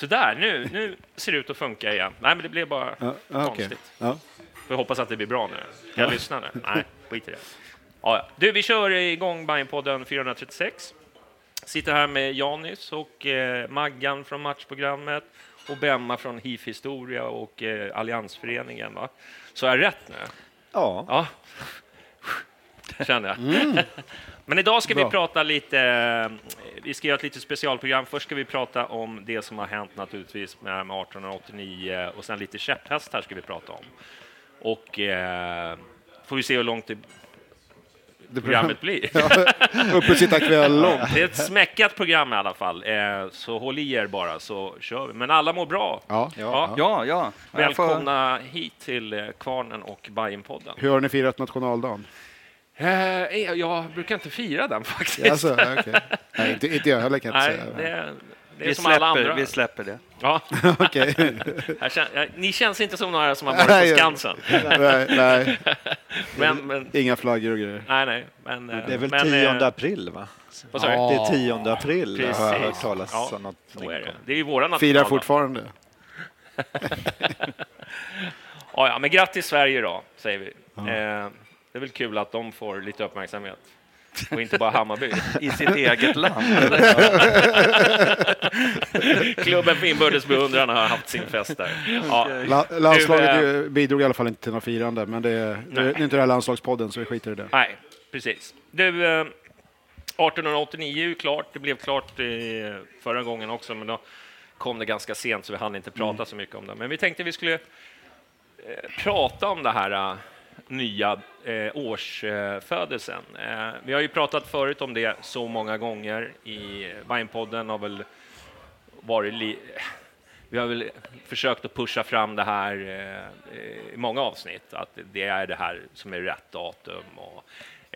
Så där, nu, nu ser det ut att funka igen. Nej, men det blev bara Ja, ja, okej. konstigt. Ja. Får hoppas att det blir bra nu. Ska jag lyssna nu? Nej, skit i det. Ja, ja. Du, vi kör igång Bajenpodden 436. Sitter här med Janis och eh, Maggan från matchprogrammet och Bemma från HIF Historia och eh, Alliansföreningen. Va? Så är jag rätt nu? Ja. Ja. Känner jag. Men idag ska vi Bra. prata lite, eh, vi ska göra ett litet specialprogram. Först ska vi prata om det som har hänt naturligtvis med, med 1889 och sen lite käpphästar ska vi prata om. Och eh, får vi se hur långt det Det programmet blir. Uppe sitta kväll långt. Det är ett smäckat program i alla fall, eh, så håll i er bara så kör vi. Men alla mår bra. Ja. Ja. Ja, ja. Välkomna hit till eh, Kvarnen och Bajenpodden. Hur har ni firat nationaldagen? Eh, jag brukar inte fira den faktiskt. Alltså, okej. Nej, inte, inte jag heller kan jag inte det, säga. är- det är Vi som alla släpper, andra. vi släpper det. Ja, Okej. här kän, ja, ni känns inte som några som har varit på Skansen. nej, nej, Men, men, inga flaggor och grejer. nej, nej. Men, eh, Det är väl men, 10 eh, april, va? Du? Det är 10 april, Precis. har jag hört talas Ja, om. Något Så är det. Det är ju våra Firar fortfarande. Ja, ja, men grattis Sverige då, säger vi. Eh, det är väl kul att de får lite uppmärksamhet. Och inte bara Hammarby. I sitt eget land. Klubben för inbördes beundran har haft sin fest där. Ja. La, landslaget Du, bidrog i alla fall inte till något firande, men det, det, det är inte det här landslagspodden, så vi skiter i det. Nej, precis. Du, eh, 1889 är ju klart. Det blev klart eh, förra gången också, men då kom det ganska sent så vi hann inte prata så mycket om det. Men vi tänkte vi skulle eh, prata om det här eh, nya eh, årsfödelsen. Eh, vi har ju pratat förut om det så många gånger i Bajenpodden har väl varit li- vi har väl försökt att pusha fram det här eh, i många avsnitt, att det är det här som är rätt datum. Och,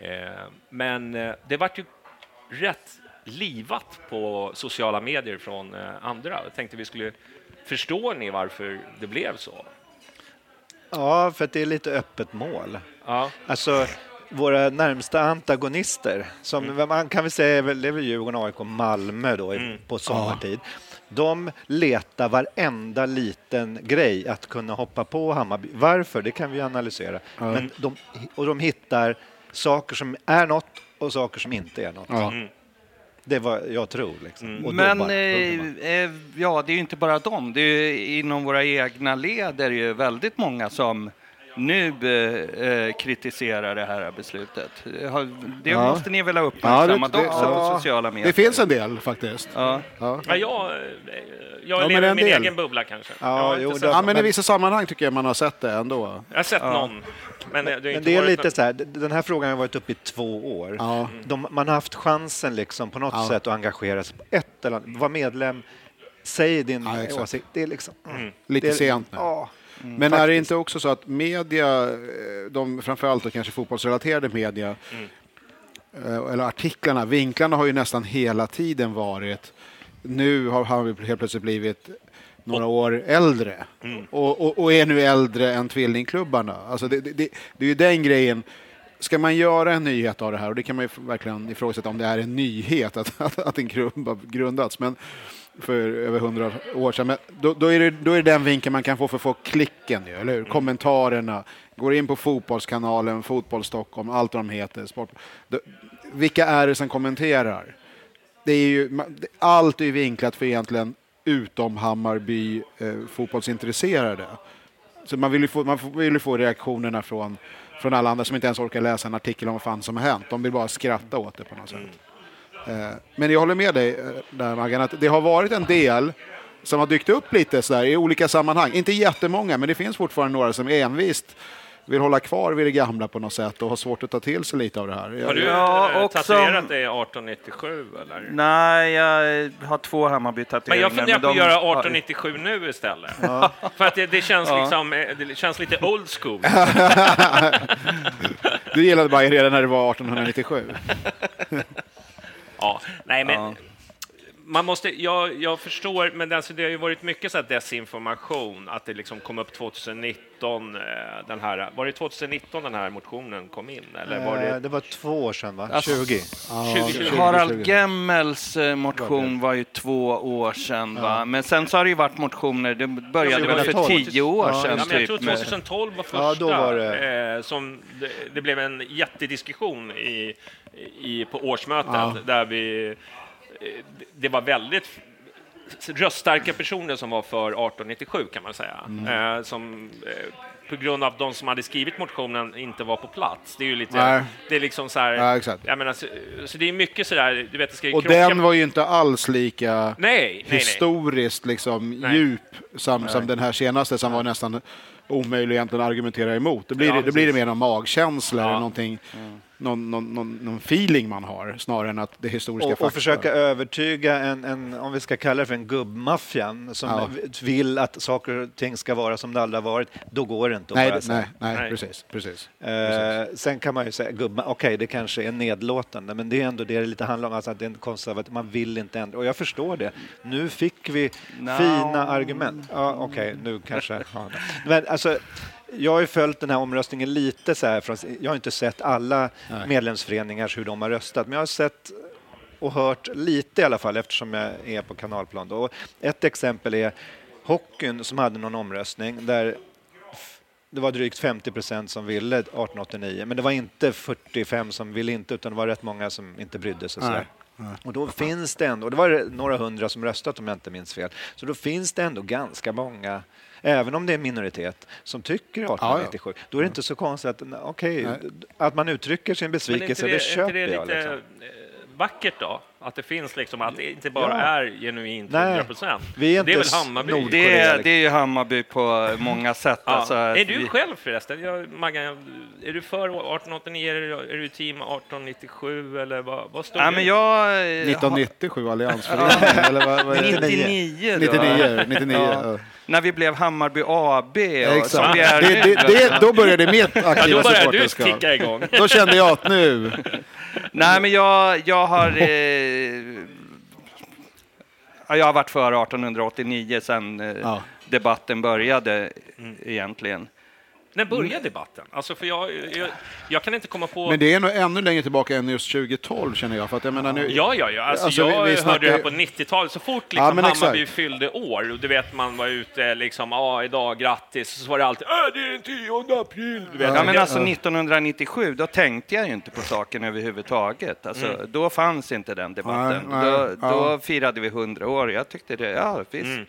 eh, men eh, det vart ju rätt livat på sociala medier från eh, andra. Jag tänkte vi skulle... Förstår ni varför det blev så? Ja, för att det är lite öppet mål. Ja, Alltså, våra närmsta antagonister, som man kan väl säga är väl, det är väl Djurgården, AIK och Malmö då i- på sommartid. De letar varenda liten grej att kunna hoppa på Hammarby. Varför? Det kan vi analysera. Men de, och de hittar saker som är något och saker som inte är något. Ja. Det är vad jag tror. Liksom. Och då Men bara eh, eh, ja, det är ju inte bara dem. Det är ju, inom våra egna led är det ju väldigt många som nu eh, eh, kritiserar det här beslutet. Det Ja. måste ni väl ha uppmärksammat Ja, det- det- också ja. på sociala medier? Det finns en del faktiskt. Ja. Ja. Ja, jag, eh, jag lever i min del. egen bubbla kanske. Ja, jo, inte det- men i vissa sammanhang tycker jag man har sett det ändå. jag har sett någon. Men det, har Men det är lite någon- så här, den här frågan har varit uppe i två år. Ja. De, man har haft chansen liksom på något Ja. sätt att engagera sig på ett eller annat. Var medlem, säg din Ja, åsikt. Det är liksom... Lite det är, sent nu. Ja. Men är det inte också så att media, eh, de, framförallt då kanske fotbollsrelaterade media, eh, eller artiklarna, vinklarna har ju nästan hela tiden varit, nu har han helt plötsligt blivit några år äldre. Och, och, och är nu äldre än tvillingklubbarna. Alltså det, det, det, det är ju den grejen. Ska man göra en nyhet av det här, och det kan man ju verkligen ifrågasätta om det är en nyhet att, att, att en klubb har grundats, men för över hundra år sedan. Men då, då, är det, då är det den vinkeln man kan få för att få klicken, ju, eller hur? Kommentarerna. Går in på Fotbollskanalen, Fotboll Stockholm, allt vad de heter. Sport. Då, vilka är det som kommenterar? Det är ju, allt är ju vinklat för egentligen utom Hammarby eh, fotbollsintresserade. Så man vill ju få, man vill ju få reaktionerna från, från alla andra som inte ens orkar läsa en artikel om vad fan som har hänt. De vill bara skratta åt det på något sätt. Eh, Men jag håller med dig eh, där Maggan, att det har varit en del som har dykt upp lite sådär i olika sammanhang. Inte jättemånga, men det finns fortfarande några som envist vill hålla kvar vid det gamla på något sätt och har svårt att ta till sig lite av det här. Har du Ja, eh, också- tatuerat dig 1897 eller? Nej, jag har två Hammarby-tatueringar. Men jag funderar på att de göra har- 1897 nu istället. För att det, det, känns Ja. liksom, det känns lite old school. Du gillade Bayern redan när det var 1897. Ja, nej men Ja. man måste, jag, jag förstår, men alltså det har ju varit mycket så här desinformation, att det liksom kom upp 2019, eh, den här, var det 2019 den här motionen kom in? Eller var Eh, det Det var två år sedan, va? Alltså, 20. 2020? Harald Gemmels eh, motion var ju två år sedan, va? men sen så har det ju varit motioner, det började väl för 2012. tio år Ja, sedan Ja, men jag tror typ. med- 2012 var första Ja, då var det- Eh, som det, det blev en jättediskussion i, i, på årsmötet Ja. där vi... eh, Det var väldigt röststarka personer som var för 1897 kan man säga. Mm. Eh, som, eh, på grund av de som hade skrivit motionen inte var på plats. Det är ju lite... Nej. Det är liksom så här... Ja, exakt. Menar, så, så det är mycket så där, du vet, det ska Och krocka- den var ju inte alls lika Nej, nej, nej. historiskt liksom, Nej. djup som, som den här senaste som var nästan omöjlig egentligen att argumentera emot. Det blir, Ja, det, då blir det mer någon magkänsla Ja. eller någonting, någon, någon, någon, någon feeling man har snarare än att det historiska Och, och försöka övertyga en, en, om vi ska kalla det för en gubbmaffian som Ja. vill att saker och ting ska vara som det aldrig har varit, då går det inte att Nej, säga. nej, nej, Nej. precis. precis. Eh, sen kan man ju säga, gubba, okej det kanske är nedlåtande, men det är ändå det det lite handlar om, alltså att det är en konservativ, man vill inte ändra. Och jag förstår det. Nu fick vi No. fina argument. Ja, okej, nu kanske. Men alltså, jag har ju följt den här omröstningen lite så här, från, jag har inte sett alla Nej. medlemsföreningars hur de har röstat, men jag har sett och hört lite i alla fall eftersom jag är på kanalplan. Då. Och ett exempel är hockeyn som hade någon omröstning där det var drygt 50 procent som ville 1889, men det var inte 45 som ville inte, utan det var rätt många som inte brydde sig. Sådär. Och då finns det ändå, och det var några hundra som röstat om jag inte minns fel, så då finns det ändå ganska många Även om det är en minoritet som tycker 1897, då är det inte så konstigt att, Nej. att man uttrycker sin Men är besvikelse, inte det, är köper inte det jag. lite Liksom. eh, vackert då? Att det finns liksom, att det inte bara Ja. är genuint Nej. 100 procent. Vi är Det är väl Hammarby? Det är, det är ju Hammarby på många sätt. Ja. Alltså, är du vi- själv förresten? Jag, Maggan, är du för 1889? Är du, är du team 1897 eller vad, vad står Ja, du? men jag... eh, 1997 Alliansföreningen, eller vad, vad är det? 99 då. 99, 99 Ja. ja. När vi blev Hammarby AB. Och, som vi är det, nu, det, då. det, då började mitt ja, aktiva då börjar du ticka igång. Då kände jag att nu, Nej, men jag, jag har... Eh, ja, jag har varit för 1889 sedan eh, Ja. debatten började egentligen. När började debatten? Alltså för jag, jag, jag kan inte komma på... men det är nog ännu längre tillbaka än just 2012 känner jag. För att jag menar nu, Ja, ja, ja. Alltså, Alltså, vi- jag vi hörde snackar det här på 90-talet. Så fort Ja, liksom exakt. Hammarby fyllde år, och du vet, man var ute liksom, ja, idag, grattis, så var det alltid, äh, det är den 10 april, du vet. Ja, men alltså 1997, då tänkte jag ju inte på saken överhuvudtaget. Alltså, Då fanns inte den debatten. Nej, nej, då, ja. då firade vi 100 år. Jag tyckte det, ja visst. Mm.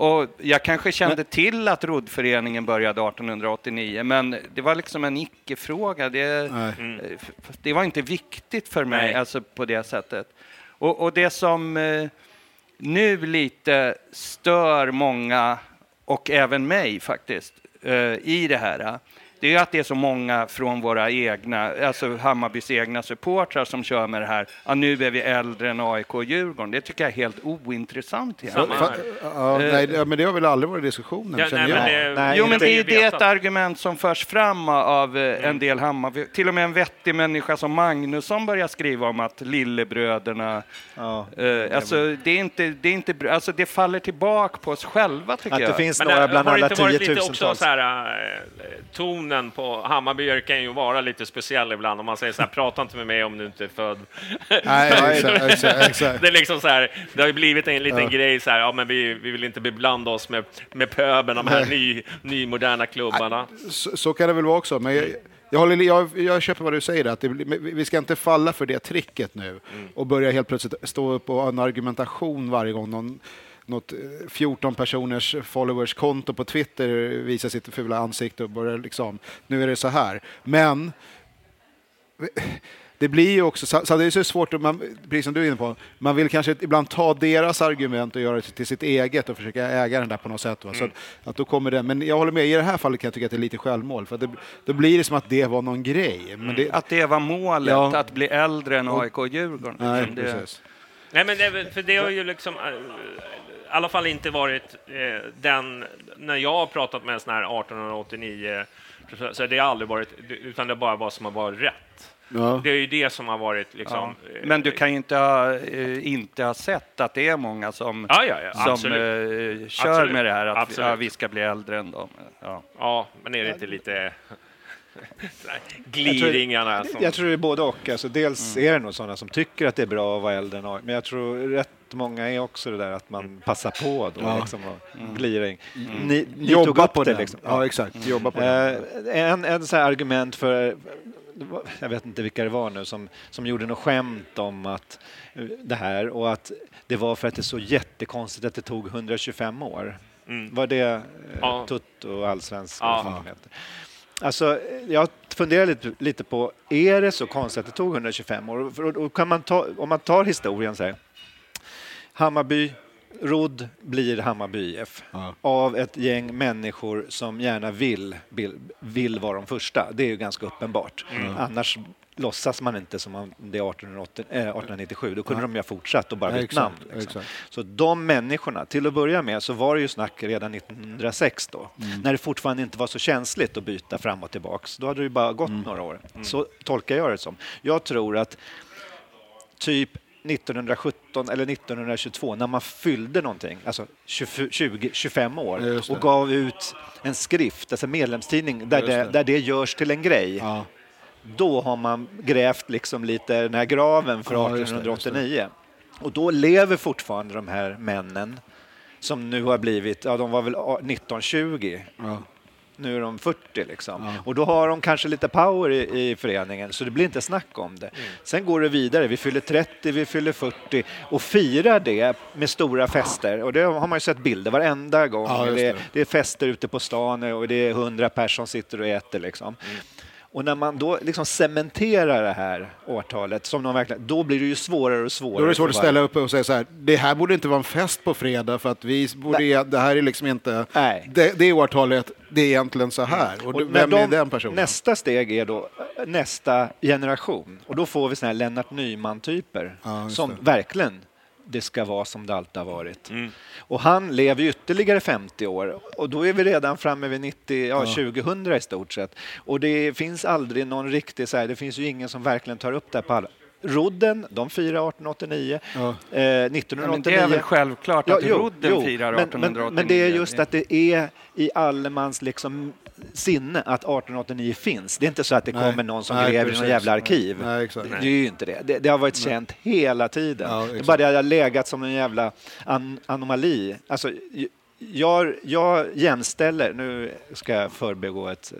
Och jag kanske kände till att roddföreningen började 1889, men det var liksom en icke-fråga. Det, Nej. eh, det var inte viktigt för mig Nej. alltså på det sättet. Och, och det som eh, nu lite stör många, och även mig faktiskt, eh, i det här, det är att det är så många från våra egna, alltså Hammarbys egna supportrar som kör med det här, ja, nu är vi äldre än AIK och Djurgården. Det tycker jag är helt ointressant. Samma Fa- ja, nej, det- men det har väl aldrig varit diskussionen, Ja, känner nej, men jag. det, Nej, Jo, men det är ju det ett argument som förs fram av eh, en del Hammarby. Till och med en vettig människa som Magnusson börjar skriva om att lillebröderna... Ja. Eh, alltså, det, är inte, det, är inte, alltså, det faller tillbaka på oss själva, tycker Att jag. det finns Men några det, bland har det alla inte varit lite också tiotusentals. så här, eh, tonen på Hammarbyare kan ju vara lite speciell ibland om man säger så här, prata inte med mig om du inte är född. Nej, exakt, exakt, exakt. Det är liksom så här, det har ju blivit en liten grej så här, ja men vi, vi vill inte beblanda oss med, med pöben, de här ny, nymoderna klubbarna. Så, så kan det väl vara också. Men jag, jag, håller, jag, jag köper vad du säger, att det, vi ska inte falla för det tricket nu och börja helt plötsligt stå upp och ha en argumentation varje gång någon något eh, 14 personers followers-konto på Twitter visar sitt fula ansikte och börjar liksom, nu är det så här. Men det blir ju också, så det är så svårt, att man, precis som du är inne på, man vill kanske ibland ta deras argument och göra det till sitt eget och försöka äga den där på något sätt. Va? Så att, att då kommer det, men jag håller med, i det här fallet kan jag tycka att det är lite självmål, för att det, då blir det som att det var någon grej. Men det, Att det var målet, Ja. att bli äldre än AIK och Djurgården. nej, Liksom det, precis. Nej, men det, för det har ju liksom eh, i alla fall inte varit eh, den, när jag har pratat med en sån här 1889, så- så det har aldrig varit, utan det är bara vad som har varit rätt. Ja. Det är ju det som har varit liksom... ja. eh, Men du kan ju inte ha, eh, inte ha sett att det är många som, Ja, ja, ja, som absolut. eh, kör Absolut. med det här att ja, vi ska bli äldre än dem. Ja. Ja, men är det inte lite... gliringarna som... Jag tror det är både och. Alltså, dels är det nog sådana som tycker att det är bra att vara äldre än men jag tror rätt många är också det där att man passar på då, Ja. liksom, och glira in. Ni, ni tog Jobba upp på det den. liksom. Ja, exakt. Jobba på den. Eh, en en så här argument för, jag vet inte vilka det var nu, som, som gjorde något skämt om att eh, det här och att det var för att det är så jättekonstigt att det tog 125 år. Mm. Var det eh, Ja. Tutt och allsvenska? Ja. Alltså, jag funderar lite, lite på, är det så konstigt att det tog 125 år? För, då kan man ta, om man tar historien så här, Hammarby, Rodd blir Hammarby IF Ja. av ett gäng människor som gärna vill, vill, vill vara de första. Det är ju ganska uppenbart. Annars låtsas man inte som om det är 1880, eh, 1897. Då kunde de ju ha fortsatt och bara Ja, bytt namn. Liksom. Så de människorna, till att börja med så var det ju snack redan 1906 då, Mm. när det fortfarande inte var så känsligt att byta fram och tillbaks. Då hade det ju bara gått Mm. några år. Så tolkar jag det som. Jag tror att typ 1917 eller 1922 när man fyllde någonting, alltså 20, 20 25 Ja, år just det. och gav ut en skrift, alltså en medlemstidning där det, det. där det görs till en grej. Ja. Då har man grävt liksom lite den här graven för Ja, just det, 1889. Och då lever fortfarande de här männen som nu har blivit, ja de var väl 1920, Ja. nu är de 40 liksom. Ja. Och då har de kanske lite power i, i föreningen så det blir inte snack om det. Sen går det vidare, vi fyller 30, vi fyller 40 och firar det med stora fester. Och det har man ju sett bilder varenda gång. Ja, just det, är, det. det är fester ute på stan och det är 100 personer som sitter och äter liksom. Och när man då liksom cementerar det här årtalet, som de verkligen, då blir det ju svårare och svårare. Då är det svårt att ställa upp och säga så här, det här borde inte vara en fest på fredag för att vi borde, ge- det här är liksom inte, Nej. det, det årtalet, det är egentligen så här. Och, Och vem är de- den personen? Nästa steg är då nästa generation och då får vi såna här Lennart Nyman-typer just som det. verkligen det ska vara som det alltid har varit. Mm. Och han lever ytterligare 50 år och då är vi redan framme vid 90, ja, 2000 i stort sett. Och det finns aldrig någon riktig, så här, det finns ju ingen som verkligen tar upp det här på alla. Rodden, de firar 1889. Ja. Eh, Ja, 1989. men det är väl självklart Ja, att jo, Rodden jo, firar men, 1889. men, men det är just att det är i allemans liksom sinne att 1889 finns. Det är inte så att det Nej. kommer någon som Nej, gräver i någon jävla arkiv. Nej. Det, är ju inte det. Det, det har varit känt hela tiden. Ja, det är bara det har legat som en jävla an, anomali. Alltså, jag, jag jämställer, nu ska jag förbegå ett eh,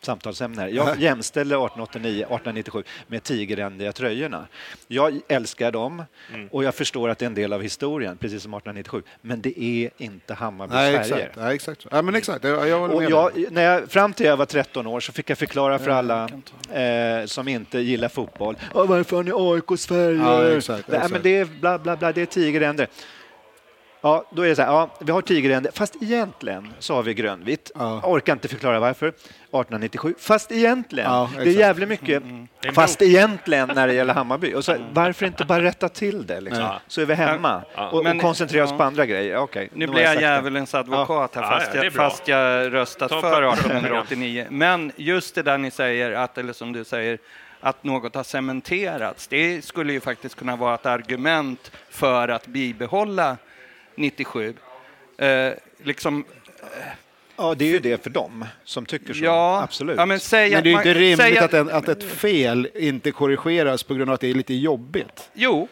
samtalsämne här. Jag jämställer 1889, 1897 med tigerrändiga tröjorna. Jag älskar dem Mm. och jag förstår att det är en del av historien, precis som 1897. Men det är inte Hammarbys Nej, färger. exakt. Nej, exakt. Ja, men exakt. Jag, Och jag, när jag, fram till jag var 13 år så fick jag förklara för alla eh, som inte gillar fotboll. "Åh, varför har ni AIKs färger? Ja, exakt, Nej, exakt. men det är bla bla bla, det är tigeränder. Ja, då är det så här, ja, vi har tigeränder, fast egentligen så har vi grönvitt. Ja. Jag orkar inte förklara varför. 1897, fast egentligen. Ja, det är jävligt mycket är en fast egentligen när det gäller Hammarby. Och så, varför inte bara rätta till det liksom? Ja. Så är vi hemma Ja. och, och koncentrera oss ja. på andra grejer. Okej, Nu blir jag djävulens advokat här, Ja, fast, jag, fast jag röstat Ta för på- 1889. Men just det där ni säger, att, eller som du säger, att något har cementerats. Det skulle ju faktiskt kunna vara ett argument för att bibehålla 97. Eh, liksom, Ja, det är ju det för dem som tycker så. ja, Absolut. Ja, men Men det är ju inte rimligt att, en, att ett fel inte korrigeras på grund av att det är lite jobbigt. Jo,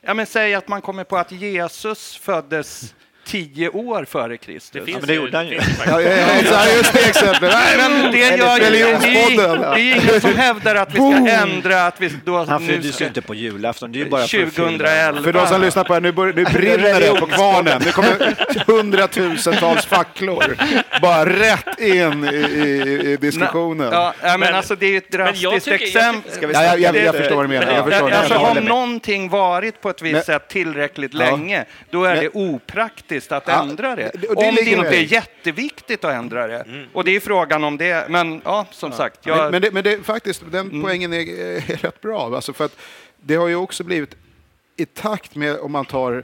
ja, men säg att man kommer på att Jesus föddes tio år före Kristus. Det finns men det gjorde han ju. Ja, ja, ja, just det exemplet. Nej, Men det gör ju det, är- religionspodden. det är ingen som hävdar att vi ska ändra att vi då Han nu föddes ju inte på julafton, det är ju bara för att fylla- 2011. För de som lyssnar på det här, nu, bör, nu brinner det på kvarnen. Nu kommer hundratusentals facklor bara rätt in i, i, i diskussionen. Ja, ja, men, Men- alltså det är ju ett jag drastiskt tycker- jag exempel. tycker- Ja, jag, jag, jag förstår vad du menar. men- Jag förstår, Alltså, jag har någonting varit på ett visst sätt tillräckligt Ja. länge, då är det opraktiskt att Ja, ändra det. det- och det om det inte är jätteviktigt att ändra det. Och det är frågan om det. Men ja, som sagt. Jag, Men, men, det, men det, faktiskt, den poängen är, är rätt bra. Alltså för att det har ju också blivit i takt med, om man tar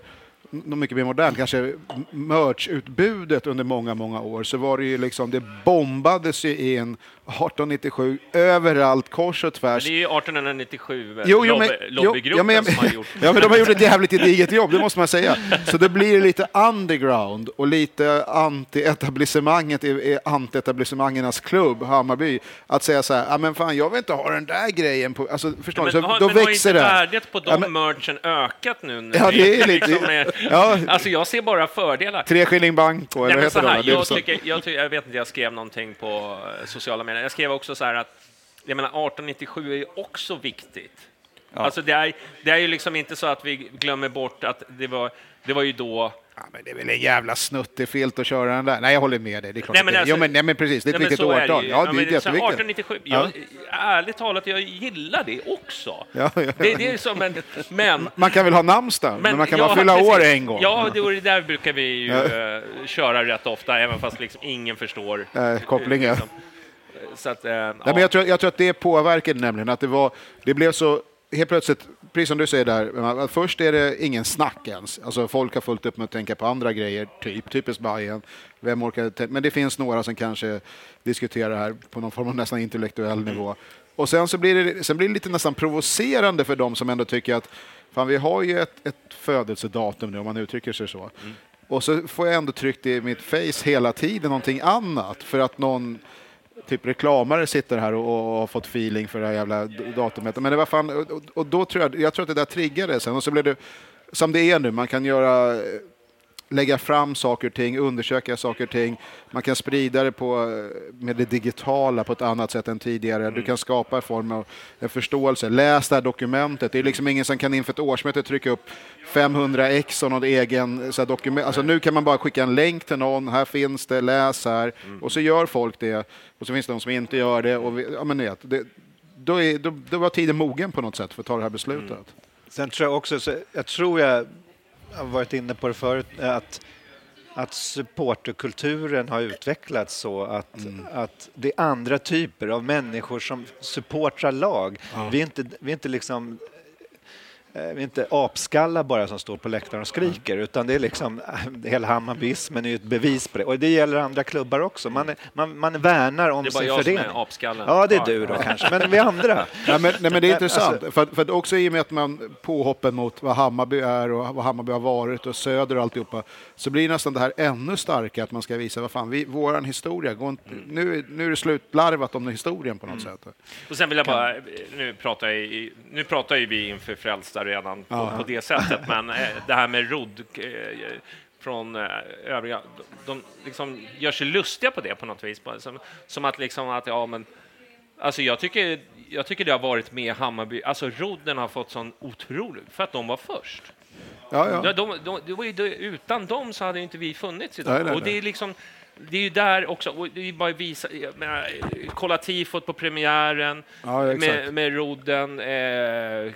något mycket mer modernt, kanske merch-utbudet under många, många år, så var det ju liksom, det bombades ju in 1897 överallt, kors och Men tvärs. det är ju 1897 Jo, jo, men, lobby, jo, lobbygruppen ja, men, som har gjort ja, men de har gjort ett jävligt gediget jobb, det måste man säga. Så det blir lite underground och lite anti-etablissemanget i, anti-etablissemangernas klubb, Hammarby, att säga så här, ja men fan jag vill inte ha den där grejen på, alltså förstår ni? Men, Så har, då men har växer inte det. värdet på de Ja, men- merchen ökat nu? När Ja, det är lite- liksom ja. Alltså jag ser bara fördelar. Tre skilling banco, eller Nej, så heter här, det? Jag, tycker, jag, tycker, jag vet inte, jag skrev någonting på eh, sociala medier. Jag skrev också så här att jag menar, 1897 är ju också viktigt. Alltså det, är, det är ju liksom inte så att vi glömmer bort att det var, det var ju då Ja, men det är väl en jävla snuttefilt att köra den där. Nej, jag håller med dig. Det är klart Nej, men alltså- jo, men, nej, men precis, det är ett Ja, men viktigt så årtal. Ja, det är men så jätteviktigt. 1897, jag, ärligt talat, jag gillar det också. Ja, ja, ja. Det, det är som en, men Man kan väl ha namnsdag, men, man kan bara fylla precis. år en gång. Ja, det, och det där brukar vi ju eh, köra rätt ofta, även fast liksom ingen förstår. Eh, kopplingen. Liksom. Så att, eh, Nej, men jag, tror, jag tror att det påverkade nämligen att det var, det blev så helt plötsligt, precis som du säger där, först är det ingen snack ens. Alltså folk har fullt upp med att tänka på andra grejer, typ typiskt Bajen. Vem orkar Men det finns några som kanske diskuterar det här på någon form av nästan intellektuell nivå. Och sen så blir det, sen blir det lite nästan provocerande för dem som ändå tycker att fan, vi har ju ett, ett födelsedatum nu, om man uttrycker sig så. Och så får jag ändå tryckt i mitt face hela tiden någonting annat för att någon typ reklamare sitter här och, och har fått feeling för det här jävla datumet. Men det var fan, och, och då tror jag, jag tror att det där triggade sen och så blev det som det är nu, man kan göra eh, lägga fram saker och ting, undersöka saker och ting. Man kan sprida det på, eh, med det digitala på ett annat sätt än tidigare. Du kan skapa en form av en förståelse. Läs det här dokumentet. Det är liksom ingen som kan inför ett årsmöte trycka upp 500 ex och någon egen så här, dokument. Alltså, nu kan man bara skicka en länk till någon. Här finns det, läs här. Och så gör folk det. Och så finns det de som inte gör det. Och vi, ja, men, vet, det då, är, då, då var tiden mogen på något sätt för att ta det här beslutet. Sen tror jag också, så jag tror jag har varit inne på det förut, att, att supporterkulturen har utvecklats så att, att det är andra typer av människor som supportrar lag. Vi är inte, vi är inte liksom eh, inte apskallar bara som står på läktaren och skriker utan det är liksom hela Hammarbismen är ju ett bevis på det och det gäller andra klubbar också. Man, är, man, man värnar om Det är bara sin jag som är förening. apskallen. Ja, det är du då kanske, men vi andra. Ja, men, nej, men det är Men, intressant, alltså- för, för också i och med att man påhoppen mot vad Hammarby är och vad Hammarby har varit och Söder och alltihopa, så blir nästan det här ännu starkare, att man ska visa vad fan, vi, våran historia, går inte, nu, nu är det slutlarvat om den historien på något sätt. Och sen vill jag bara, nu pratar, jag, nu pratar ju vi inför frälsta redan på, på det sättet, men eh, det här med rodd, eh, från eh, övriga. De, liksom gör sig lustiga på det på något vis. Som, som att liksom att, ja men, alltså jag tycker, jag tycker det har varit med Hammarby, alltså Rodden har fått sån otrolig, för att de var först. Ja, ja. De, de, de, utan dem så hade inte vi funnits idag. Nej, nej, och det nej. är liksom, det är ju där också, det är bara visa, menar, kolla tifot på premiären Ja, med, med rodden, eh,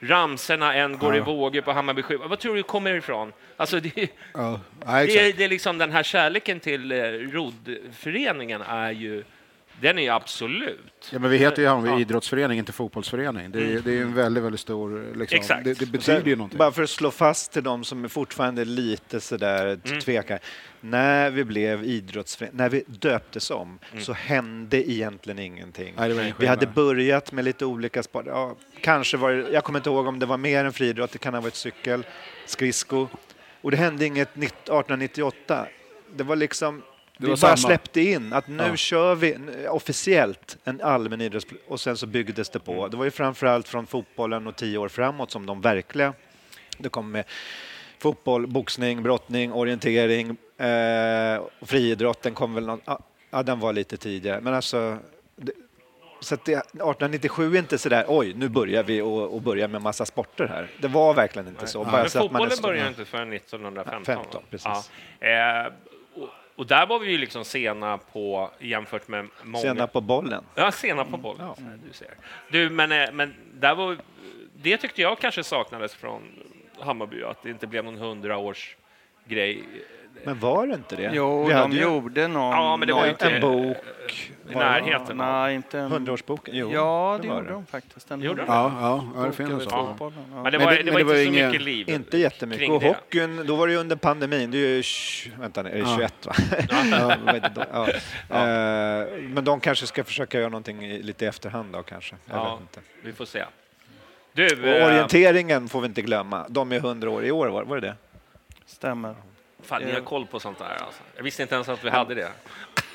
ramserna en går i vågor på Hammarby sju. Vad tror du kommer ifrån? Alltså det, Ja, ja, det, är, det är liksom den här kärleken till eh, roddföreningen är ju, den är ju absolut. Ja, men vi heter ju Hammarby Ja. idrottsförening, inte fotbollsförening. Det är, det är ju en väldigt, väldigt stor... Liksom, Exakt. det, det betyder ju någonting. Bara för att slå fast till de som är fortfarande lite sådär Mm. tvekar. När vi blev idrottsförening, när vi döptes om, Mm. så hände egentligen ingenting. Nej, vi hade börjat med lite olika sporter. Ja, kanske var det, jag kommer inte ihåg om det var mer än friidrott, det kan ha varit cykel, skridsko. Och det hände inget nitt- 1898. Det var liksom, Det vi var bara samma. släppte in att nu Ja. kör vi officiellt en allmän idrotts... Och sen så byggdes det Mm. på. Det var ju framförallt från fotbollen och tio år framåt som de verkliga... Det kom med fotboll, boxning, brottning, orientering, eh, och friidrotten kom väl någon, ja, ja, den var lite tidigare. Men alltså, det, så att det, 1897 är inte sådär, oj, nu börjar vi och, och börja med massa sporter här. Det var verkligen inte så. Men så att man är fotbollen så- började inte förrän 1915. 15, precis. Ja. Eh, och, och där var vi ju liksom sena på jämfört med många. Sena på bollen. Ja, sena på bollen. Ja, Du, ser. du, men, eh, men där var, det tyckte jag kanske saknades från Hammarby, att det inte blev någon hundraårs grej. Men var det inte det? Jo, vi de ju gjorde någon... Ja, men det var inte- en bok. I närheten. Nej, inte en... 100-årsboken? Jo, Ja, det var gjorde de faktiskt. En Gjorde de? Ja, ja, ja det finns så. fotbollen, ja. Men det Men var, det- det, men var det var inte så ingen- mycket liv Inte jättemycket. kring Och hockeyn, då var det ju under pandemin. Det är ju, vänta nu, är det Ja. 21 va? ja, ja. Eh, Men de kanske ska försöka göra någonting i- lite i efterhand då kanske. Jag Ja, vet inte. vi får se. Du, Och eh, orienteringen får vi inte glömma. De är 100 år i år, var, var det det? Stämmer. Fan, ni har koll på sånt där alltså. Jag visste inte ens att vi hade det.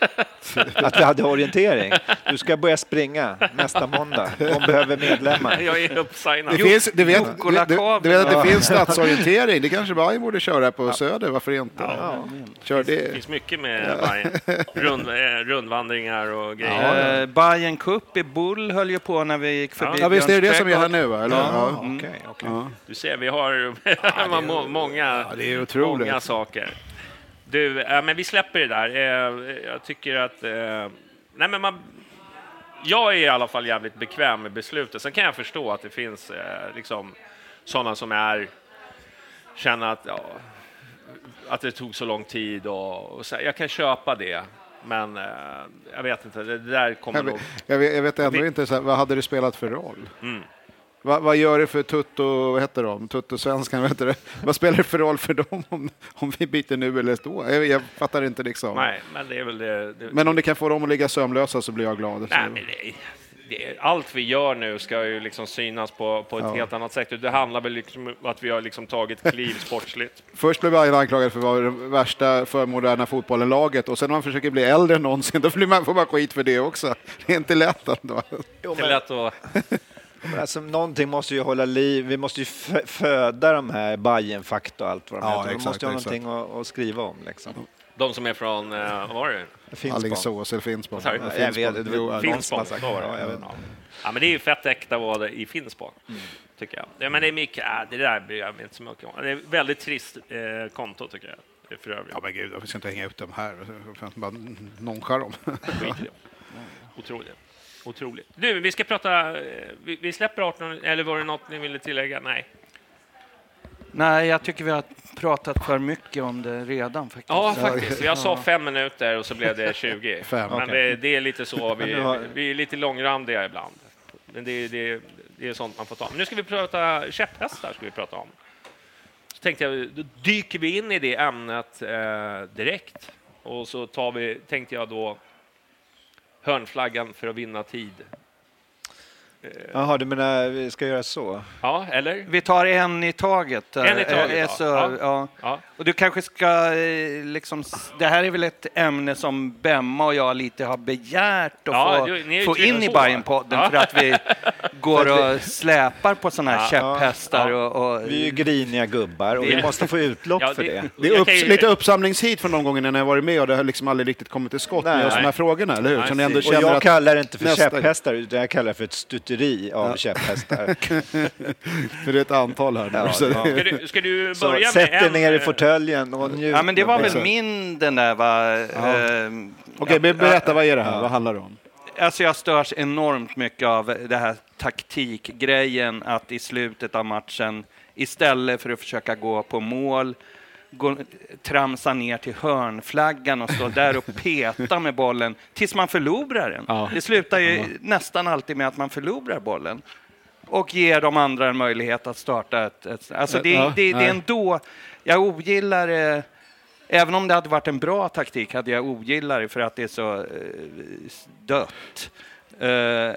Att vi hade orientering. Du ska börja springa nästa måndag. De behöver medlemmar. Jag är uppsignad. Det finns, du, vet, du, du, vet att det Ja. finns stadsorientering. Det kanske Bajen borde köra på Söder. Varför inte? Ja. Kör Det det. finns mycket med Bajen. Rund, eh, rundvandringar och grejer. Eh, Bayern Cup i Bull höll ju på när vi gick förbi Ja, visst är det det som Björns gäller nu? Va? Eller? Ja, Ja. okej, okej. Ja. Du ser, vi har må- många, det är otroligt. många saker. Du, eh, men vi släpper det där. Eh, jag tycker att... Eh, nej, men man, jag är i alla fall jävligt bekväm med beslutet. Sen kan jag förstå att det finns eh, liksom, sådana som är känner att, ja, att det tog så lång tid. Och, och så, jag kan köpa det. Men jag vet inte, det där kommer Jag, nog... jag, vet, jag vet ändå Vi- inte, så här, vad hade det spelat för roll? Mm. Va, vad gör det för Tutto, vad heter de, Tutto-svenskan, vad heter det? Vad spelar det för roll för dem om, om vi byter nu eller då? Jag, jag fattar inte liksom. Nej, men det är väl det. det Men om det kan få dem att ligga sömnlösa så blir jag glad. Nej, men det, det, allt vi gör nu ska ju liksom synas på, på ett Ja. helt annat sätt. Det handlar väl liksom om att vi har liksom tagit kliv sportsligt. Först blev Bayern anklagad för att vara det värsta för moderna fotbollen-laget och sen när man försöker bli äldre än någonsin då blir man, får man skit för det också. Det är inte lätt ändå. Jo, Det är lätt att... men alltså, någonting måste ju hålla liv. Vi måste ju fö- föda de här bajen fakta och allt vad de Ja, heter. Vi exakt, måste ju ha exakt. någonting att, att skriva om. Liksom. De som är från, eh, vad var det? Alingsås eller Finspång. Jag vet, Finspång. ja, Finspång, jag vet. Ja. men det är ju fett äkta vad det i Finspång, tycker jag. Ja, men det är mycket, äh, det där bryr jag mig inte så mycket om. Det är väldigt trist eh, konto, tycker jag. För övrigt. Ja men gud, vi ska inte hänga ut dem här. Bara noncha dem. Otroligt. Otroligt. Du, vi ska prata... eh, Vi, vi släpper 18, eller var det något ni ville tillägga? Nej. Nej, jag tycker vi har pratat för mycket om det redan faktiskt. Ja, faktiskt. Jag sa fem minuter och så blev det 20. Fem, Men okej. det, det är lite så. Vi, vi är lite långrandiga ibland. Men det, det, det är sånt man får ta. Men nu ska vi prata käpphästar. Ska vi prata om. Så tänkte jag, då dyker vi in i det ämnet eh, direkt. Och så tar vi, tänkte jag då, hörnflaggan för att vinna tid. Jaha, du menar vi ska göra så? Ja, eller? Vi tar en i taget. En i taget, Eh, ja. så, Ja. ja. Ja. Och du kanske ska eh, liksom, det här är väl ett ämne som Bemma och jag lite har begärt att Ja, få, du- få in i. Bajenpodden Ja. för att vi går och släpar på sådana här Ja. käpphästar Ja. och, och Vi är ju griniga gubbar och vi Det- måste få utlopp Ja, för det- det. Det är upp, ju- lite uppsamlingshit från de gångerna när jag varit med och det har liksom aldrig riktigt kommit till skott med Nej. just de här frågorna, eller hur? Nej, Så ni ändå. Och jag att kallar det inte för nästa- käpphästar utan jag kallar det för ett stuteri av käpphästar. för det är ett antal här nu. Ja, så ja. Ska du, ska du Så börja sätt med dig en... ner i eh, fåtöljen och njut. Ja, men det var väl min den där va... ehm, Okej, men berätta, vad är det här? Ja. Vad handlar det om? Alltså jag störs enormt mycket av det här taktikgrejen att i slutet av matchen istället för att försöka gå på mål gå, tramsa ner till hörnflaggan och stå där och peta med bollen tills man förlorar den. Ja. Det slutar ju nästan alltid med att man förlorar bollen och ger de andra en möjlighet att starta ett... ett alltså det, Ja, det, det nej. är ändå... Jag ogillar det. Även om det hade varit en bra taktik hade jag ogillat det för att det är så eh, dött. Eh,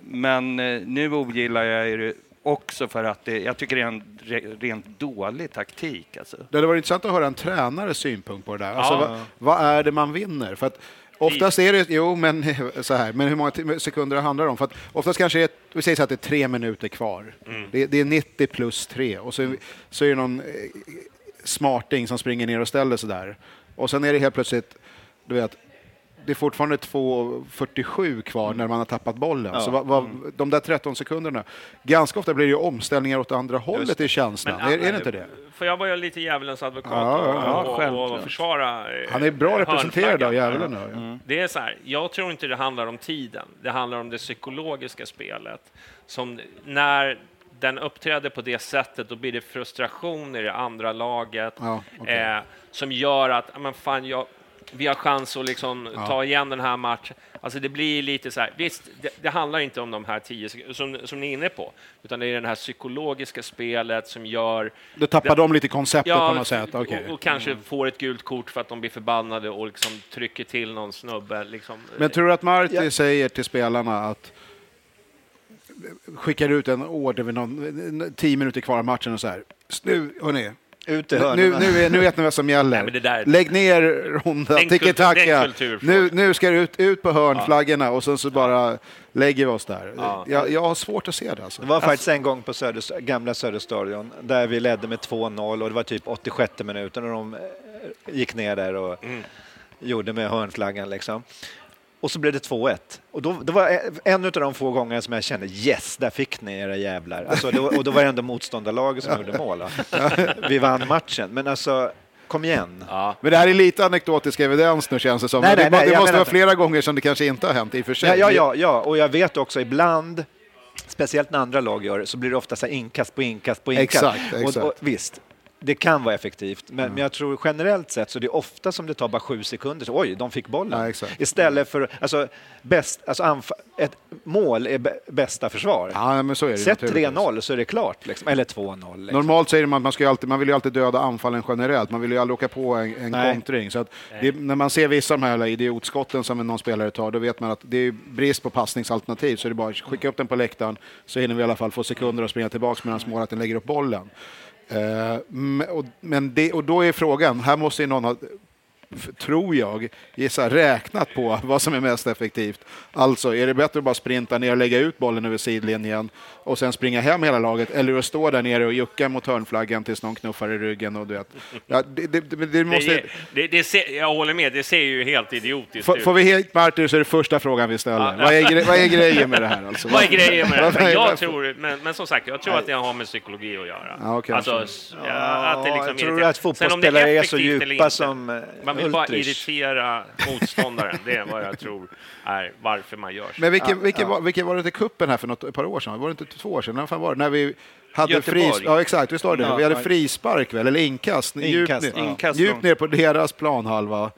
men eh, nu ogillar jag det också för att det, jag tycker det är en re, rent dålig taktik. Alltså. Det hade varit intressant att höra en tränares synpunkt på det där. Alltså, Ja. vad, vad är det man vinner? För att oftast är det, jo men så här, men hur många sekunder det handlar om? För att oftast kanske det är, vi säger så att det är tre minuter kvar. Det, det är 90 plus tre och så, så är det någon eh, smarting som springer ner och ställer sig där. Och sen är det helt plötsligt, du vet, det är fortfarande 2.47 kvar när man har tappat bollen. Så vad, vad, de där 13 sekunderna, ganska ofta blir det ju omställningar åt andra hållet i känslan. Men, är, är det inte det? Får jag vara lite djävulens advokat Ja, ja, ja, och, och, och, försvara eh, Han är bra representerad av djävulen. Ja. Det är så här, jag tror inte det handlar om tiden. Det handlar om det psykologiska spelet. Som när den uppträder på det sättet, då blir det frustration i det andra laget Ja, okej. eh, som gör att, "Ah, men fan, jag, vi har chans att liksom ta igen den här matchen. Alltså det blir lite så här, visst, det, det handlar inte om de här tio som, som ni är inne på, utan det är det här psykologiska spelet som gör Då tappar de lite konceptet på något sätt. och, okej. och kanske får ett gult kort för att de blir förbannade och liksom trycker till någon snubbe. Liksom. Men tror du att Marti Ja. säger till spelarna att skickar ut en order vid någon, tio minuter kvar av matchen och så här. Nu, hörni, Ut i nu, nu, är, nu vet ni vad som gäller. Där- Lägg ner tiki-taka. den kulturfrågan. Nu, nu ska det ut, ut på hörnflaggorna och sen så bara lägger vi oss där. Ja. Jag, jag har svårt att se det. Alltså. Det var faktiskt en gång på Söder, gamla Söderstadion där vi ledde med 2-0 och det var typ 86 minuten och de eh, gick ner där och gjorde med hörnflaggan liksom. Och så blev det 2-1. Och då, det var en av de få gånger som jag kände yes, där fick ni era jävlar. Alltså, då, och då var det ändå motståndarlaget som gjorde mål. va. Vi vann matchen, men alltså kom igen. Ja. Men det här är lite anekdotisk evidens nu känns det som. Nej, det nej, det nej, jag måste vara flera gånger som det kanske inte har hänt i och för sig. Ja, ja, ja, ja, och jag vet också ibland, speciellt när andra lag gör det, så blir det ofta så här inkast på inkast på inkast. Exakt, exakt. Och, och, visst, det kan vara effektivt, men, men jag tror generellt sett så det är ofta som det tar bara sju sekunder, så oj, de fick bollen. Ja. Istället för, alltså, bäst, alltså ett mål är bä- bästa försvar. Ja, men så är det Sätt naturligtvis. 3-0 så är det klart, liksom. eller 2-0. Liksom. Normalt säger man att man, ska alltid, man vill ju alltid döda anfallen generellt. Man vill ju aldrig åka på en, en Nej. kontring. Så att det, när man ser vissa av de här idiotskotten som någon spelare tar, då vet man att det är brist på passningsalternativ. Så det är bara att skicka upp den på läktaren så hinner vi i alla fall få sekunder att springa tillbaka medan målvakten lägger upp bollen. Eh, och, men det, och då är frågan, här måste ju någon ha tror jag, gissa, räknat på vad som är mest effektivt. Alltså, är det bättre att bara sprinta ner och lägga ut bollen över sidlinjen och sen springa hem hela laget, eller att stå där nere och jucka mot hörnflaggan tills någon knuffar i ryggen? Och du vet. Ja, det, det, det, det måste, Det, det, det ser, jag håller med, det ser ju helt idiotiskt får, ut. får vi helt Martin så är det första frågan vi ställer. Ja. Vad, är vad är grejen med det här? Alltså? Vad är grejen med det? Vad- Men, jag tror, men, men som sagt, jag tror att det har med psykologi att göra. Ja, okej, alltså, ja, att det liksom jag tror att fotbollsspelare är så djupa som eh, Man vill bara Ultrich. irritera motståndaren. Det är vad jag tror är varför man gör så. Men vilken, vilken, Var, vilken var det till kuppen här för något, ett par år sedan? Var det inte två år sedan? När fan var det? När vi hade fris, ja exakt, var det? Ja, Vi hade ja. frispark väl, eller inkast, Inkast, djupt, ner, ja. Inkast djupt ner på deras planhalva.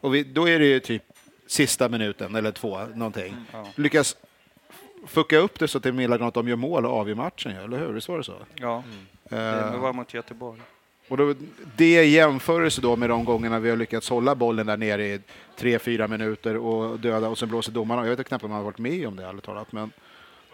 Och vi, då är det ju typ sista minuten eller två, någonting. Lyckas fucka upp det så till milda att de gör mål och avgör matchen, ja, eller hur? Visst var det så? Ja, Eh, det var mot Göteborg och då, det i jämförelse då med de gångerna vi har lyckats hålla bollen där nere i tre, fyra minuter och döda och sen blåser domarna. Jag vet knappt om man har varit med om det ärligt talat. Men,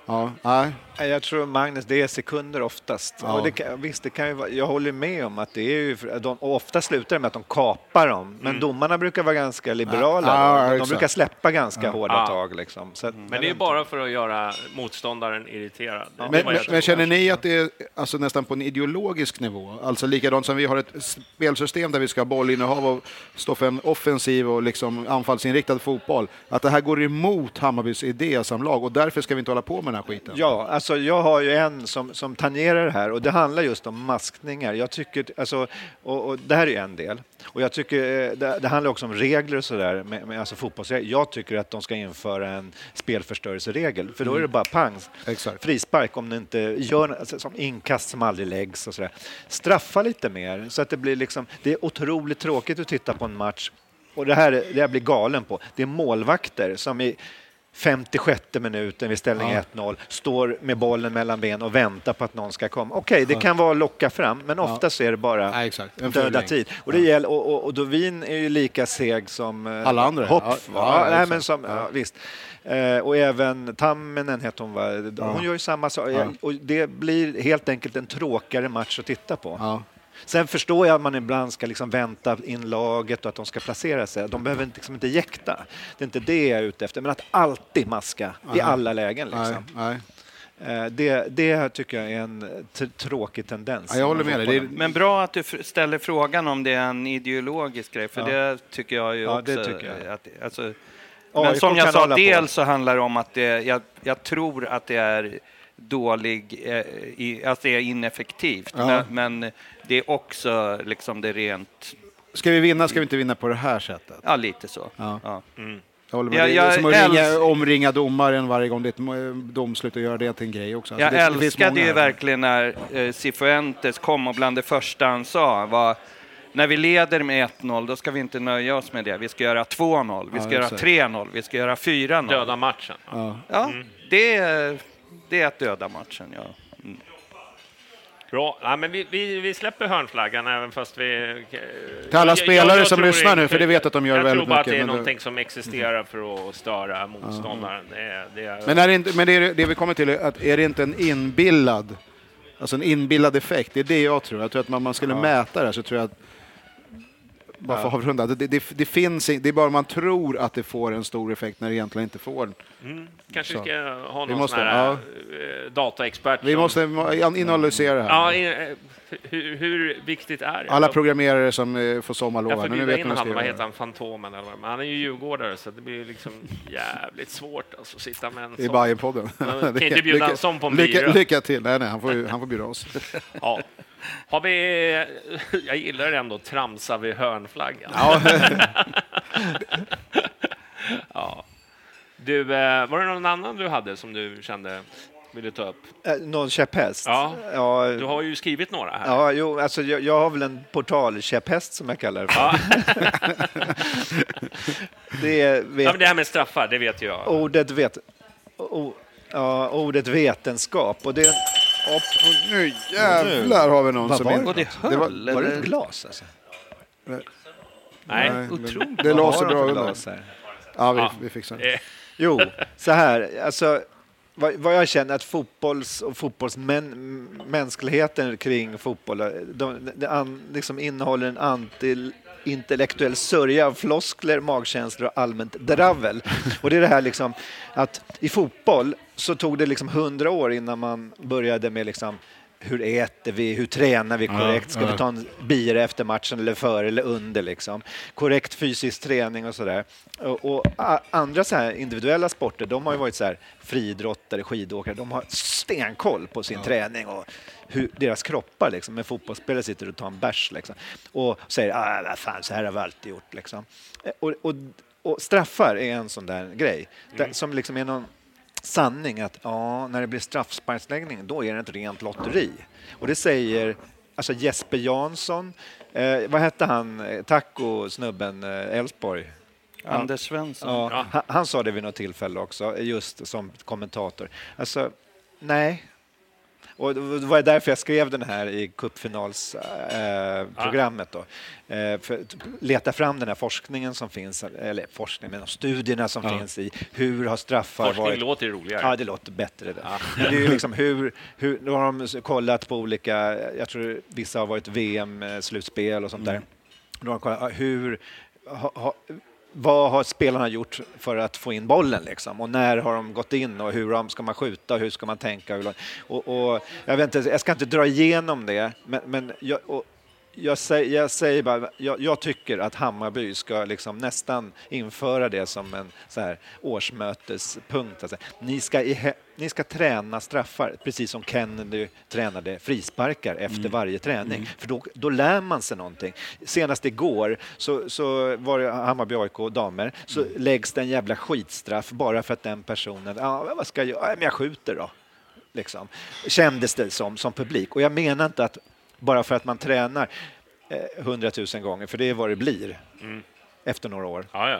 Ja, nej. Jag tror Magnus, det är sekunder oftast. Ja. Och det kan, visst, det kan ju vara, jag håller med om att det är ju, de, ofta slutar det med att de kapar dem. Men domarna brukar vara ganska liberala. Ja, ja, de, exakt. brukar släppa ganska hårda tag. Liksom. Så att, Men det är bara för att göra motståndaren irriterad. Men, men, men känner ni att det är alltså nästan på en ideologisk nivå? Alltså likadant som vi har ett spelsystem där vi ska ha bollinnehav och stå för en offensiv och liksom anfallsinriktad fotboll. Att det här går emot Hammarbys idé som lag och därför ska vi inte hålla på med här skiten. Ja, alltså jag har ju en som, som tangerar det här och det handlar just om maskningar. Jag tycker, alltså, och, och det här är ju en del. Och jag tycker, eh, det, det handlar också om regler och sådär, med, med, alltså fotbollsregler. Jag tycker att de ska införa en spelförstörelseregel, för då är det bara pang, Exakt. frispark om det inte gör alltså, som inkast som aldrig läggs och sådär. Straffa lite mer så att det blir liksom, det är otroligt tråkigt att titta på en match och det här, är- det jag blir galen på, det är målvakter som i 56 minuten vid ställning Ja. 1-0 står med bollen mellan ben och väntar på att någon ska komma. Okej, det kan vara att locka fram, men oftast är det bara. En döda tid. Och, det gäller, och, och, och Dovin är ju lika seg som eh, Alla andra. Ja, ja, Nej, men som, ja. visst. Eh, och även Tamminen heter hon, va? hon gör ju samma sak. Ja. Och det blir helt enkelt en tråkigare match att titta på. Sen förstår jag att man ibland ska liksom vänta in laget och att de ska placera sig. De behöver inte- liksom inte jäkta. Det är inte det jag är ute efter. Men att alltid maska i Nej. alla lägen. Nej, Liksom. nej. Eh, Det, det tycker jag är en tråkig tendens. Ja, jag håller med dig. Är, Men bra att du ställer frågan om det är en ideologisk grej, för Ja. det tycker jag ju Ja, också. det tycker jag. Att, alltså, AIK men som kan jag sa, dels så handlar det om att det, jag, jag tror att det är dålig, eh, i, att det är ineffektivt. Ja. Men, men det är också liksom det rent, ska vi vinna ska vi inte vinna på det här sättet. ja lite så. Ja. Ja. Jag håller med. Jag- det är som att ringa, älsk- omringa domaren varje gång det är ett mo- domslut och göra det till en grej också. Alltså Jag det, älskade ju verkligen när eh, Cifuentes kom och bland det första han sa var när vi leder med 1-0, då ska vi inte nöja oss med det. Vi ska göra 2-0, vi Ja, ska göra exakt. 3-0, vi ska göra 4-0. Döda matchen. Ja. Ja, det, är, det är att döda matchen, ja. Bra. Ja, men vi, vi, vi släpper hörnflaggan även fast vi... Till alla Jag- spelare jag- jag som lyssnar nu, för det vet jag att de gör jag väldigt tror bara mycket, att det är någonting som existerar för att störa motståndaren. Det är, det är, Men, är det, inte, men det, är, det vi kommer till är att är det inte en inbillad, alltså en inbillad effekt? Det är det jag tror. Jag tror att man, man skulle mäta det så tror jag att bara för att avrunda. Det, det, det, finns, in- det är bara man tror att det får en stor effekt när det egentligen inte får. kanske vi så. ska ha Vi någon måste- sån här ja. eh, dataexpert. Vi som- måste analysera det här. Ja, i- eh, hur, hur viktigt är det? Alla programmerare som eh, får sommarlov. Jag får bjuda in ni vad heter han, Fantomen eller vad han är ju djurgårdare så det blir liksom jävligt svårt alltså, att sitta med en I sån. Bajenpodden. Ja, kan inte bjuda en sån på en lycka, lycka till. Nej, nej, han får, han får bjuda oss. Ja. Har vi, jag gillar det ändå, tramsa vid hörnflaggan. Ja, Ja. Du, eh, var det någon annan du hade som du kände ville ta upp? Eh, Någon käpphäst? Ja. ja Du har ju skrivit några här. Ja, jo, alltså jag, jag har väl en portalkäpphäst som jag kallar det för. Ja. Det är Ja, vet, men det här med straffar, det vet jag. ordet, vet, o, ja, ordet vetenskap. Och det, och nu jävlar har vi någon Vad som var inte... Och det Det var- höll, var det ett glas? Alltså? Nej. Nej, Otroligt. Det Vad låser har de bra för undan. glas här? Ja, vi, Ja. vi fixar det. Eh, Jo, så här. Alltså, vad, vad jag känner att fotbolls och fotbollsmänskligheten kring fotboll de, de an, liksom innehåller en anti intellektuell sörja av floskler, magkänslor och allmänt dravel. Och det är det här liksom att i fotboll så tog det liksom hundra år innan man började med liksom hur äter vi, hur tränar vi korrekt, ska vi ta en bira efter matchen eller före eller under liksom. Korrekt fysisk träning och sådär. Och, och andra så här individuella sporter, de har ju varit så här friidrottare, skidåkare, de har stenkoll på sin träning och hur deras kroppar liksom. Men fotbollsspelare sitter och tar en bärs liksom. Och säger ah, vad fan, så här har vi alltid gjort liksom. Eh, Och, och, och straffar är en sån där grej där, som liksom är någon sanning att ja, när det blir straffsparksläggning då är det ett rent lotteri. Och det säger alltså Jesper Jansson, eh, vad hette han, eh, taco-snubben, eh, Elfsborg? Anders Svensson. Ja, han, han sa det vid något tillfälle också, just som kommentator. Alltså, nej. Och det var därför jag skrev den här i cupfinalsprogrammet. Eh, då. Eh, för att leta fram den här forskningen som finns, eller forskning, men de studierna som Ja. finns i hur har straffar Forskning varit... låter ju roligare. Ja, det låter bättre. Det. Men det är ju liksom hur, hur, då har de kollat på olika, jag tror vissa har varit VM-slutspel och sånt där. Då har de kollat ja, hur, ha, ha, vad har spelarna gjort för att få in bollen liksom? och när har de gått in och hur ska man skjuta och hur ska man tänka? Och, och, jag, vet inte, jag ska inte dra igenom det, men, men jag, och, jag, säger, jag säger bara, jag, jag tycker att Hammarby ska liksom nästan införa det som en så här årsmötespunkt. Alltså, ni, ska i, ni ska träna straffar, precis som Kennedy tränade frisparkar efter varje träning. För då, då lär man sig någonting. Senast igår så, så var det Hammarby AIK damer, så läggs det en jävla skitstraff bara för att den personen, ja, vad ska jag göra? Men jag skjuter då liksom, kändes det som, som publik. Och jag menar inte att bara för att man tränar eh, hundratusen gånger, för det är vad det blir efter några år, Ja,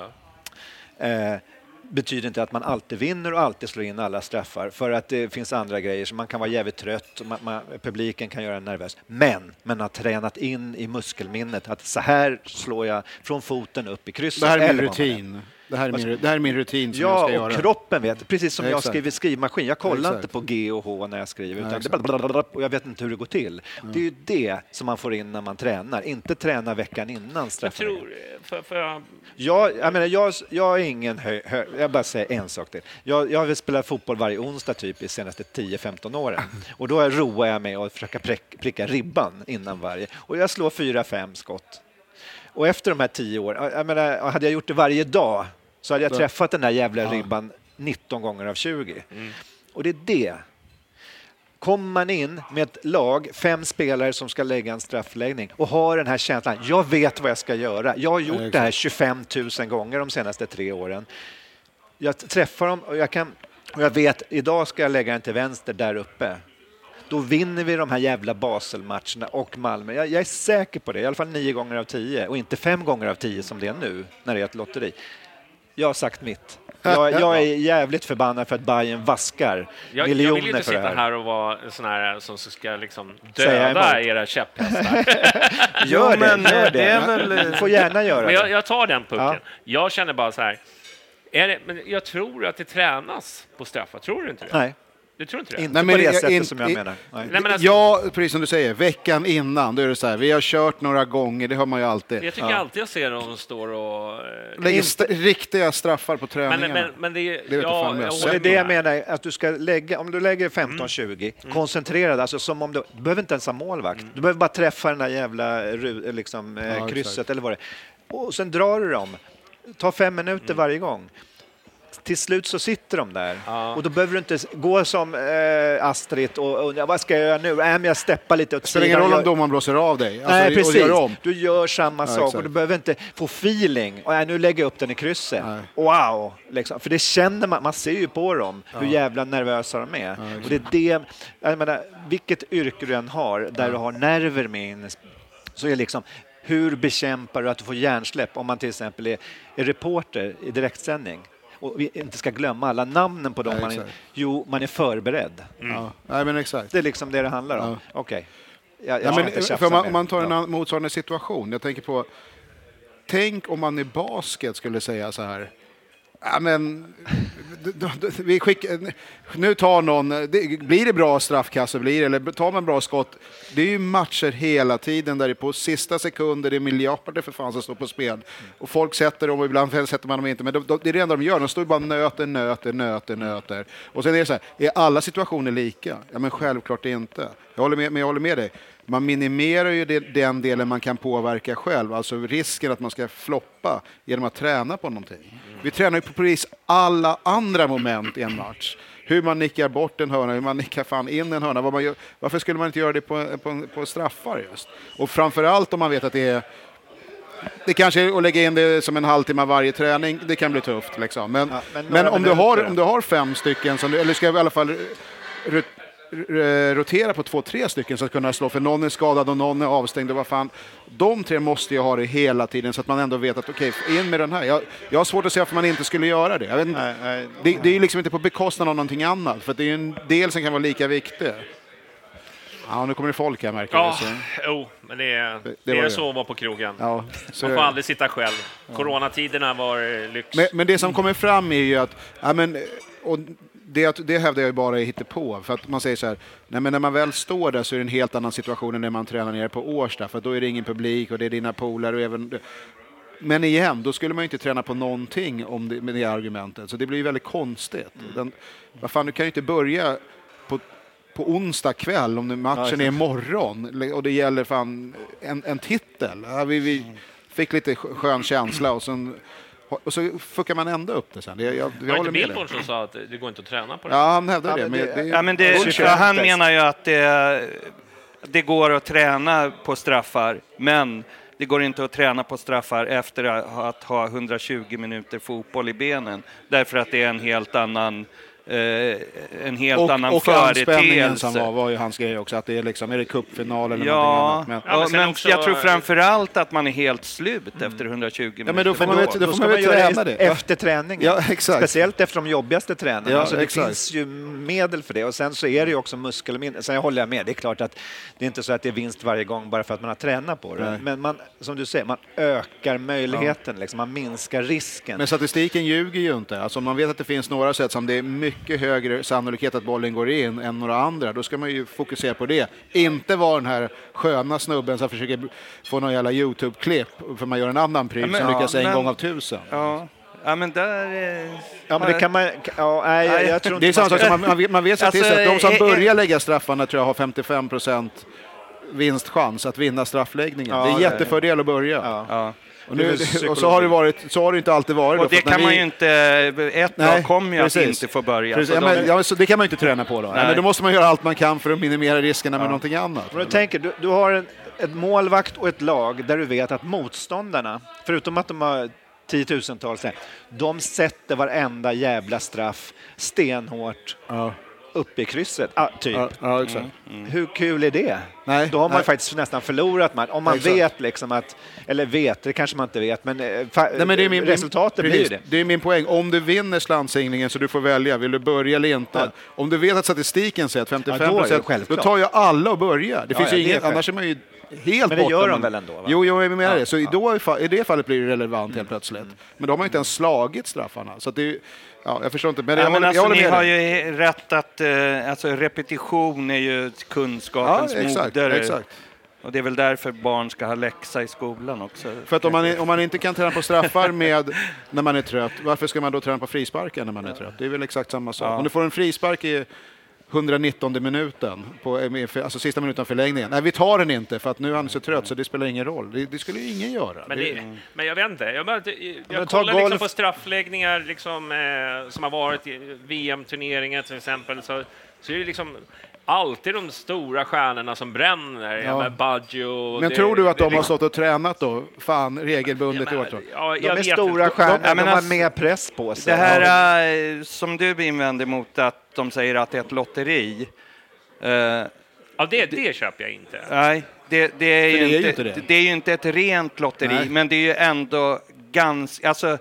ja. eh, betyder inte att man alltid vinner och alltid slår in alla straffar, för att det finns andra grejer, så man kan vara jävligt trött, och man, man, publiken kan göra en nervös. Men man har tränat in i muskelminnet att så här slår jag från foten upp i krysset. Det här är min rutin. Det här är min, det här är min rutin som jag ska Ja, och göra. kroppen vet. Precis som jag Exakt. skriver skrivmaskin. Jag kollar Exakt. inte på G och H när jag skriver, utan det blablabla, och jag vet inte hur det går till. Det är ju det som man får in när man tränar, inte träna veckan innan Jag straffen. tror... För, för, Jag, jag, menar, jag, jag är ingen hö, hö, Jag bara säger en sak till. Jag, jag har spelat fotboll varje onsdag typ i senaste 10-15 åren. Och då roar jag mig att försöka prick, pricka ribban innan varje. Och jag slår fyra, fem skott. Och efter de här tio åren, jag menar, hade jag gjort det varje dag så hade jag träffat den där jävla ribban 19 gånger av 20. Och det är det. Kommer man in med ett lag, fem spelare som ska lägga en straffläggning och har den här känslan, jag vet vad jag ska göra. Jag har gjort det här 25 000 gånger de senaste tre åren. Jag träffar dem och jag, kan, och jag vet, idag ska jag lägga den till vänster där uppe. Då vinner vi de här jävla Basel-matcherna och Malmö. Jag, jag är säker på det, i alla fall nio gånger av tio och inte fem gånger av tio som det är nu när det är ett lotteri. Jag har sagt mitt. Jag, jag är jävligt förbannad för att Bayern vaskar jag, jag miljoner vill ju inte för det sitta här. här och vara en sån här som ska liksom döda era käpphästar. Gör Jo, men, det, gör det. det är väl, får gärna göra Men jag, det. jag tar den pucken. Ja. Jag känner bara så här. Är det, men jag tror att det tränas på straffar. Tror du inte det? Nej, Du tror inte det? inte Nej, på men det jag- sättet in- som jag menar. Nej. Nej, men alltså, Ja, precis som du säger, veckan innan, då är det så här, vi har kört några gånger, det hör man ju alltid. Jag tycker alltid jag ser dem står och... eh, Lägger st- riktiga straffar på Men, träningarna. men, men det, är- fan ja, om jag jag det är det jag med. menar, att du ska lägga, om du lägger 15-20, koncentrerad, alltså som om du, du behöver inte ens ha målvakt. Du behöver bara träffa den där jävla liksom, eh, Ja, krysset exakt. eller vad det är. Och sen drar du dem. Ta fem minuter varje gång. Till slut så sitter de där. Och då behöver du inte gå som eh, Astrid och undra vad ska jag göra nu? Äh, men jag steppar lite åt det spelar ingen sidan. roll om domaren blåser av dig. Alltså, Nej, och precis. gör om. Du gör samma sak och exakt. du behöver inte få feeling. Och, nej, nu lägger jag upp den i krysset. Nej. Wow! Liksom. För det känner man, man ser ju på dem hur jävla nervösa de är. och det är det, jag menar, vilket yrke du än har där du har nerver med in, så är liksom hur bekämpar du att du får hjärnsläpp om man till exempel är, är reporter i direktsändning? Och vi inte ska glömma alla namnen på dem. Nej, man är, jo, man är förberedd. Ja. Nej, men exakt. Det är liksom det det handlar om. Okej. Jag, jag Ja, ska men, för om man, om man tar en Ja. motsvarande situation. Jag tänker på, tänk om man i basket skulle säga så här. Ja, men, vi skickar, nu tar någon, det, blir det bra straffkast så blir det, eller tar man bra skott. Det är ju matcher hela tiden där det är på sista sekunder, det är miljarder för fan som står på spel. Och folk sätter dem och ibland sätter man dem inte, men de, de, det är det enda de gör. De står ju bara och nöter, nöter, nöter, nöter. Och sen är det så här, är alla situationer lika? Ja, men självklart inte. Jag håller med, men jag håller med dig. Man minimerar ju det, den delen man kan påverka själv, alltså risken att man ska floppa genom att träna på någonting. Vi tränar ju på precis alla andra moment i en match. Hur man nickar bort en hörna, hur man nickar fan in en hörna. Gör, varför skulle man inte göra det på, på, på straffar just? Och framförallt om man vet att det är det kanske är att lägga in det som en halvtimme varje träning, det kan bli tufft. Liksom. Men, Ja, men men, om, du har, om du har fem stycken, som du, eller ska i alla fall rotera på två, tre stycken så att kunna slå, för någon är skadad och någon är avstängd. Och vad fan. De tre måste ju ha det hela tiden så att man ändå vet att okej, in med den här. Jag, jag har svårt att se varför man inte skulle göra det. Jag vet inte, Nej, nej. det, det är ju liksom inte på bekostnad av någonting annat, för det är ju en del som kan vara lika viktig. Ja, nu kommer det folk här märker Ja, du. Så. jo, men det är, det det var är det. så att vara på krogen. Ja, så Man får aldrig sitta själv. Coronatiderna var eh, lyx. Men, men det som kommer fram är ju att, ja, men, och det, det hävdar jag bara är på för att man säger så här, nej men när man väl står där så är det en helt annan situation än när man tränar nere på Årsta, för då är det ingen publik och det är dina polare och även men igen, då skulle man ju inte träna på någonting om det, med det argumentet, så det blir ju väldigt konstigt. Den, vad fan, du kan ju inte börja på, på onsdag kväll om matchen är imorgon och det gäller fan en, en titel. Vi, vi fick lite skö- skön känsla och, sen, och så fuckar man ändå upp det sen. Det, jag, jag var inte med dig. Billborn som sa att det går inte att träna på det? Ja, han hävdar Ja, det. men det- det, Ja, men det, han menar ju att det, det går att träna på straffar, men det går inte att träna på straffar efter att ha 120 minuter fotboll i benen, därför att det är en helt annan, en helt och, annan och anspänningen företeelse. som var, var ju hans grej också, att det är liksom, är det cupfinal eller Ja, någonting annat. Men, Ja, men och- men också- jag tror framför allt att man är helt slut efter 120 minuter. ja, men då får man, då- väl- då Då får ska man man träna det efter träningen. Ja, exakt. Speciellt efter de jobbigaste träningarna. Ja, alltså det exakt. finns ju medel för det. Och sen så är det ju också muskelminne. Sen håller jag med, det är klart att det är inte så att det är vinst varje gång bara för att man har tränat på det. Nej. Men man, som du säger, man ökar möjligheten, liksom, man minskar risken. Men statistiken ljuger ju inte. Alltså man vet att det finns några sätt som det är mycket högre sannolikhet att bollen går in än några andra, då ska man ju fokusera på det. Inte vara den här sköna snubben som försöker få någon jävla YouTube-klipp för man gör en annan pryl Ja, men- som lyckas ja, en men- gång av tusen. Ja, ja men där... eh, ja, men det kan man... Ja, nej, jag, jag tror Det är samma sak som man, man vet, vet Alltså, att de som eh, eh, börjar lägga straffarna tror jag har 55 procent vinstchans att vinna straffläggningen. Ja, det är en jättefördel att börja. Ja. Ja. Och, nu, och så har det varit, så har det inte alltid varit. Och då, det kan man vi- ju inte... Ett lag kommer ju att inte få börja. Ja, de- men, ja, så det kan man ju inte träna på då. Ja, Nej. men då måste man göra allt man kan för att minimera riskerna med någonting annat. Om du tänker, du, du har en, ett målvakt och ett lag där du vet att motståndarna, förutom att de har tiotusentals, de sätter varenda jävla straff stenhårt Ja, upp i krysset, ah, typ. ja, ja exakt. Hur kul är det? Nej, Då har man nej. faktiskt nästan förlorat match. Om man Exakt. vet liksom att, eller vet, det kanske man inte vet, men, eh, Nej, men det är min, resultatet min, blir ju det. Det är min poäng. Om du vinner slantsinglingen så du får välja, vill du börja eller inte? Ja. Om du vet att statistiken säger att 55 Ja, då procent, då tar ju alla och börjar. Det finns ja, själv- annars är man ju helt Men det gör de väl ändå, va? Jo, jo, jag menar Ja, det. Så ja. då, i fa- i det fallet blir det relevant helt plötsligt. Men då har man ju inte ens slagit straffarna. Så att det, ja, jag förstår inte. Men Ja, jag, men håller, jag alltså, håller ni med har dig. ju rätt att eh, alltså, repetition är ju kunskapens Ja, exakt, moder. exakt. Och det är väl därför barn ska ha läxa i skolan också. För att om man, är- om man inte kan träna på straffar med när man är trött, varför ska man då träna på frisparkar när man är trött? Det är väl exakt samma sak. Ja. Om du får en frispark i 119 minuten, på, alltså sista minuten av förlängningen. Nej, vi tar den inte för att nu är han så trött så det spelar ingen roll. Det, det skulle ju ingen göra. Men, Det- det, men jag vet inte. Jag, jag ta kollar liksom golf. på straffläggningar liksom, eh, som har varit i VM-turneringar till exempel. Så, så är det liksom alltid de stora stjärnorna som bränner. Ja. med Baggio. men det- tror du att det de har stått och tränat då? Fan, regelbundet i Ja, år? men, tror jag. ja, De är stora inte. stjärnor, Ja, men de har alltså- mer press på sig. Det här eh, som du invänder mot att de säger att det är ett lotteri. eh, Ja, det, det köper jag inte. nej, det, det, är ju det är ju inte, inte det. det är ju inte ett rent lotteri, Nej. men det är ju ändå ganska... Alltså,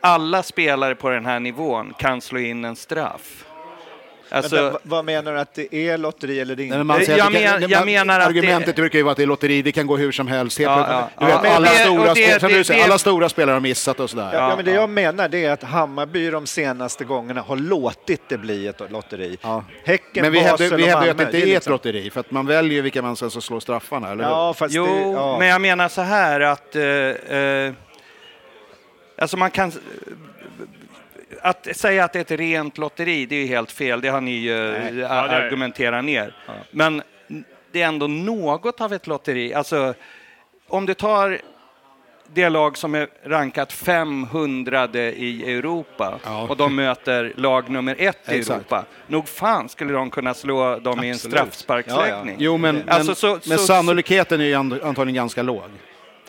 alla spelare på den här nivån kan slå in en straff. Alltså, Vänta, vad menar du att det är lotteri eller Nej, men inte? säger Jag kan- men- jag man- menar att Argumentet det- brukar ju vara att det är lotteri, det kan gå hur som helst. Helt Ja, plötsligt- ja, du vet, ja. Men alla, det- stora, det- spel- det- alla spelare har missat och sådär. Ja, Ja, men det ja. jag menar det är att Hammarby de senaste gångerna har låtit det bli ett lotteri. Ja. Häcken, Men vi hävdar, ju att det inte är ett liksom- lotteri, för att man väljer vilka man sen ska slå straffarna, eller hur? Ja, fast Jo, men jag menar så här att... Eh, eh, alltså man kan... Att säga att det är ett rent lotteri, det är ju helt fel. Det har ni ju Nej. eh, Ja, argumenterat ner. Men det är ändå något av ett lotteri. Alltså, om du tar det lag som är rankat 500 i Europa Ja. och de möter lag nummer ett i Exakt. Europa. Nog fan skulle de kunna slå dem i en Absolut. straffsparksläggning. Jo, men, Alltså, men, så- men så- sannolikheten är ju antagligen ganska låg.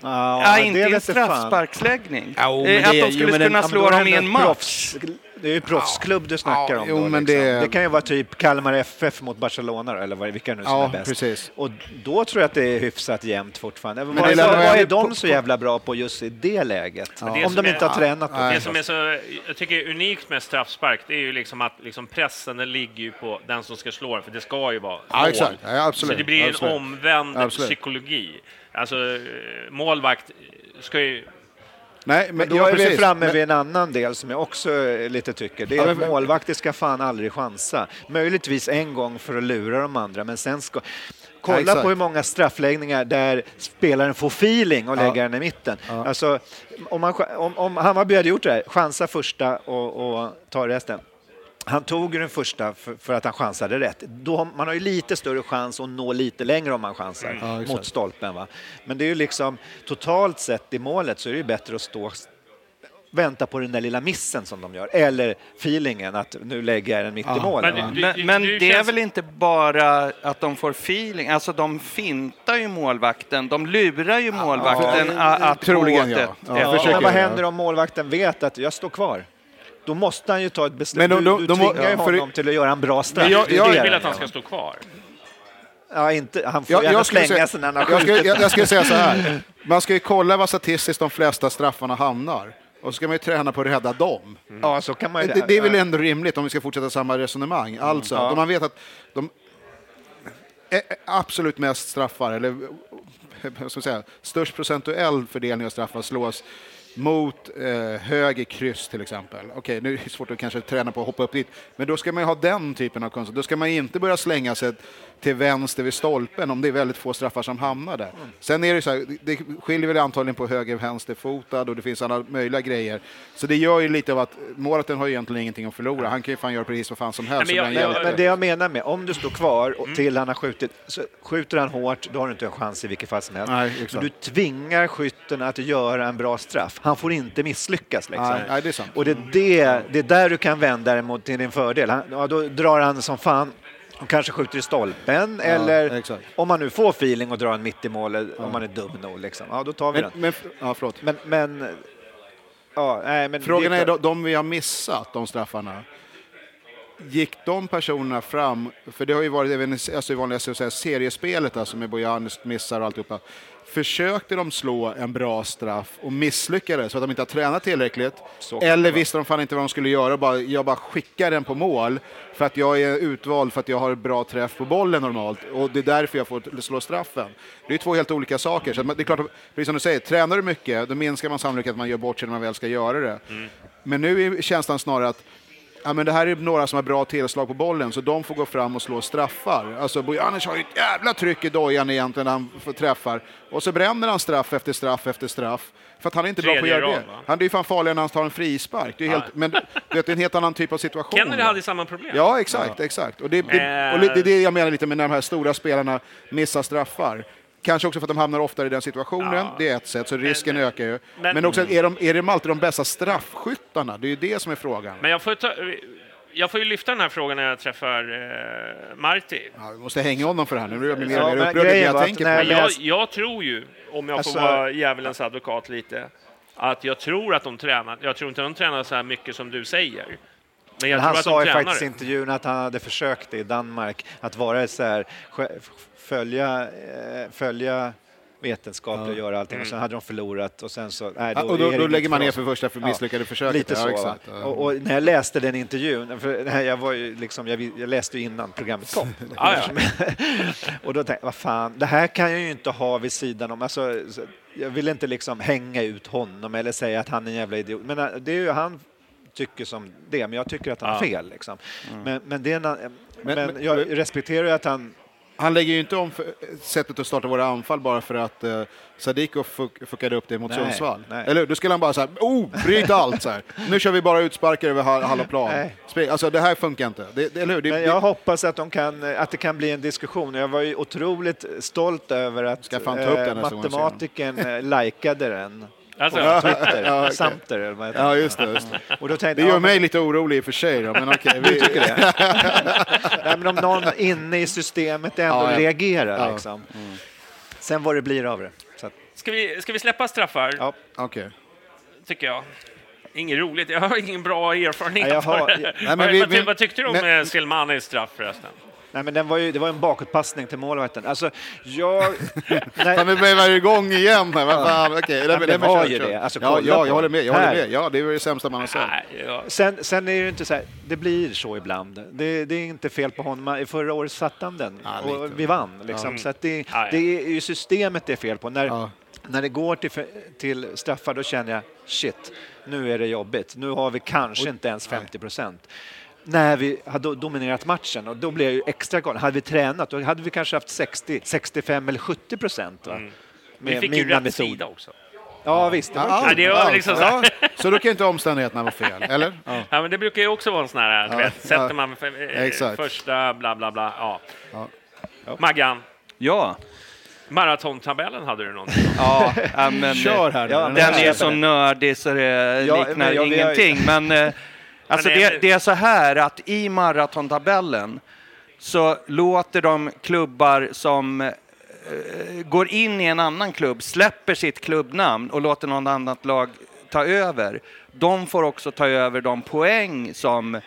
Ja, Ja, det inte i en straffsparksläggning. Jo, Eh, men att det- de jo, skulle men den- kunna Ja, men slå då är dem det i en match. proffs- Det är ju proffsklubb du snackar Ja, om. jo, då, men liksom. det- det kan ju vara typ Kalmar FF mot Barcelona eller vad, vilka nu som Ja, är bäst. precis. Och då tror jag att det är hyfsat jämnt fortfarande. vad, det vad, lär vad är de så jävla bra på just i det läget? Det Om de inte är- har tränat på Nej. Det som är så, jag tycker är unikt med straffspark, det är ju liksom att liksom pressen den ligger ju på den som ska slå den, för det ska ju vara Ja, mål. exakt. Ja, absolut. Så det blir Absolut. en omvänd Absolut. psykologi. Alltså, målvakt ska ju... Nej, men, Men då ja, är vi precis. framme Men- vid en annan del som jag också eh, lite tycker. Det är Ja, att men- målvakter ska fan aldrig chansa. Möjligtvis en gång för att lura de andra, men sen ska... Kolla exakt. på hur många straffläggningar där spelaren får feeling och Ja. lägger den i mitten. Alltså, om, man, om, om Hammarby hade gjort det här, chansa första och, och ta resten. Han tog ju den första för, för att han chansade rätt. Då, man har ju lite större chans att nå lite längre om man chansar Ja, exakt. mot stolpen. Va? Men det är ju liksom totalt sett i målet så är det ju bättre att stå vänta på den där lilla missen som de gör, eller feelingen att nu lägger jag den mitt i målet. Men Men, men det är väl inte bara att de får feeling, alltså de fintar ju målvakten, de lurar ju målvakten Ja, a- att troligen, gå åt ja. ett- Ja, Ja, men vad händer om målvakten vet att jag står kvar? Då måste han ju ta ett beslut. Men de- de- du, de- du tvingar ju ja, för- honom till att göra en bra straff. Jag- Det är jag Jag vill att han ska stå kvar. Ja, inte, han får Jag, gärna jag, skulle slänga säga, sig när han jag, skulle, jag, jag skulle säga så här. Man ska ju kolla vad statistiskt de flesta straffarna hamnar. Och så ska man ju träna på att rädda dem. Ja, så kan man ju... Det, det är väl ändå rimligt om vi ska fortsätta samma resonemang. Alltså, Ja. om man vet att de absolut mest straffar, eller vad ska man säga, störst procentuell fördelning av straffar slås mot eh, höger kryss till exempel. Okej, nu är det svårt att kanske träna på att hoppa upp dit, men då ska man ju ha den typen av kunskap. Då ska man inte börja slänga sig till vänster vid stolpen om det är väldigt få straffar som hamnar där. Sen är det så här, det skiljer väl antagligen på höger och vänsterfotad och det finns alla möjliga grejer. Så det gör ju lite av att målvakten har egentligen ingenting att förlora. Han kan ju fan göra precis vad fan som helst. Nej, men så jag- jag- jävla- Men det jag menar med, om du står kvar och Mm. till han har skjutit, så skjuter han hårt, då har du inte en chans i vilket fall som helst. Nej. Men du tvingar skytten att göra en bra straff. Han får inte misslyckas. Liksom. Nej, nej, det är sant. Och det är, det, det är där du kan vända det mot till din fördel. Han, ja, då drar han som fan och kanske skjuter i stolpen eller exakt. om man nu får feeling och drar en mitt i målet, om man är dum nog. Liksom. Ja, då tar vi Men, den. men, ja, förlåt. Men, men, ja, nej, men Frågan det är de, de vi har missat, de straffarna. Gick de personerna fram, för det har ju varit även alltså i vanliga så att säga, seriespelet alltså med Bojanis missar och alltihopa. Försökte de slå en bra straff och misslyckades så att de inte har tränat tillräckligt? Så Eller visste de fan inte vad de skulle göra? Bara, jag bara skickar den på mål för att jag är utvald för att jag har bra träff på bollen normalt och det är därför jag får slå straffen. Det är två helt olika saker. Så det är klart, precis som du säger, tränar du mycket då minskar man sannolikheten att man gör bort sig när man väl ska göra det. Men nu är känslan snarare att ja, men det här är några som har bra tillslag på bollen, så de får gå fram och slå straffar. Alltså Bojanic har ju ett jävla tryck i dojan egentligen när han får träffar. Och så bränner han straff efter straff efter straff. För att han är inte bra på att Tredje göra det. va? Han är ju fan farligare när han tar en frispark. Det är helt, Men det är en helt annan typ av situation. Kennedy hade samma problem. Ja, exakt, exakt. Och det, det, Eh. och det är det jag menar lite med när de här stora spelarna missar straffar. Kanske också för att de hamnar oftare i den situationen, Ja. det är ett sätt, så risken Men- ökar ju. men- Men, också, är de, är de alltid de bästa straffskyttarna? Det är ju det som är frågan. Men jag får, ta, jag får ju lyfta den här frågan när jag träffar eh, Marti. Ja, vi måste hänga honom för det här nu. Nu är jag mer och mer upprörd grejen jag tänker när på det. jag jag tror ju, om jag Alltså- får vara djävulens advokat lite, att jag tror att de tränar. Jag tror inte de tränar så här mycket som du säger. Men jag Men han tror sa ju faktiskt i intervjun att han hade försökt i Danmark att vara så här, följa, eh, följa vetenskapligt och göra allting och sen hade de förlorat och sen så... Nej, Ja, och är då, det då inget lägger man ner för första för Ja, misslyckade försöket. Lite ja, så. Ja. Och, och när jag läste den intervjun, för jag, var ju liksom, jag, jag läste ju innan programmet kom. Ja, och då tänkte jag, vad fan, det här kan jag ju inte ha vid sidan om. Alltså, så- jag vill inte liksom hänga ut honom eller säga att han är en jävla idiot. Men äh, det är ju han tycker som det, men jag tycker att han har Ja. fel. Liksom. Men, men, det är en, men, Men- men- jag respekterar ju att han Han lägger ju inte om för, sättet att starta våra anfall bara för att uh, Sadiko fuck, fuckade upp det mot Nej, Sundsvall. nej. Eller? Då skulle han bara så här, oh, bryt allt så här. Nu kör vi bara utsparkar över ha- halva plan. Nej. Alltså det här funkar inte. Det, det, eller hur? Det, Men det, jag hoppas att, de kan, att det kan bli en diskussion. Jag var ju otroligt stolt över att Ska fan ta upp den eh, matematikern eh, likade den Alltså, på Twitter. Ja, okej. Samter, eller vad heter ja, just det. Just det. Och då tänkte Det gör ja, mig lite orolig i och för sig då, men okej. vi, tycker det? Nej, men om någon inne i systemet ändå Ja, ja. reagerar. Ja. Liksom. Sen vad det blir av det. Så att, Ska vi, ska vi släppa straffar, Ja. Okej. tycker jag? Inget roligt. Jag har ingen bra erfarenhet Nej, jag har- av det. Nej, men vad, vi- vad, vi- vad tyckte du om men- men, Silmanis straff förresten? Nej, men den var ju, det var en bakåtpassning till målvakten. Alltså, jag... Nej, vi börjar igång igen här. Fan, okej. det men var kör, ju kör. det. Alltså, ja, ja, jag håller med. Jag håller med. Ja, det är det sämsta man har sett. Nej, ja. sen, sen är det ju inte så här, det blir så ibland. Det, det är inte fel på honom. I förra året satte han den Ja, och vi vann. Liksom. Så att det, Ja, ja. det är ju systemet det är fel på. När, Ja. när det går till, till straffar då känner jag shit, nu är det jobbigt. Nu har vi kanske inte ens 50 procent. När vi hade dominerat matchen och då blev jag ju extra galen. Hade vi tränat då hade vi kanske haft 60, 65 eller 70 procent. va? Mm. Vi Med fick ju rätt sida också. Ja visst, det var Ja. Ja, det var liksom så ja. Så då kan inte omständigheterna vara fel, eller? Ja. Ja, men det brukar ju också vara en sån här, du Ja, vet, sätter ja. man för, eh, första bla bla bla. Ja. Ja. Maggan, Ja, maratontabellen hade du någonting? ja, men, Kör här Den är så nördig så det Ja, liknar men jag- vi har- ingenting. Men eh, alltså det är- det, det är så här att i maratontabellen så låter de klubbar som eh, går in i en annan klubb, släpper sitt klubbnamn och låter någon annat lag ta över. De får också ta över de poäng som eh,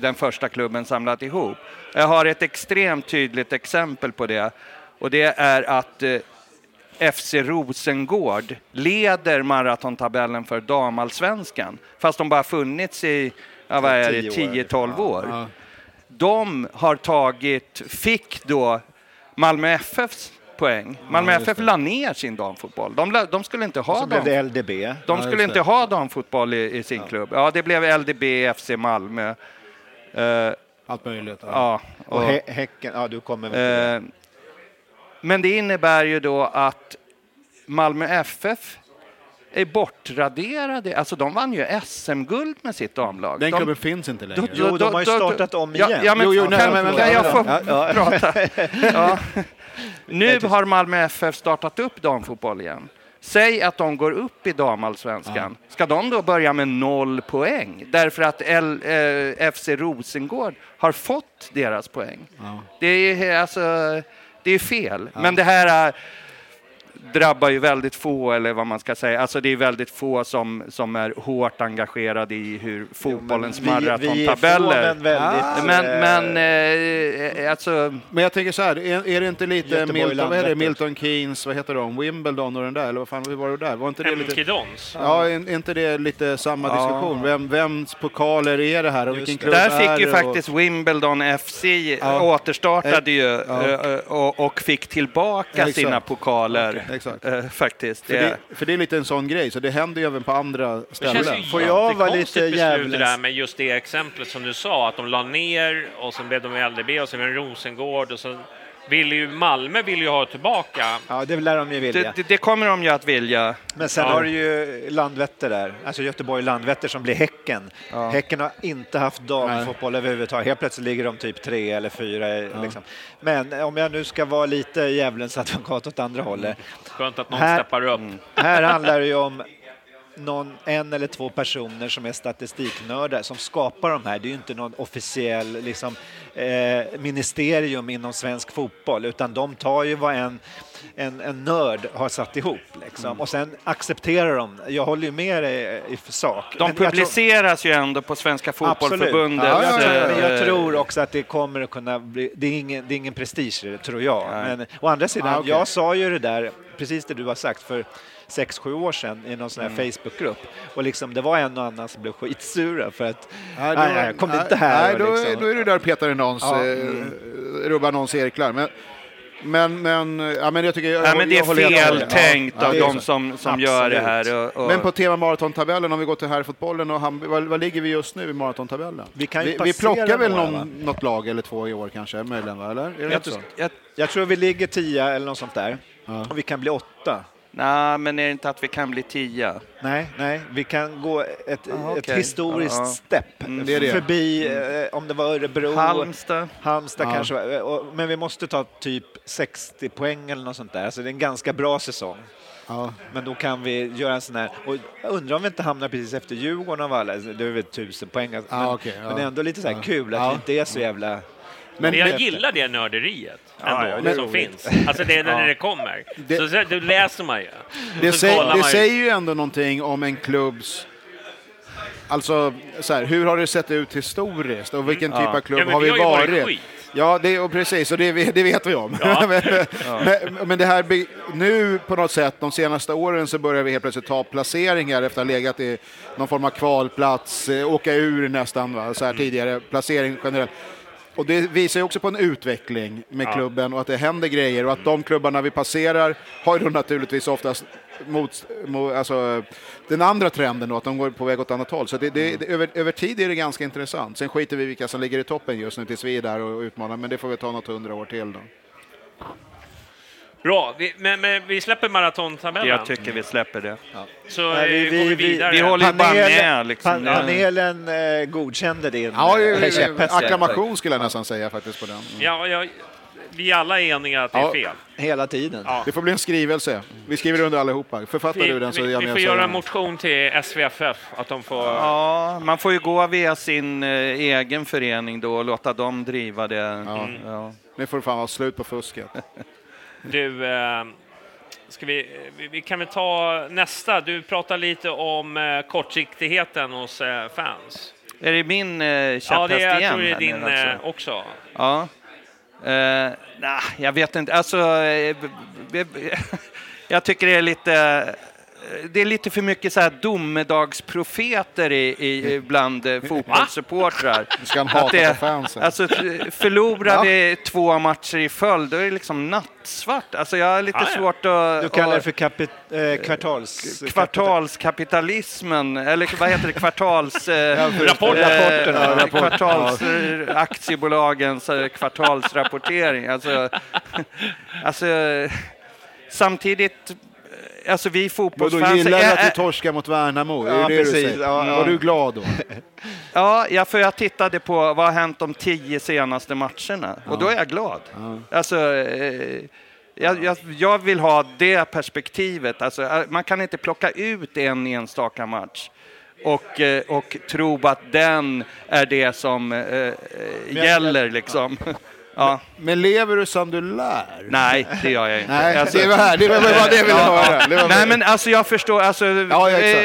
den första klubben samlat ihop. Jag har ett extremt tydligt exempel på det och det är att eh, FC Rosengård leder maratontabellen för damallsvenskan fast de bara funnits i ja, vad är det, Tio år. 10-12 år. Ja. De har tagit, fick då Malmö FFs poäng. Malmö just FF la ner sin damfotboll. De, de skulle inte ha så blev LDB. de Ja, skulle inte ha damfotboll i, i sin klubb. Ja, det blev LDB, FC Malmö. Eh, Allt möjligt. Ja. ja, Och och, hä Häcken, ja du kommer väl men det innebär ju då att Malmö FF är bortraderade. Alltså de vann ju SM-guld med sitt damlag. Den de, klubben finns inte längre. Jo, de har ju startat om igen. Ja, men, Jo, jo, nej, kan, men- men- kan jag få Ja, ja. prata? Ja. Nu har Malmö FF startat upp damfotboll igen. Säg att de går upp i damallsvenskan. Ska de då börja med noll poäng? Därför att L, eh, FC Rosengård har fått deras poäng. Det är alltså, det är fel. Men det här drabbar ju väldigt få, eller vad man ska säga. Alltså det är väldigt få som, som är hårt engagerade i hur fotbollens Vi- vi är få, maratontabeller. men väldigt... Men, eh, men eh, alltså, Men jag tänker så här, är, är det inte lite Milton, vad är det. Milton Keynes, vad heter de, Wimbledon och den där, eller vad fan, hur var det där? Var inte det lite... Kidons. Ja, är är inte det lite samma diskussion? Vem, vems pokaler är det här och vilken klubb där är fick ju det? faktiskt Wimbledon FC Ja. återstartade ju Ja. eh, och, och fick tillbaka sina pokaler Okej, exakt. eh, faktiskt. För det, för det är lite en sån grej, så det händer ju även på andra Det ställen. känns ju Får jag vara jättekonstigt lite det där med just det exemplet som du sa, att de la ner och sen blev de LDB och sen blev det Rosengård och så ville ju Malmö vill ju ha tillbaka. Ja, det lär de ju vilja. det, det, det kommer de ju att vilja. Men sen Ja. har du ju Landvetter där, alltså Göteborg-Landvetter som blir Häcken. Ja. Häcken har inte haft damfotboll överhuvudtaget. Helt plötsligt ligger de typ tre eller fyra. Liksom. Men om jag nu ska vara lite djävulens advokat åt andra hållet. Skönt att någon Här- steppar upp. Här handlar det ju om någon, en eller två personer som är statistiknördar som skapar de här. Det är ju inte någon officiell liksom, eh, ministerium inom svensk fotboll utan de tar ju vad en, en, en nörd har satt ihop liksom. och sen accepterar de. Jag håller ju med dig i, sak. De jag tror- publiceras ju ändå på Svenska Fotbollförbundet. Ja, jag, tror, eh, men jag tror också att det kommer att kunna bli, det är ingen, det är ingen prestige tror jag. Nej. Men å andra sidan, Ah, okej. jag sa ju det där, precis det du har sagt för sex, sju år sedan i någon sån Mm. här Facebookgrupp och liksom det var en och annan som blev skitsura för att Nej, nej, nej, kom inte här. Nej, då, liksom. då är du där och petar i någons, Ja, eh, rubbar någons cirklar. Men, men, men, ja, men jag tycker... Jag, Nej, men det är dig. fel tänkt Ja, av är de som, som gör det här. Och, och, Men på tema maratontabellen, om vi går till herrfotbollen, och Hammarby, vad, vad ligger vi just nu i maratontabellen? Vi kan ju vi, vi plockar väl någon, va? något lag eller två i år kanske, möjligen, va? eller? Är det jag, så? jag, Jag tror vi ligger tia eller något sånt där. Och vi kan bli åtta. Nej, men är det inte att vi kan bli tia? Nej, nej, vi kan gå ett, Ah, ett okej. historiskt ja. stepp Mm. Det är det. förbi, eh, om det var Örebro, Halmstad? Halmstad Ja. kanske, och- men vi måste ta typ 60 poäng eller något sånt där. Så det är en ganska bra säsong. Ja. Men då kan vi göra en sån här, och jag undrar om vi inte hamnar precis efter Djurgården av alla, det är väl tusen poäng. alltså. Ja, men, okej, ja. men det är ändå lite så här Ja. kul att Ja. vi inte är så jävla... Men- Men jag men- gillar det nörderiet Ja, ändå, ja, det som roligt. finns. Alltså det är när det kommer. Det- så, så, då läser man ju. Det, säg, det man ju. säger ju ändå någonting om en klubbs... Alltså, så här, hur har det sett ut historiskt och vilken typ av klubb Ja, har vi vi har varit varit? skit. Ja, det, och precis, och det, det vet vi om. men, men, men det här, nu på något sätt, de senaste åren så börjar vi helt plötsligt ta placeringar efter att ha legat i någon form av kvalplats, eh, åka ur nästan, va? så här tidigare, placering generellt. Och det visar ju också på en utveckling med klubben och att det händer grejer och att de klubbarna vi passerar har ju då naturligtvis oftast mot, mot alltså, den andra trenden då, att de går på väg åt annat håll. Så det, det, det, över, över tid är det ganska intressant. Sen skiter vi i vilka som ligger i toppen just nu tills vi är där och utmanar, men det får vi ta något hundra år till då. Bra, vi, men, men vi släpper maratontabellen. Jag tycker vi släpper det. Så Nej, vi- eh, vi- går vi vi- vidare. vi håller ju bara med. Liksom. pan- panelen eh, godkände din Ja, eh, käpphäst. acklamation skulle jag nästan säga faktiskt på den. Mm. Ja, ja, vi alla är eniga att det är Ja. fel. Hela tiden. Ja. Det får bli en skrivelse. Vi skriver under allihopa. Författar Vi, du den så är vi, jag vi med får och göra en motion till SVFF, att de får... Ja, man får ju gå via sin eh, egen förening då och låta dem driva det. Ja. Nu får det fan vara slut på fusket. Du, eh, ska vi, vi, vi kan väl ta nästa. Du pratar lite om eh, kortsiktigheten hos eh, fans. Är det min eh, Ja, käpphäst det jag igen? tror det är din eh, också. Ja. Eh, nah, jag vet inte. Alltså, jag tycker det är lite... eh, Det är lite för mycket så här domedagsprofeter i, i, bland eh, fotbollssupportrar. ska han Att hata det- på fansen. Alltså, förlorar vi två matcher i följd, då är det liksom nattsvart. Alltså, jag har lite Ja, ja. svårt att... Du kallar det för kapit, eh, kvartals... kvartalskapitalismen, eller vad heter det, kvartals... Eh, Rapport. eh, Rapporterna, eh, rapport. kvartals, aktiebolagens eh, kvartalsrapportering. Alltså, alltså, samtidigt, alltså vi Och då fotbollsfans... gillar du är- att är- torskar mot Värnamo? Är Ja, det det du precis. säger? Ja, ja. Var du glad då? Ja, ja, för jag tittade på vad har hänt de tio senaste matcherna och då är jag glad. Alltså, eh, jag, jag, jag vill ha det perspektivet. Alltså, eh, man kan inte plocka ut en enstaka match och, eh, och tro att den är det som eh, gäller. Liksom. Ja, Men lever du som du lär? nej, det gör jag inte. Nej, Alltså- det var här. Det var bara det jag ville höra. Nej, men alltså jag förstår. Alltså, Ja, exakt.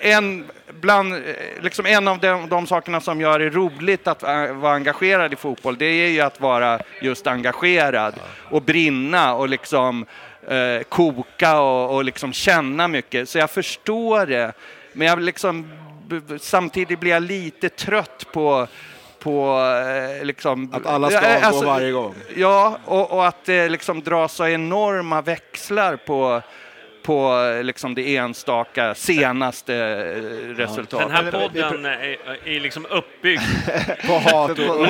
eh, en, bland, eh, liksom en av de, de sakerna som gör det roligt att eh, vara engagerad i fotboll, det är ju att vara just engagerad och brinna och liksom eh, koka och, och liksom känna mycket. Så jag förstår det. Men jag liksom, samtidigt blir jag lite trött på på eh, liksom... Att alla ska avgå varje gång. Ja, och, och att det liksom drar så enorma växlar på, på liksom det enstaka senaste eh, resultatet. Den här podden är, är liksom uppbyggd. på hat och, hot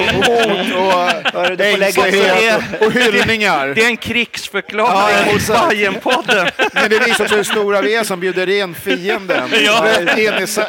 och hyllningar. Det är en krigsförklaring Ja, mot. Bajenpodden. Men det visar sig hur stora vi är som bjuder in fienden. Ja. In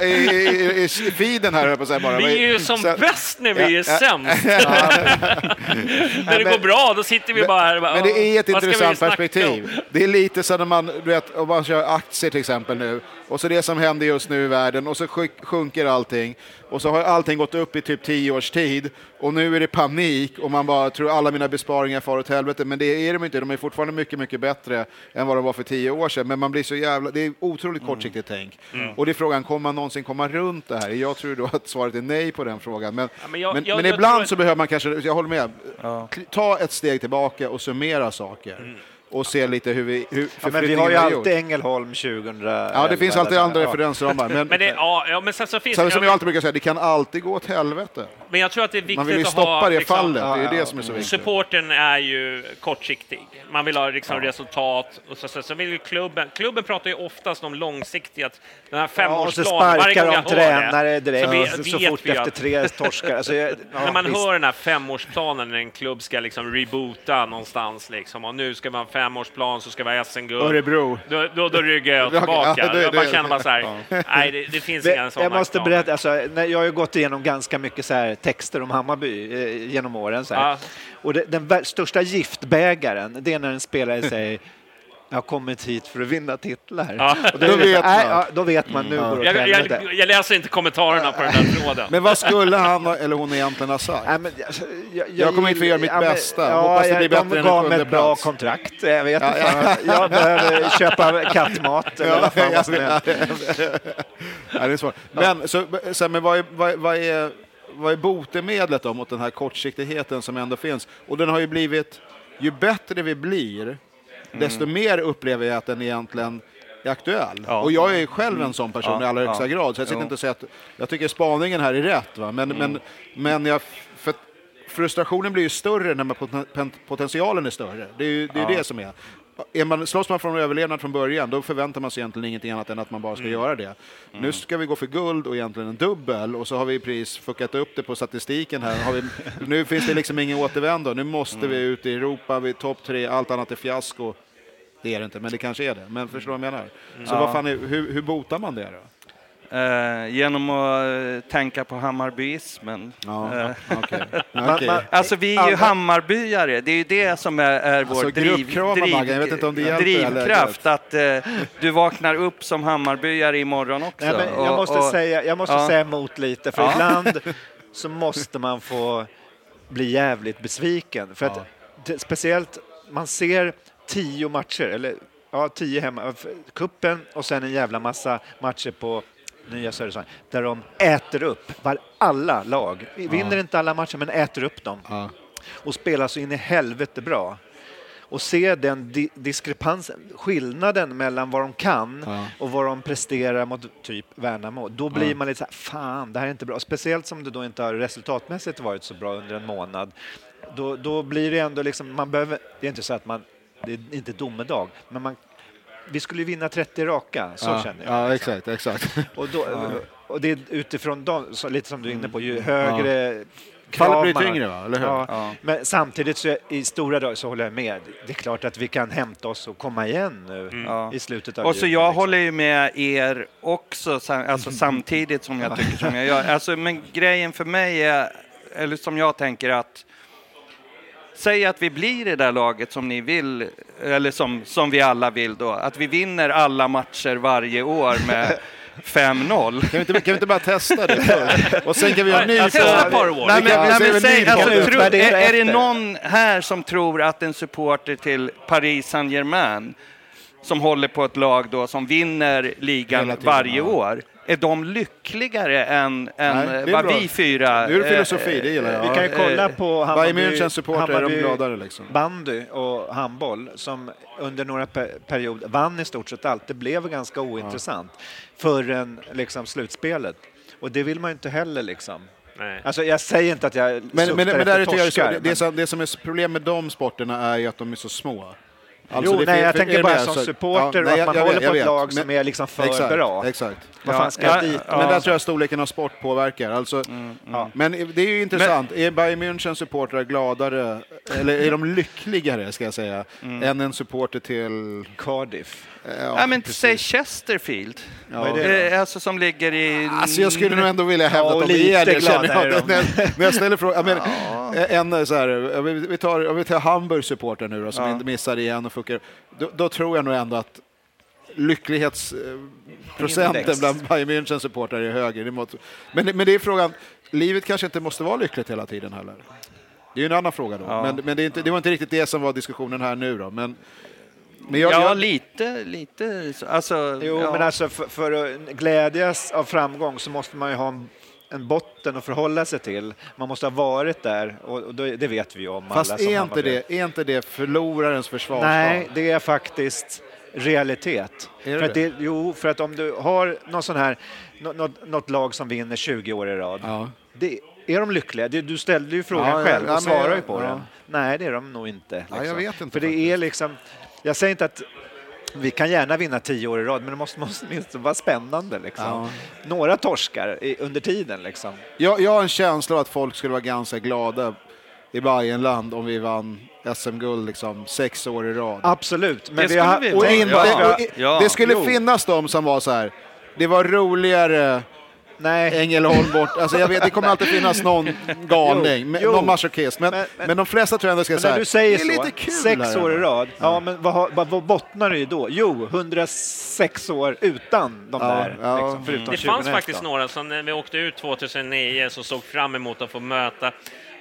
i, i, i, feeden här, på bara. Vi är ju som Så- bäst när vi Ja, är ja. sämst. när det går bra, då sitter vi bara här bara, Men det är ett "Vad ska vi intressant perspektiv. Det är lite så när man, du vet, om man kör aktier till exempel nu och så det som händer just nu i världen och så sjunker allting och så har allting gått upp i typ tio års tid och nu är det panik och man bara tror alla mina besparingar far åt helvete. Men det är de inte. De är fortfarande mycket, mycket bättre än vad de var för tio år sedan. Men man blir så jävla, det är otroligt kortsiktigt tänk. Och det är frågan, kommer man någonsin komma runt det här? Jag tror då att svaret är nej på den frågan. Men, Ja, men jag- men, jag- men jag ibland så behöver man kanske, jag håller med, ta ett steg tillbaka och summera saker. Och se lite hur vi, hur Ja, men vi har ju alltid. Ängelholm 2000. Ja, det finns alltid andra ja. referensramar. Men, Men, det, ja, ja, men sen så finns så, som jag alltid brukar säga, det kan alltid gå åt helvete. men jag tror att det är viktigt Man vill ju stoppa ha, det liksom, fallet, det är det som är så viktigt. Supporten är ju kortsiktig. Man vill ha liksom resultat. Och så, så, så vill ju klubben, klubben pratar ju oftast om långsiktigt, att den här Ja, och så femårsplanen, varje sparkar gång de jag hör tränare det, direkt så, så, vi, så vet fort vi efter att tre torskar. Alltså, jag, ja, när man visst. hör den här femårsplanen när en klubb ska liksom reboota någonstans liksom, och nu ska en femårsplan så ska vi ha SM-guld. Örebro. Då, då, då ryggar jag Ja, tillbaka. det- jag bara känner bara så här, nej det, det finns inga sådana jag måste berätta, alltså, när jag har ju gått igenom ganska mycket så här texter om Hammarby eh, genom åren. Så här. Ja. Och det, den största giftbägaren, det är när en spelare säger jag har kommit hit för att vinna titlar. Ja. Och då, vet nej, man. ja, då vet man nu går det åt Jag, jag, jag läser inte kommentarerna på den där tråden. Men vad skulle han eller hon egentligen ha sagt? Nej, men, jag, jag, Jag kommer hit för att göra mitt ja, men- bästa. Ja, Hoppas det blir bättre de än gav en mig ett bra kontrakt. Jag vet inte. Jag behöver köpa kattmat eller vad fan vad som helst. Ja, det är svårt. Men, så, så, men vad, är, vad, vad, är, vad är botemedlet då mot den här kortsiktigheten som ändå finns? Och den har ju blivit, ju bättre vi blir, desto mer upplever jag att den egentligen är aktuell. Ja. Och jag är själv en sån person Ja, i allra högsta grad, så jag sitter Jo. inte och säger att jag tycker spaningen här är rätt. Va? Men, men, men jag, för frustrationen blir ju större när man poten, potentialen är större. Det är ju det, är det som är. Är man, slåss man från överlevnad från början, då förväntar man sig egentligen ingenting annat än att man bara ska göra det. Nu ska vi gå för guld och egentligen en dubbel och så har vi pris fuckat upp det på statistiken här. Vi, nu finns det liksom ingen återvändo. Nu måste vi ut i Europa, vi är topp tre, allt annat är fiasko. Det är det inte, men det kanske är det. Men förstår du vad jag menar? Så vad fan är, hur, hur botar man det då? Eh, genom att eh, tänka på Hammarbyismen. Ja, Eh, Okej. man- Alltså vi är ju Hammarbyare, det är ju det som är, är vår Alltså, driv, här drivkraft. Att eh, du vaknar upp som Hammarbyare imorgon också. Nej, men jag Och- måste, och- säga, jag måste ja. säga emot lite, för Ja. ibland så måste man få bli jävligt besviken. För att det, speciellt, man ser tio matcher, eller ja, tio hemma, f- kuppen och sen en jävla massa matcher på Nya Södertörn, där de äter upp var, alla lag. Vinner inte alla matcher, men äter upp dem. Ja. Och spelar så in i helvete bra. Och se den di diskrepansen, skillnaden mellan vad de kan Ja. och vad de presterar mot typ Värnamo. Då blir man lite så här, fan, det här är inte bra. Speciellt som det då inte har resultatmässigt varit så bra under en månad. Då, då blir det ändå liksom, man behöver, det är inte så att man, det är inte domedag, men man, vi skulle ju vinna 30 raka, så ja, känner jag. Ja, exakt, exakt. Och, då, och det är utifrån dem, lite som du är inne på, ju högre Fallet krav blir tyngre, va? Eller hur? Ja, Ja. Men samtidigt så i stora drag så håller jag med. Det är klart att vi kan hämta oss och komma igen nu Ja. i slutet av Och så juni, jag liksom. håller ju med er också, alltså samtidigt som jag tycker som jag gör. Alltså, men grejen för mig är, eller som jag tänker att Säg att vi blir det där laget som ni vill, eller som, som vi alla vill då. Att vi vinner alla matcher varje år med 5-0. Kan vi, inte, kan vi inte bara testa det först? Och sen kan vi göra en ny Testa. Nej, men, nej, men säg, alltså, tro, är, det någon här som tror att en supporter till Paris Saint-Germain som håller på ett lag då som vinner ligan varje år, är de lyckligare än, än Nej, vad bra. vi fyra... Nu är det eh, filosofi, det gillar jag. Vi kan ju kolla på Bayern Hammarby, Hammarby gladare liksom. bandy och handboll som under några per perioder vann i stort sett allt. Det blev ganska ointressant förrän liksom slutspelet. Och det vill man ju inte heller liksom. Nej. Alltså jag säger inte att jag Men, men, men efter är det, så, torskar. det, det, som, det som är problem med de sporterna är ju att de är så små. Jo, Alltså, det nej, jag tänker bara som Så- supporter ja, nej, att man jag- jag håller vet, på ett lag vet. som Men- är liksom för exakt, bra. Exakt. Vad fan ska ja, dit? ja. Men där tror jag storleken av sport påverkar. Alltså, Ja. Men det är ju intressant. är Bayern Münchens supportrar gladare, eller är de lyckligare ska jag säga, än en supporter till... Cardiff. Eh, Ja, men precis. säg Chesterfield. Är det? Eh, Alltså som ligger i... Alltså jag skulle nog ändå vilja hävda Ja, att de är det. känner jag. När, när jag ställer frågan. Men, en så här, vi vi tar, vi tar Hamburgs supporter nu då, som Ja. inte missar igen och fuckar. Då, då tror jag nog ändå att lycklighetsprocenten bland Bayern Münchens supportrar är högre. Men, men det är frågan, livet kanske inte måste vara lyckligt hela tiden heller. Det är ju en annan fråga då. Ja. Men, men det, är inte, det var inte riktigt det som var diskussionen här nu då. Men, men jag, Ja, jag, lite, lite. så- Alltså, Jo, ja. men alltså för, för att glädjas av framgång så måste man ju ha en, en botten att förhålla sig till. Man måste ha varit där och, och det, det vet vi ju om. fast alla som är inte, det, är inte det förlorarens försvarsdag? Nej, det är faktiskt realitet. Är det för att det? jo, för att om du har någon sån här, nå- något, något lag som vinner 20 år i rad, Ja. det, är de lyckliga? Du ställde ju frågan Ja, ja, själv ja, och svarar jag- ju på ja. den. Nej, det är de nog inte. liksom. Ja, jag vet inte För det faktiskt. är liksom, jag säger inte att vi kan gärna vinna 10 år i rad, men det måste, måste åtminstone vara spännande. Liksom. Ja. Några torskar i, under tiden. Liksom. Jag, jag har en känsla av att folk skulle vara ganska glada i Bayernland om vi vann SM-guld liksom sex år i rad. Absolut. Men Det vi skulle har, vi Och ja, det skulle jo. finnas de som var så här, det var roligare Nej. Ängelholm bort. Alltså jag vet, det kommer alltid finnas någon galning, Jo, men- jo. någon masochist. Men, Men- men, de flesta tror jag ändå ska säga du säger det är så, lite kul sex år i rad, ja, men vad, vad, vad bottnar det i då? Jo, 106 år utan de Ja, där. ja. Liksom, förutom Det 2011. fanns faktiskt några som när vi åkte ut 2009 som såg fram emot att få möta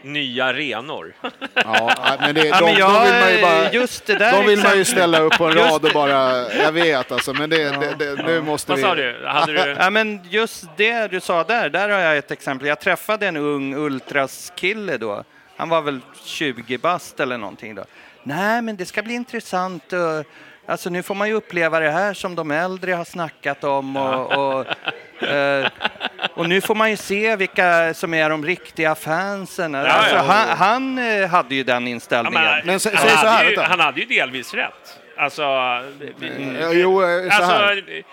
nya arenor. Ja, nej, men det, Ja, de, men de jag, vill man ju bara... just det där De vill man ju ställa upp på en rad och bara... Jag vet alltså, men det, det, det, nu måste Vad vi... sa du? Hade du? Ja, men just det du sa där, där har jag ett exempel. Jag träffade en ung ultraskille då. Han var väl 20 bast eller någonting då. Nej, men det ska bli intressant. Alltså nu får man ju uppleva det här som de äldre har snackat om och, och, eh, och nu får man ju se vilka som är de riktiga fansen. Alltså, ja. Han, han eh, hade ju den Ja, inställningen. men, Men sä- han, säg så här, hade ju, vänta. han hade ju delvis rätt. Alltså, Ja, Jo, eh, så alltså här. eh,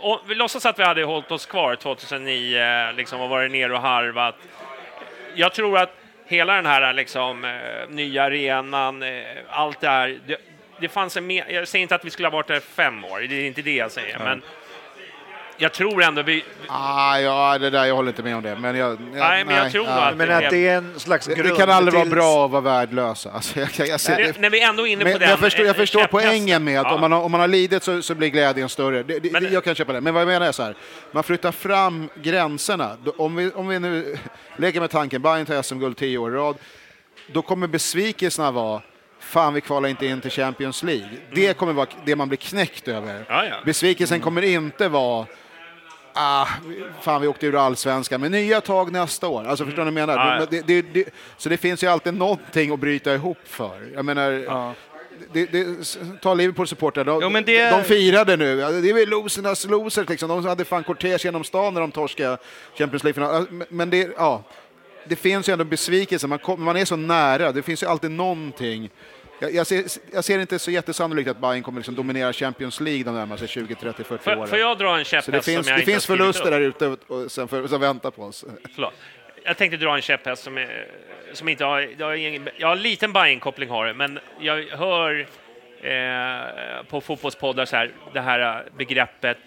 och vi låtsas att vi hade hållit oss kvar 2009 liksom, och varit ner och harvat. Jag tror att hela den här liksom, eh, nya arenan, eh, allt det här, det, det fanns en mer, jag säger inte att vi skulle ha varit där fem år, det är inte det jag säger, men jag tror ändå vi... Ah, ja, det där, jag håller inte med om det. Men jag, jag, Nej, men jag tror nog att- Men att det är en slags det, grund det kan aldrig vara bra att vara värdelösa. Alltså, jag, jag, jag ser, Det, när vi ändå är inne på men den... jag förstår, jag eh, förstår poängen med att Ja. om, man har, om man har lidit så, så blir glädjen större. Det, det, Men- det, jag kan köpa det. Men vad jag menar är så här, man flyttar fram gränserna. Om, vi, om vi nu leker med tanken, Bayern tar SM-guld tio år i rad, då kommer besvikelserna vara Fan, vi kvalar inte in till Champions League. Det kommer vara det man blir knäckt över. Mm. Ja, ja. Besvikelsen kommer inte vara Ah, fan, vi åkte ur allsvenskan, men nya tag nästa år. Alltså, förstår ni vad jag menar? Ja, ja. Det, det, det, så det finns ju alltid någonting att bryta ihop för. Jag menar, det, det, ta Liverpools supportrar, de, det- de firade nu. Ja, Det är väl losernas losers, liksom. De hade fan kortege genom stan när de torskade Champions League-final. Men- Men det, ja, det finns ju ändå besvikelse, man, kom, man är så nära. Det finns ju alltid någonting. Jag, jag, ser, jag ser inte så jättesannolikt att Bayern kommer liksom dominera Champions League de närmaste 20, 30, 40 Får, åren. får jag dra en käpphäst det som finns, jag det finns förluster upp? där ute och, som, för, som väntar på oss. Förlåt. Jag tänkte dra en käpphäst som, är, som inte har... Jag har, ingen, jag har en liten Bajen-koppling har det, men jag hör eh, på fotbollspoddar så här, det här begreppet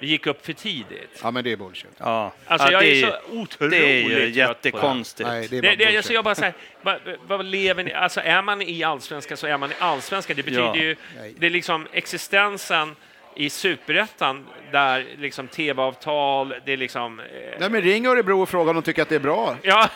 vi gick upp för tidigt. Ja, men det är bullshit. Ja. Alltså, ja, jag det är så otroligt det är ju det. jättekonstigt. Nej, det är Det, bara det, bullshit. alltså jag bara säger, vad, vad lever ni, alltså är man i allsvenskan så är man i allsvenskan. Det betyder Ja. ju, det är liksom existensen i superettan där liksom tv-avtal, det är liksom... Eh, Nej, men ring Örebro och fråga om de tycker att det är bra. ja,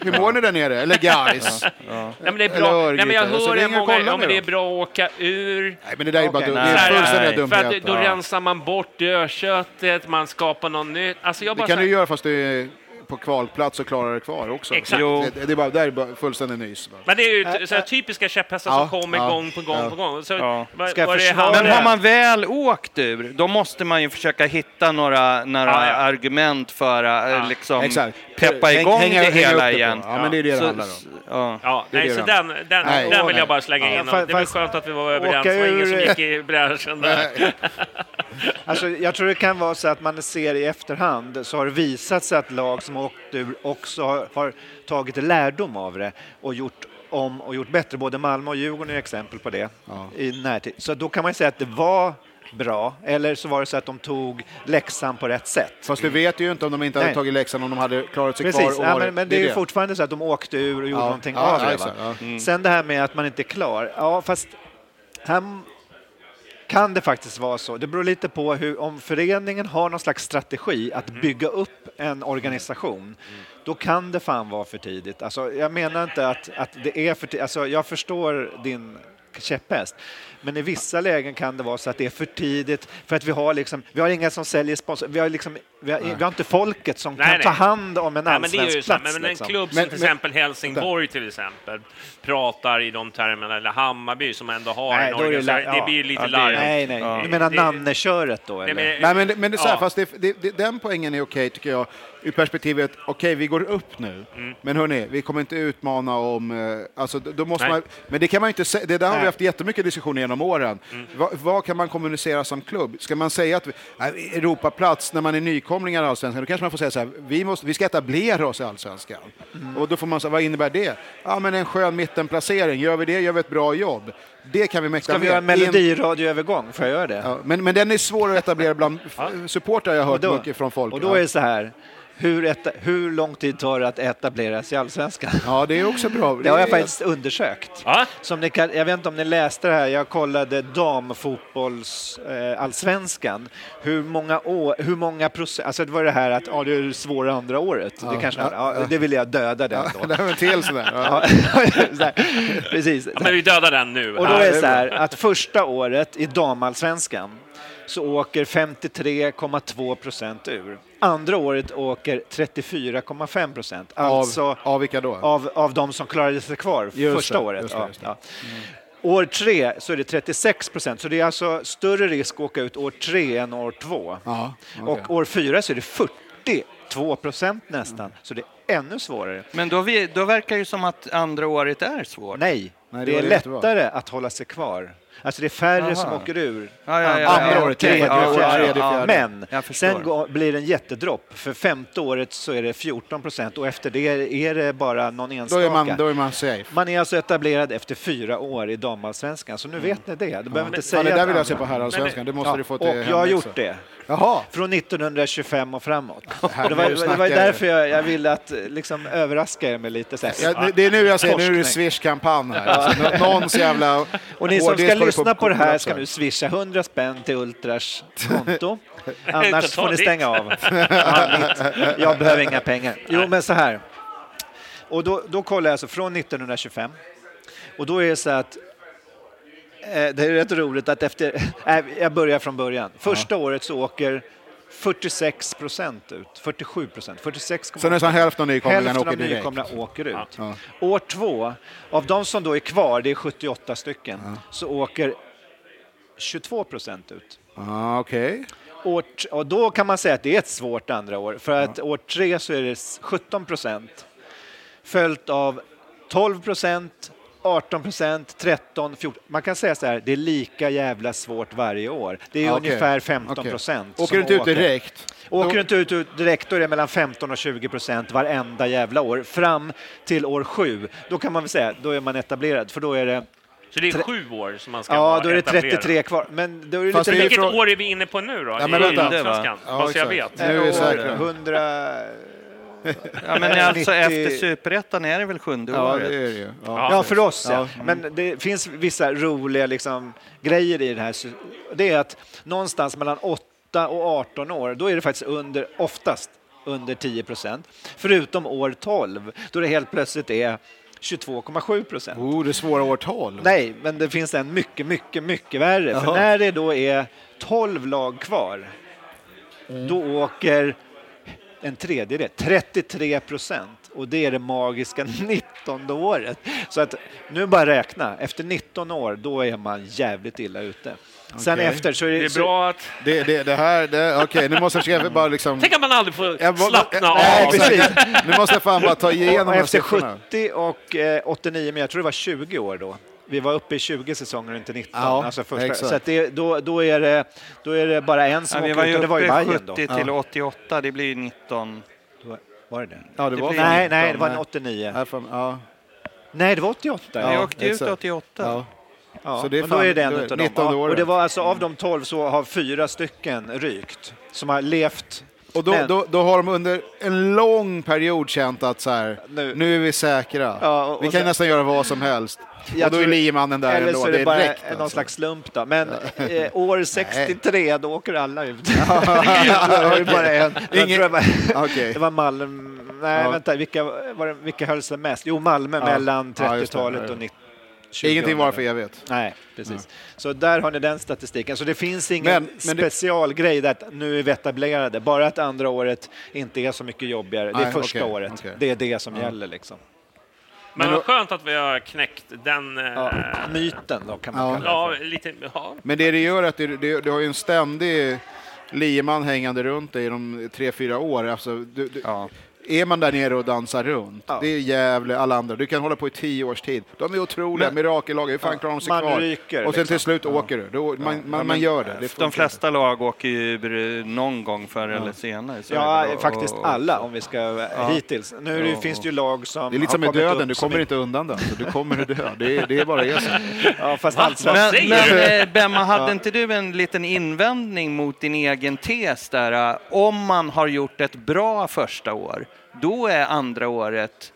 Hur mår ni där nere? Eller guys? nej, men det är bra. Nej, men jag hör det och många, ja, men det är bra att åka ur. Nej, men det där är bara Okej, dum. nej. Det är Nej, fullständiga nej. För att dumheter. då Ja. rensar man bort dödköttet, man skapar något nytt. Alltså jag Det kan så du göra fast du är på kvalplats och klarar dig kvar också. Exakt. Jo. Det, det är bara, det är bara fullständig nys. Men det är ju så här typiska käpphästar Ja, som kommer ja, gång på gång ja. på gång. Så, Ja. det försvara handlar Men har man väl åkt ur, då måste man ju försöka hitta några, några Ja, ja. argument för att Ja. liksom Exakt. peppa Häng- igång hänga- det hela det igen. Ja, men det är det det Så- handlar om. Ja. Det nej, det så det den, den, Nej. den vill jag bara slänga Ja, in. fa- Det var skönt att vi var överens. Det var ingen som gick i bräschen där. Alltså, jag tror det kan vara så att man ser i efterhand så har det visat sig att lag som åkt ur också har, tagit lärdom av det och gjort om och gjort bättre. Både Malmö och Djurgården är exempel på det Ja. i närtid. Så då kan man säga att det var bra, eller så var det så att de tog läxan på rätt sätt. Fast du vet ju inte om de inte hade Nej. tagit läxan om de hade klarat sig Precis, kvar. och ja, men, men det är ju fortfarande så att de åkte ur och gjorde Ja. någonting Ja, av det. ja. Sen det här med att man inte är klar. Ja, fast här kan det faktiskt vara så. Det beror lite på hur, om föreningen har någon slags strategi att bygga upp en organisation, då kan det fan vara för tidigt. Alltså, jag menar inte att, att det är för tidigt. Alltså, jag förstår din käpphäst. Men i vissa lägen kan det vara så att det är för tidigt för att vi har, liksom, vi har inga som säljer sponsor. Vi har, liksom, vi har, vi har inte folket som Nej, kan nej. ta hand om en Nej, men det är ju allsvensk så. plats. Men, men en liksom. klubb som Men- till men- exempel Helsingborg till exempel pratar i de termerna, eller Hammarby som ändå har Nej, en då är det organisation. Det, ja. blir lite Ja, det- larvigt. Nej, nej. Ja. Du menar Det- Nanne-köret då? Nej, Eller? men- Nej, men, det- men det är så här, Ja. fast det, det, det, den poängen är okej tycker jag, ur perspektivet, okej vi går upp nu, Mm. men hörni, vi kommer inte utmana om, eh, alltså då måste Nej. man, men det kan man inte säga, det där har vi haft jättemycket diskussioner genom åren. Mm. Va, vad kan man kommunicera som klubb? Ska man säga att vi, Europaplats när man är nykomling nykomlingar i allsvenskan, då kanske man får säga så här, vi, måste, vi ska etablera oss i allsvenskan. Och då får man säga, vad innebär det? Ja, men en skön mittenplacering, gör vi det gör vi ett bra jobb. Det kan vi mäkta Ska vi göra en melodiradioövergång? Får jag göra det? Ja, men, men den är svår att etablera bland supportrar jag har hört mycket från folk. Och då är det så här, hur, eta, hur lång tid tar det att etablera sig i Allsvenskan? ja, det är också bra. Det har jag faktiskt undersökt. Ja, Som ni kan, jag vet inte om ni läste det här, jag kollade damfotbolls eh, allsvenskan. Hur många år, hur många procent, alltså det var det här att ja, det är det svåra andra året. det, kanske, ja, det vill jag döda den då. Det var en till sådär. Ja. Ja, så här, precis. ja, men vi dödar den nu. Och då är det så här att första året i damallsvenskan så åker 53,2 procent ur. Andra året åker 34,5 procent. Alltså Av, av vilka då? av, av de som klarade sig kvar Just första det, året. just det, just det. ja. År tre så är det 36 procent, så det är alltså större risk att åka ut år tre än år två. Ja, okej. Och år fyra så är det 42 procent nästan, så det är ännu svårare. Men då, vi, då verkar det ju som att andra året är svårt. Nej, Nej, det det är lättare att hålla sig kvar. Alltså det är färre Jaha. som åker ur. Ja, ja, ja, andra året, tredje, fjärde. Men sen går, blir det en jättedropp. För femte året så är det 14 procent och efter det är det bara någon Då enstaka. är, man, då är man safe. Man är alltså etablerad efter fyra år i damallsvenskan, så nu vet ni det. Du behöver inte Ja, säga det där vill jag se på herrallsvenskan. Det måste Ja, du få och till jag har gjort det. Jaha. Från 1925 och framåt. Och det, var, det var därför jag, jag ville att liksom, överraska er med lite så. Ja, det är nu jag säger, nu är det. Swish-kampanj här. Alltså, nå- någons jävla... Och ni som ska lyssna på det här ska nu swisha 100 spänn till Ultras konto. Annars får ni stänga av. Jag behöver inga pengar. Jo, men så här. Och då, då kollar jag alltså från 1925. Och då är det så att det är rätt roligt att efter, jag börjar från början. Första året så åker 46 procent ut, 47 procent, 46 Så nästan hälften av nykomlingarna Hälften åker av direkt. nykomlingarna åker ut. Ja. År två, av de som då är kvar, det är 78 stycken, så åker 22 procent ut. Ah, Okej. År, t- och då kan man säga att det är ett svårt andra år, för att år tre så är det s- 17 procent, följt av 12 procent, 18 procent, 13, 14. Man kan säga så här, det är lika jävla svårt varje år. Det är Ah, okej. ungefär 15 Okej. procent. Åker du inte ut direkt? Åker du inte ut, direkt då är det mellan 15 och 20 procent varenda jävla år. Fram till år sju, då kan man väl säga, då är man etablerad, för då är det, Så det är sju år som man ska ja, vara då är det etablerad. 33 kvar. Men då är det Fast lite Vilket från- år är vi inne på nu då? Ja, men I vänta. Allsvenskan? Ja, så jag vet. Nu är vi säkra. 100... Ja, men alltså 90 efter superettan är det väl sjunde Ja, året? det är det ju. Ja. Ja, för oss ja. Men det finns vissa roliga liksom, grejer i det här. Det är att någonstans mellan 8 och 18 år, då är det faktiskt under, oftast under 10 procent. Förutom år 12, då det helt plötsligt är 22,7 procent. Oh, det är svåra år 12. Nej, men det finns en mycket, mycket, mycket värre. För Jaha. när det då är 12 lag kvar, då åker en tredjedel, 33 procent. Och det är det magiska 19 året. Så att nu bara räkna, efter 19 år, då är man jävligt illa ute. Sen Okej. efter så är det... Det är så- bra att... Det, det, det här, det, okej, nu måste jag försöka bara liksom... Tänk att man aldrig får Jag slappna Nej, av. precis. Nu måste jag fan bara ta igenom Och efter siffrorna. 70 och eh, 89, men jag tror det var 20 år då. Vi var uppe i 20 säsonger och inte 19. Ja, alltså första. Så att det, då, då, är det, då är det bara en som Ja, vi åker var ut ju och det var ju uppe Bayern då. 70 till 88, det blir 19. Då Var det det? Ja, det var blir- fan Nej, 19, nej, det var en nej. 89. Nej, fan, ja. Nej, det var 88. vi Ja. åkte ut exakt. 88. Ja. Ja, Så det är men då fan- är det en utav 19 dem. Ja, och det var alltså av de 12 så har fyra stycken rykt som har levt. Och då, Men- då, då har de under en lång period känt att så här, Nu- nu, är vi säkra. Ja, och- vi och kan sen- nästan göra vad som helst. Jag och då är liemannen där Eller ändå. så är det bara direkt, någon alltså. slags slump då. Men eh, år 63, då åker alla ut. det bara en. Jag Ingen- tror det, var, Okej. det var Malmö. Nej, Ja. vänta, vilka, var det, vilka höll sig mest? Jo, Malmö Ja. mellan Ja, just det. 30-talet och 90 20 Ingenting var för evigt. Nej, precis. Så där har ni den statistiken. Så det finns ingen Men- men det- specialgrej där att nu är vi etablerade. Bara att andra året inte är så mycket jobbigare. Det är Nej, första okej, året. okej. Det är det som gäller liksom. Men vad skönt att vi har knäckt den... Ja, myten då kan man Ja. kalla det Ja, lite... Ja. Men det det gör är att det, det, det har ju en ständig lieman hängande runt dig i de tre, fyra år. Alltså, du, du, Ja. Är man där nere och dansar runt, Ja. det är Gävle, alla andra, du kan hålla på i tio års tid. De är otroliga, mirakellag, hur fan klarar de sig man kvar? ryker, och sen till liksom. slut åker du. Då, man, man, man gör det. det De flesta lag åker ju någon gång förr eller senare. Ja, det. Och- faktiskt och- alla om vi ska hittills. Nu det, Ja. finns det ju lag som Det är lite som med döden, du kommer inte undan den. Du kommer att dö. Det är, det är bara så. Ja, fast Va? alltså, Men, men eh, Bemma, hade inte du en liten invändning mot din egen tes där? eh, Om man har gjort ett bra första år, då är andra året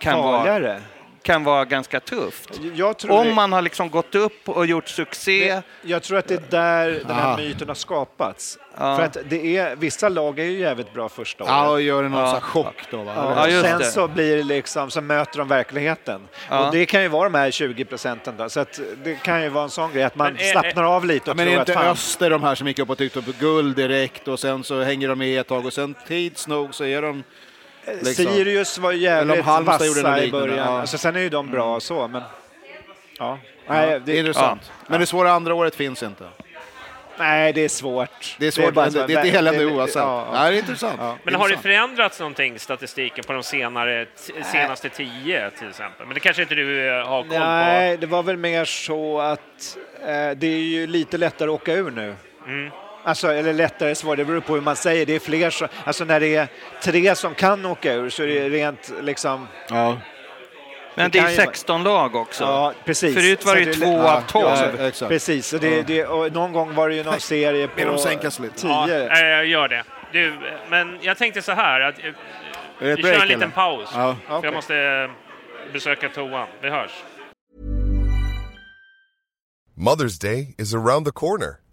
kan vara, kan vara ganska tufft. Jag tror, Om det, man har liksom gått upp och gjort succé. jag tror att det är där den här Ah. myten har skapats. Ja. För att det är, vissa lag är ju jävligt bra första året. Ja, och gör det någon Ja. sån här chock då. Va? Ja, sen det. så blir det liksom, så möter de verkligheten. Ja. Och det kan ju vara de här 20 procenten då, så att det kan ju vara en sån grej att man Men är- slappnar av lite Ja, och men är tror att inte fan, Öster de här som gick upp och tyckte på guld direkt och sen så hänger de med ett tag och sen tids nog så är de... liksom- Sirius var jävligt vassa i början. ja. Alltså, sen är ju de bra och så, men... Ja. Nej, Det är det, intressant. Men det svåra andra året finns inte. nej, det är svårt. Det är svårt, bara det, så- det är ett elände det- oavsett. ja, Ja, ja. det är intressant. Ja. Men har det förändrats någonting, statistiken, på de senare, t- senaste tio till exempel? Men det kanske inte du eh, har koll på? Nej, det var väl mer så att eh, det är ju lite lättare att åka ur nu. Mm. Alltså, eller lättare svar, det beror på hur man säger. Det är fler som, alltså när det är tre som kan åka ur så är det rent liksom, Ja. Men Det det är kan ju vara- 16 lag också. ja precis. Förut var Så det ju två ja, av 12. Ja, exakt. Precis, och, det, det, och någon gång var det ju någon serie på sänka sig lite. Ja, tio. eh, jag gör det. Du, men jag tänkte så här, att vi kör en liten eller? paus. Ja. För Okej. jag måste eh, besöka toan. Vi hörs. Mother's Day is around the corner.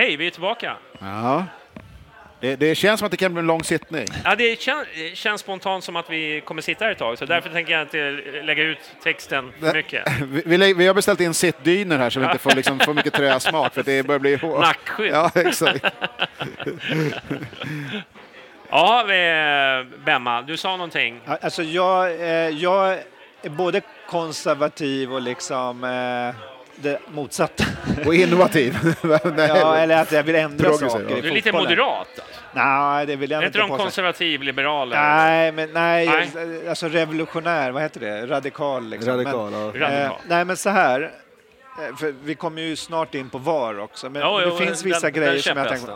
Hej, vi är tillbaka. Ja. Det, det känns som att det kan bli en lång sittning. Ja, det kän, känns spontant som att vi kommer sitta här ett tag, så därför tänker jag inte lägga ut texten för mycket. Vi, vi, vi har beställt in sittdyner här så vi inte får liksom för mycket träsmak för det börjar bli hårt. Nackskydd. Ja, exakt. Ja, vi- Bemma, du sa någonting. Alltså jag, eh, jag är både konservativ och liksom eh, det motsatta. Och innovativ. Nej. ja, eller att jag vill ändra Progressiv, saker ja. Du är lite moderat. Alltså. Nej, det vill jag Är inte inte de konservativ, liberaler? Nej, men nej, Nej. alltså revolutionär, vad heter det? Radikal liksom. Radikal, ja. Men, Radikal. eh, nej, men så här. eh, För vi kommer ju snart in på VAR också, men Ja, det jo, finns vissa den- grejer den som jag tänker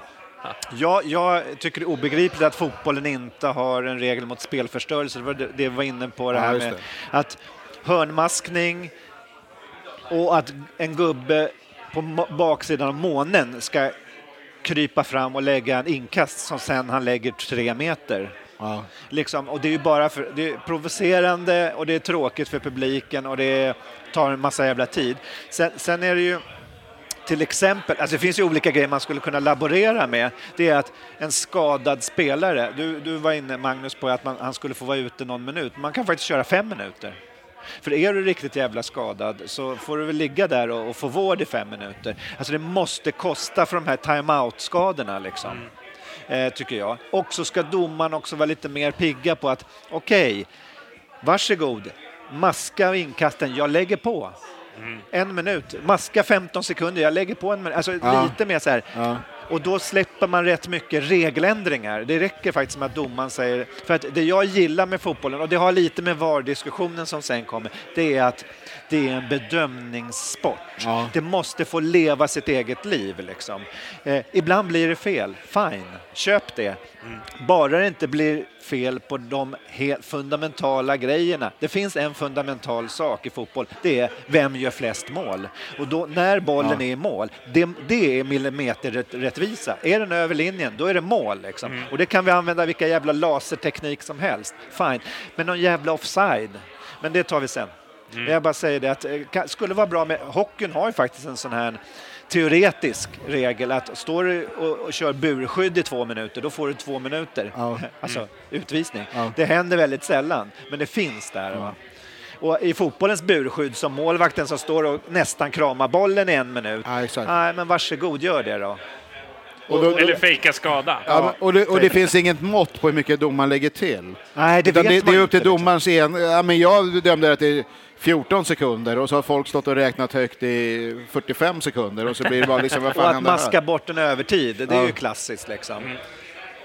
jag, jag tycker det är obegripligt att fotbollen inte har en regel mot spelförstörelse. Det var det det vi var inne på, det Ja, här just med det. att hörnmaskning och att en gubbe på baksidan av månen ska krypa fram och lägga en inkast som sen han lägger tre meter. Ja. Liksom, och det är ju bara för, det är provocerande och det är tråkigt för publiken och det tar en massa jävla tid. Sen, sen är det ju till exempel, alltså det finns ju olika grejer man skulle kunna laborera med. Det är att en skadad spelare, du, du var inne Magnus på att man, han skulle få vara ute någon minut, man kan faktiskt köra fem minuter. För är du riktigt jävla skadad så får du väl ligga där och, och få vård i fem minuter. Alltså det måste kosta för de här timeout-skadorna liksom. Eh, tycker jag. Och så ska domaren också vara lite mer pigga på att okej, varsågod, maska inkasten, jag lägger på. En minut, maska 15 sekunder, jag lägger på en minut. Alltså Ja. lite mer så här. Ja. Och då släpper man rätt mycket regeländringar. Det räcker faktiskt med att domaren säger... För att det jag gillar med fotbollen, och det har lite med VAR-diskussionen som sen kommer, det är att det är en bedömningssport. Ja. Det måste få leva sitt eget liv. Liksom. Eh, ibland blir det fel, fine, köp det. Bara det inte blir fel på de helt fundamentala grejerna. Det finns en fundamental sak i fotboll, det är vem gör flest mål? Och då, när bollen är i mål, det, det är millimeterrättvisa. Är den över linjen, då är det mål. Liksom. Och det kan vi använda vilka jävla laserteknik som helst. Fine. Men någon jävla offside, men det tar vi sen. Jag bara säger det att eh, kan- skulle vara bra med, hockeyn har ju faktiskt en sån här teoretisk regel att står du och, och kör burskydd i två minuter, då får du två minuter. Ja. Alltså utvisning. Ja. Det händer väldigt sällan, men det finns där. Va? Och i fotbollens burskydd som målvakten som står och nästan kramar bollen i en minut. Ja. Nej, men varsågod, gör det då. Och, då, Eller fejka skada. ja, och, det, och det finns inget mått på hur mycket domaren lägger till. Nej, det vet det, man det är upp till liksom. domarens en... Ja, men jag dömde det till 14 sekunder och så har folk stått och räknat högt i 45 sekunder och så blir det bara liksom, vad Och fan att händer här? maska bort en övertid, det är Ja. ju klassiskt liksom.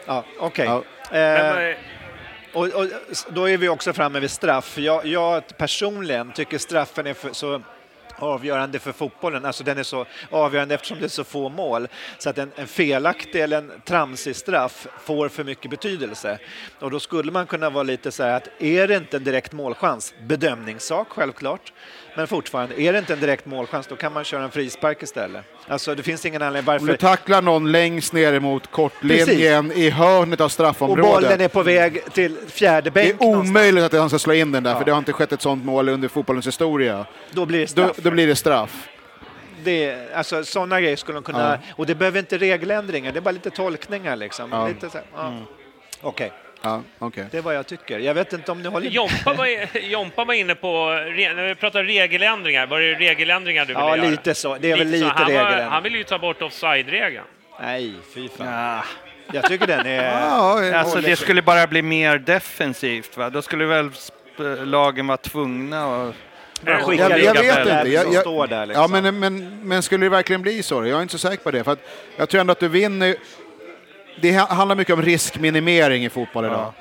Ja, okej. Ja. Eh, Och, och då är vi också framme vid straff. Jag, jag personligen tycker straffen är för, så avgörande för fotbollen. Alltså den är så avgörande eftersom det är så få mål. Så att en, en felaktig eller en tramsig straff får för mycket betydelse. Och då skulle man kunna vara lite så här att är det inte en direkt målchans, bedömningssak självklart, men fortfarande, är det inte en direkt målchans då kan man köra en frispark istället. Alltså det finns ingen anledning Om du varför... tacklar någon längst ner mot kortlinjen i hörnet av Och straffområdet. bollen är på väg till fjärde det är bänk någonstans. omöjligt att han ska slå in den där, Ja. för det har inte skett ett sånt mål under fotbollens historia. Då blir det Då, straff. då blir det straff. Det, alltså, sådana grejer skulle de kunna... Och det behöver inte regeländringar, det är bara lite tolkningar. Liksom. Ja. Lite så ja. Okej, Ja, okej. det är vad jag tycker. Jag vet inte om ni håller. Jompa var, Jompa var inne på, när vi pratar regeländringar, var det regeländringar du ville Ja, göra? lite så. Det är väl lite så. han, var, han vill ju ta bort offside-regeln. Nej, fy fan. Jag tycker den är... Ja, Alltså det skulle bara bli mer defensivt va? Då skulle väl lagen vara tvungna att... Jag, jag vet inte. Jag, jag, står där, ja, men, men, men skulle det verkligen bli så? Jag är inte så säker på det. För att jag tror ändå att du vinner. Det ha- handlar mycket om riskminimering i fotboll idag.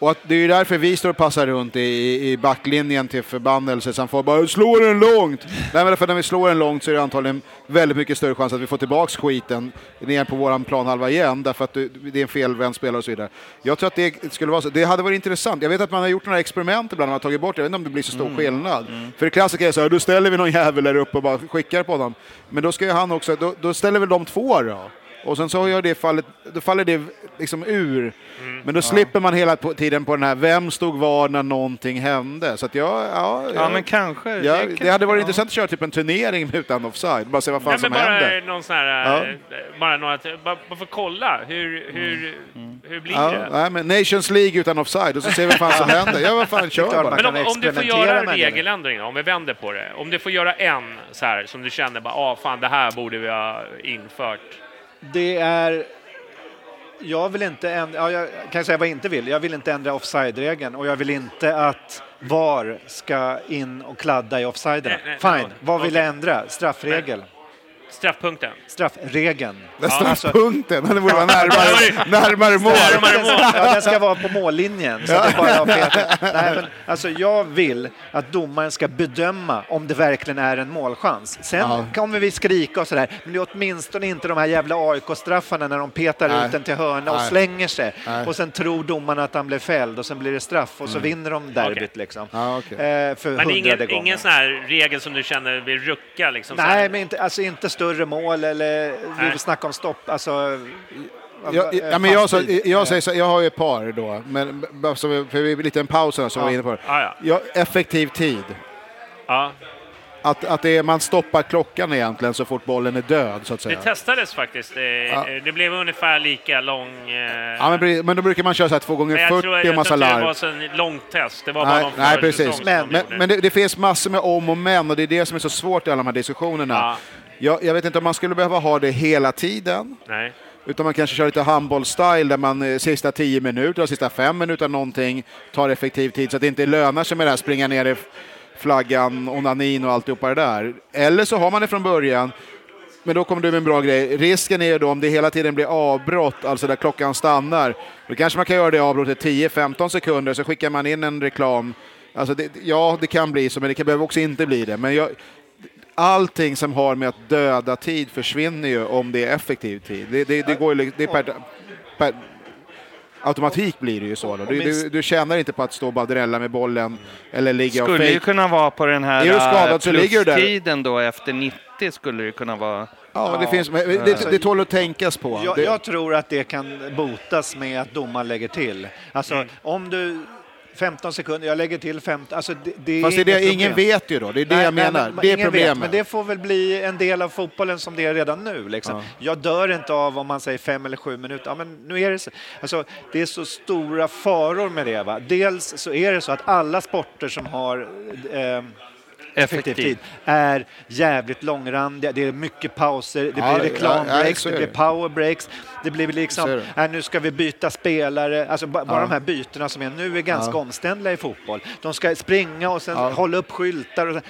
Och att det är ju därför vi står och passar runt i, i backlinjen till förbannelse. Han får bara slå den långt. Nej, men för när vi slår den långt så är det antagligen väldigt mycket större chans att vi får tillbaks skiten ner på våran planhalva igen. Därför att det är en felvänd spelare och så vidare. Jag tror att det skulle vara så. Det hade varit intressant. Jag vet att man har gjort några experiment ibland. Man har tagit bort det. Jag vet inte om det blir så stor skillnad. För det klassiska är så här, då ställer vi någon jävel där uppe och bara skickar på honom. Men då ska ju han också, då, då ställer väl de två då. Och sen så gör det fallet, då faller det liksom ur. Men då slipper man hela tiden på den här, vem stod var när någonting hände? Så att jag, ja, Ja jag- men kanske. Ja, det det kan- hade varit ja. intressant att köra typ en turnering utan offside, bara se vad fan Nej, som men bara händer. någon sån här, eh, bara, några, bara, bara för att kolla, hur, hur, hur blir Ja, det? nej, men Nations League utan offside och så ser vi vad fan som händer. Ja, vad fan, kör bara. Men om, om du får göra en med det. regeländring, då, om vi vänder på det. Om du får göra en så här som du känner bara, ah, fan det här borde vi ha infört. Det är... Jag vill inte ändra, ja, jag kan säga vad jag inte vill. Jag vill inte ändra offside-regeln och jag vill inte att VAR ska in och kladda i nej, Fine, vad vill jag ändra? Straffregel. Straffpunkten. Straffregeln. Den Alltså- straffpunkten, den borde vara närmare, närmare mål. Närmare mål. Ja, den ska vara på mållinjen. Så det bara. Nej, men, alltså, jag vill att domaren ska bedöma om det verkligen är en målchans. Sen Ja. kommer vi skrika och sådär, men det är åtminstone inte de här jävla AIK-straffarna när de petar Nej. ut den till hörna och Nej. slänger sig. Nej. Och sen tror domaren att han blev fälld och sen blir det straff och så vinner de derbyt Okej. liksom. Ja, okej. Eh, för Men ingen, gången. ingen sån här regel som du känner vill rucka liksom? Nej, men inte, alltså, inte större mål eller vi vill snacka om stopp. Alltså, Ja, ja, men jag, så, jag, säger så, jag har ju ett par då, men bara så vi- för vi är lite en paus här, så var vi inne på det. Ja, ja. Ja, effektiv tid. Ja. Att, att det är, man stoppar klockan egentligen så fort bollen är död, så att Det säga. testades faktiskt. Det, det blev ungefär lika lång... eh, Ja, men, men då brukar man köra så här två gånger men jag 40 tror, och jag massa tror inte det larv. var så en långt test. Det var bara Nej, någon nej precis. som Men- Men, men det, det finns massor med om och men och det är det som är så svårt i alla de här diskussionerna. Ja. Jag, jag vet inte om man skulle behöva ha det hela tiden. Nej. Utan man kanske kör lite handbollsstyle där man eh, sista 10 minuter sista 5 minuter någonting tar effektiv tid så att det inte lönar sig med det här springa ner i flaggan, onanin och alltihopa det där. Eller så har man det från början men då kommer du med en bra grej. Risken är ju då om det hela tiden blir avbrott, alltså där klockan stannar, då kanske man kan göra det avbrottet 10-15 sekunder, så skickar man in en reklam. Alltså det, ja, det kan bli så, men det kan, behöver också inte bli det. Men jag, allting som har med att döda tid försvinner ju om det är effektiv tid. Det, det, det går ju, li- det är per, per automatik blir det ju så. Då. Du, du, du tjänar inte på att stå och bara drälla med bollen eller ligga och Skulle ju kunna vara på den här Är du skadad eh, så ligger du där. plustiden då efter 90 skulle det kunna vara. Ja, det, finns, men det, det, tål att tänkas på. Jag, jag tror att det kan botas med att domaren lägger till. Alltså Mm. om du 15 sekunder, jag lägger till 15, alltså det, det Fast är det, ingen vet ju då, det är det Nej, jag nej, menar. men det är problemet. Vet, men det får väl bli en del av fotbollen som det är redan nu. Liksom. Jag dör inte av om man säger fem eller sju minuter. Ja, men nu är det, så, alltså, det är så stora faror med det. Va? Dels så är det så att alla sporter som har eh, effektiv tid är jävligt långrandiga. Det är mycket pauser, det blir reklambreaks, det blir powerbreaks, det blir liksom, är det. äh, nu ska vi byta spelare. Alltså ba- bara Ja. de här bytena som är nu är ganska Ja. omständliga i fotboll. De ska springa och sen Ja. hålla upp skyltar. Och sen,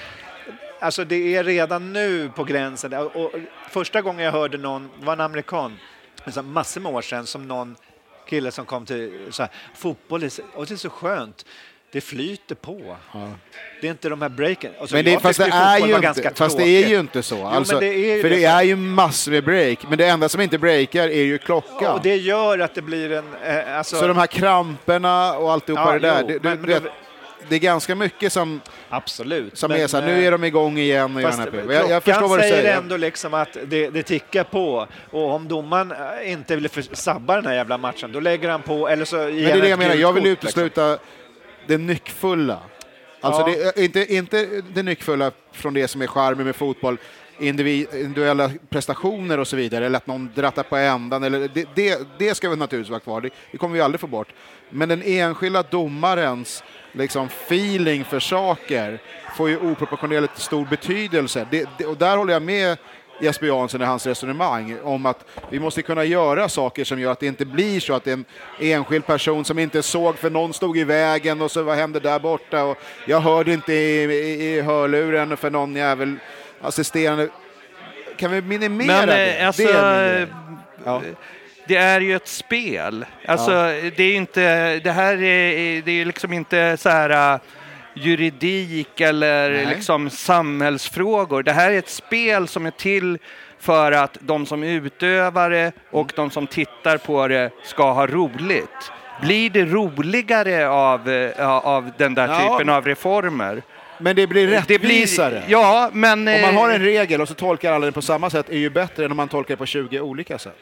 Alltså det är redan nu på gränsen. Och, första gången jag hörde någon, det var en amerikan, alltså massor med år sedan, som någon kille som kom till så här, fotboll, är, och det är så skönt. Det flyter på. Det är inte de här breaken. Alltså, Men det, fast, det är ju inte, fast det är ju inte så. Jo, Alltså, men det ju för det det. är ju massor med break, men det enda som inte breakar är ju klockan. Och det gör att det blir en... Eh, alltså, Så de här kramperna och alltihopa Ja, det där, jo, men- men det, är ganska mycket som, absolut. som men, är så här, nu eh, är de igång igen och gör Fast här jag, jag förstår vad du säger säger. ändå liksom att det, det tickar på och om domaren eh, inte vill sabba den här jävla matchen då lägger han på eller så Men det är det jag menar, jag vill kort, liksom. Det nyckfulla. Alltså Ja. det, inte, inte det nyckfulla från det som är charmen med fotboll, individ- individuella prestationer och så vidare, eller att någon drattar på ändan, eller det, det, det ska väl naturligtvis vara kvar, det, det kommer vi aldrig få bort. Men den enskilda domarens liksom, feeling för saker får ju oproportionerligt stor betydelse. Det, och där håller jag med Jesper Jansson i hans resonemang om att vi måste kunna göra saker som gör att det inte blir så att det är en enskild person som inte såg för någon stod i vägen och så vad hände där borta och jag hörde inte i, i, i hörluren för någon jävel assisterande. Kan vi minimera Men det? eh, alltså, det är min grej. ja. det är ju ett spel. Alltså, det är inte, det här är, det är liksom inte så här uh, juridik eller Nej. liksom samhällsfrågor. Det här är ett spel som är till för att de som utövar det och de som tittar på det ska ha roligt. Blir det roligare av, eh, av den där Ja. typen av reformer? Men det blir Det blir, rättvisare. ja, men... Om man har eh, en regel och så tolkar alla den på samma sätt är ju bättre än om man tolkar det på 20 olika sätt.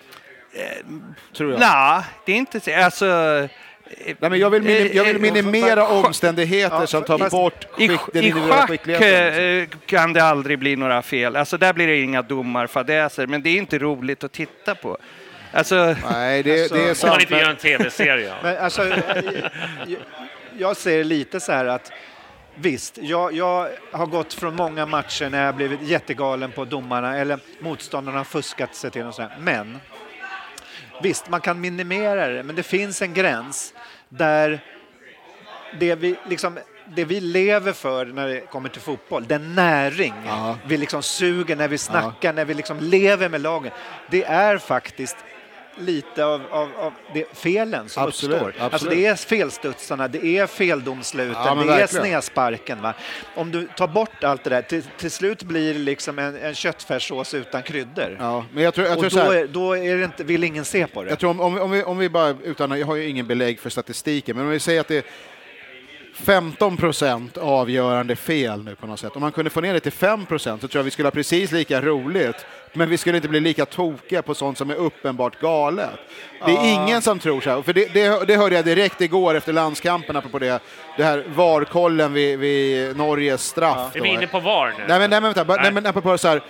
Tror jag. Nej, det är inte så. Alltså, Nej, men jag, vill minim- jag vill Eh, minimera eh, omständigheter ja, som tar bort I, skick, den I individuella schack skickligheten. eh, kan det aldrig bli några fel. Alltså där blir det inga domarfadäser, men det är inte roligt att titta på. Alltså, Nej, det, Alltså, det är om Ska man sant. inte göra en tv-serie? Men alltså, jag, jag- ser lite så här att Visst, jag, jag har gått från många matcher när jag blivit jättegalen på domarna eller motståndarna har fuskat sig till och sådär. Men visst, man kan minimera det, men det finns en gräns där det vi, liksom, det vi lever för när det kommer till fotboll, den näring Ja. vi liksom suger när vi snackar, när vi liksom lever med lagen, det är faktiskt lite av, av, av det felen som Absolut, uppstår. Alltså absolut. det är felstudsarna, det är feldomsluten, Ja, det är verkligen. snedsparken. Va? Om du tar bort allt det där, till, till slut blir det liksom en, en köttfärssås utan kryddor. Ja, men jag tror, jag tror Och så då, här, är, då är det inte, vill ingen se på det. jag tror om, om, vi- om, vi, om vi bara, utan, jag har ju ingen belägg för statistiken, men om vi säger att det 15 procent avgörande fel nu på något sätt. Om man kunde få ner det till 5 procent så tror jag vi skulle ha precis lika roligt. Men vi skulle inte bli lika tokiga på sånt som är uppenbart galet. Det är ingen som tror så här. För det, det, det hörde jag direkt igår efter landskampen apropå det. Det här VAR-kollen vid, vid Norges straff. Är då. vi inne på VAR nu? Nej men, nej, men vänta, Nej. nej, men apropå så här.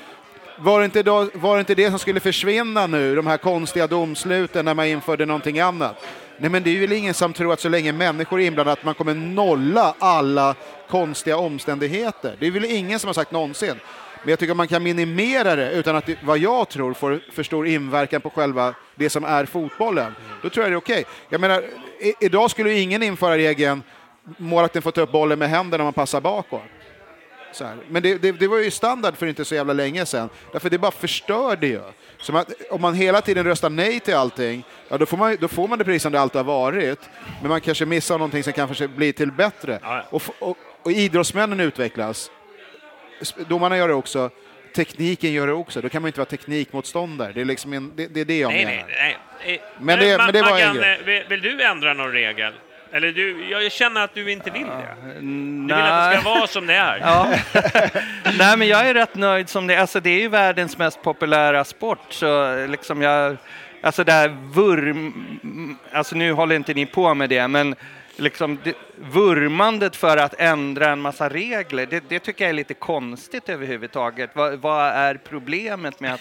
Var det, inte då, var det inte det som skulle försvinna nu, de här konstiga domsluten när man införde någonting annat? Nej men det är väl ingen som tror att så länge människor är inblandade att man kommer nolla alla konstiga omständigheter. Det är väl ingen som har sagt någonsin. Men jag tycker att man kan minimera det utan att det, vad jag tror får för stor inverkan på själva det som är fotbollen. Då tror jag det är okej. Jag menar, i, idag skulle ju ingen införa regeln målvakten får ta upp bollen med händerna när man passar bakåt. Så här. Men det, det, det var ju standard för inte så jävla länge sedan. Därför det bara förstörde ju. Så man, om man hela tiden röstar nej till allting, ja, då, får man, då får man det precis som det alltid har varit. Men man kanske missar någonting som kanske blir till bättre. Ja. Och, och, och idrottsmännen utvecklas. Domarna gör det också. Tekniken gör det också. Då kan man inte vara teknikmotståndare. Det är, liksom en, det, det, är det jag Nej, menar. nej, nej. Eh, Men det- men det var en Maggan, grej. eh, vill, vill du ändra någon regel? Eller du, jag känner att du inte vill det. Du vill att det ska vara som det är. Ja. Nej, men jag är rätt nöjd som det Alltså det är ju världens mest populära sport, så liksom jag... Alltså det här vurm... Alltså nu håller inte ni på med det, men liksom det, vurmandet för att ändra en massa regler, det, det tycker jag är lite konstigt överhuvudtaget. Vad, vad är problemet med att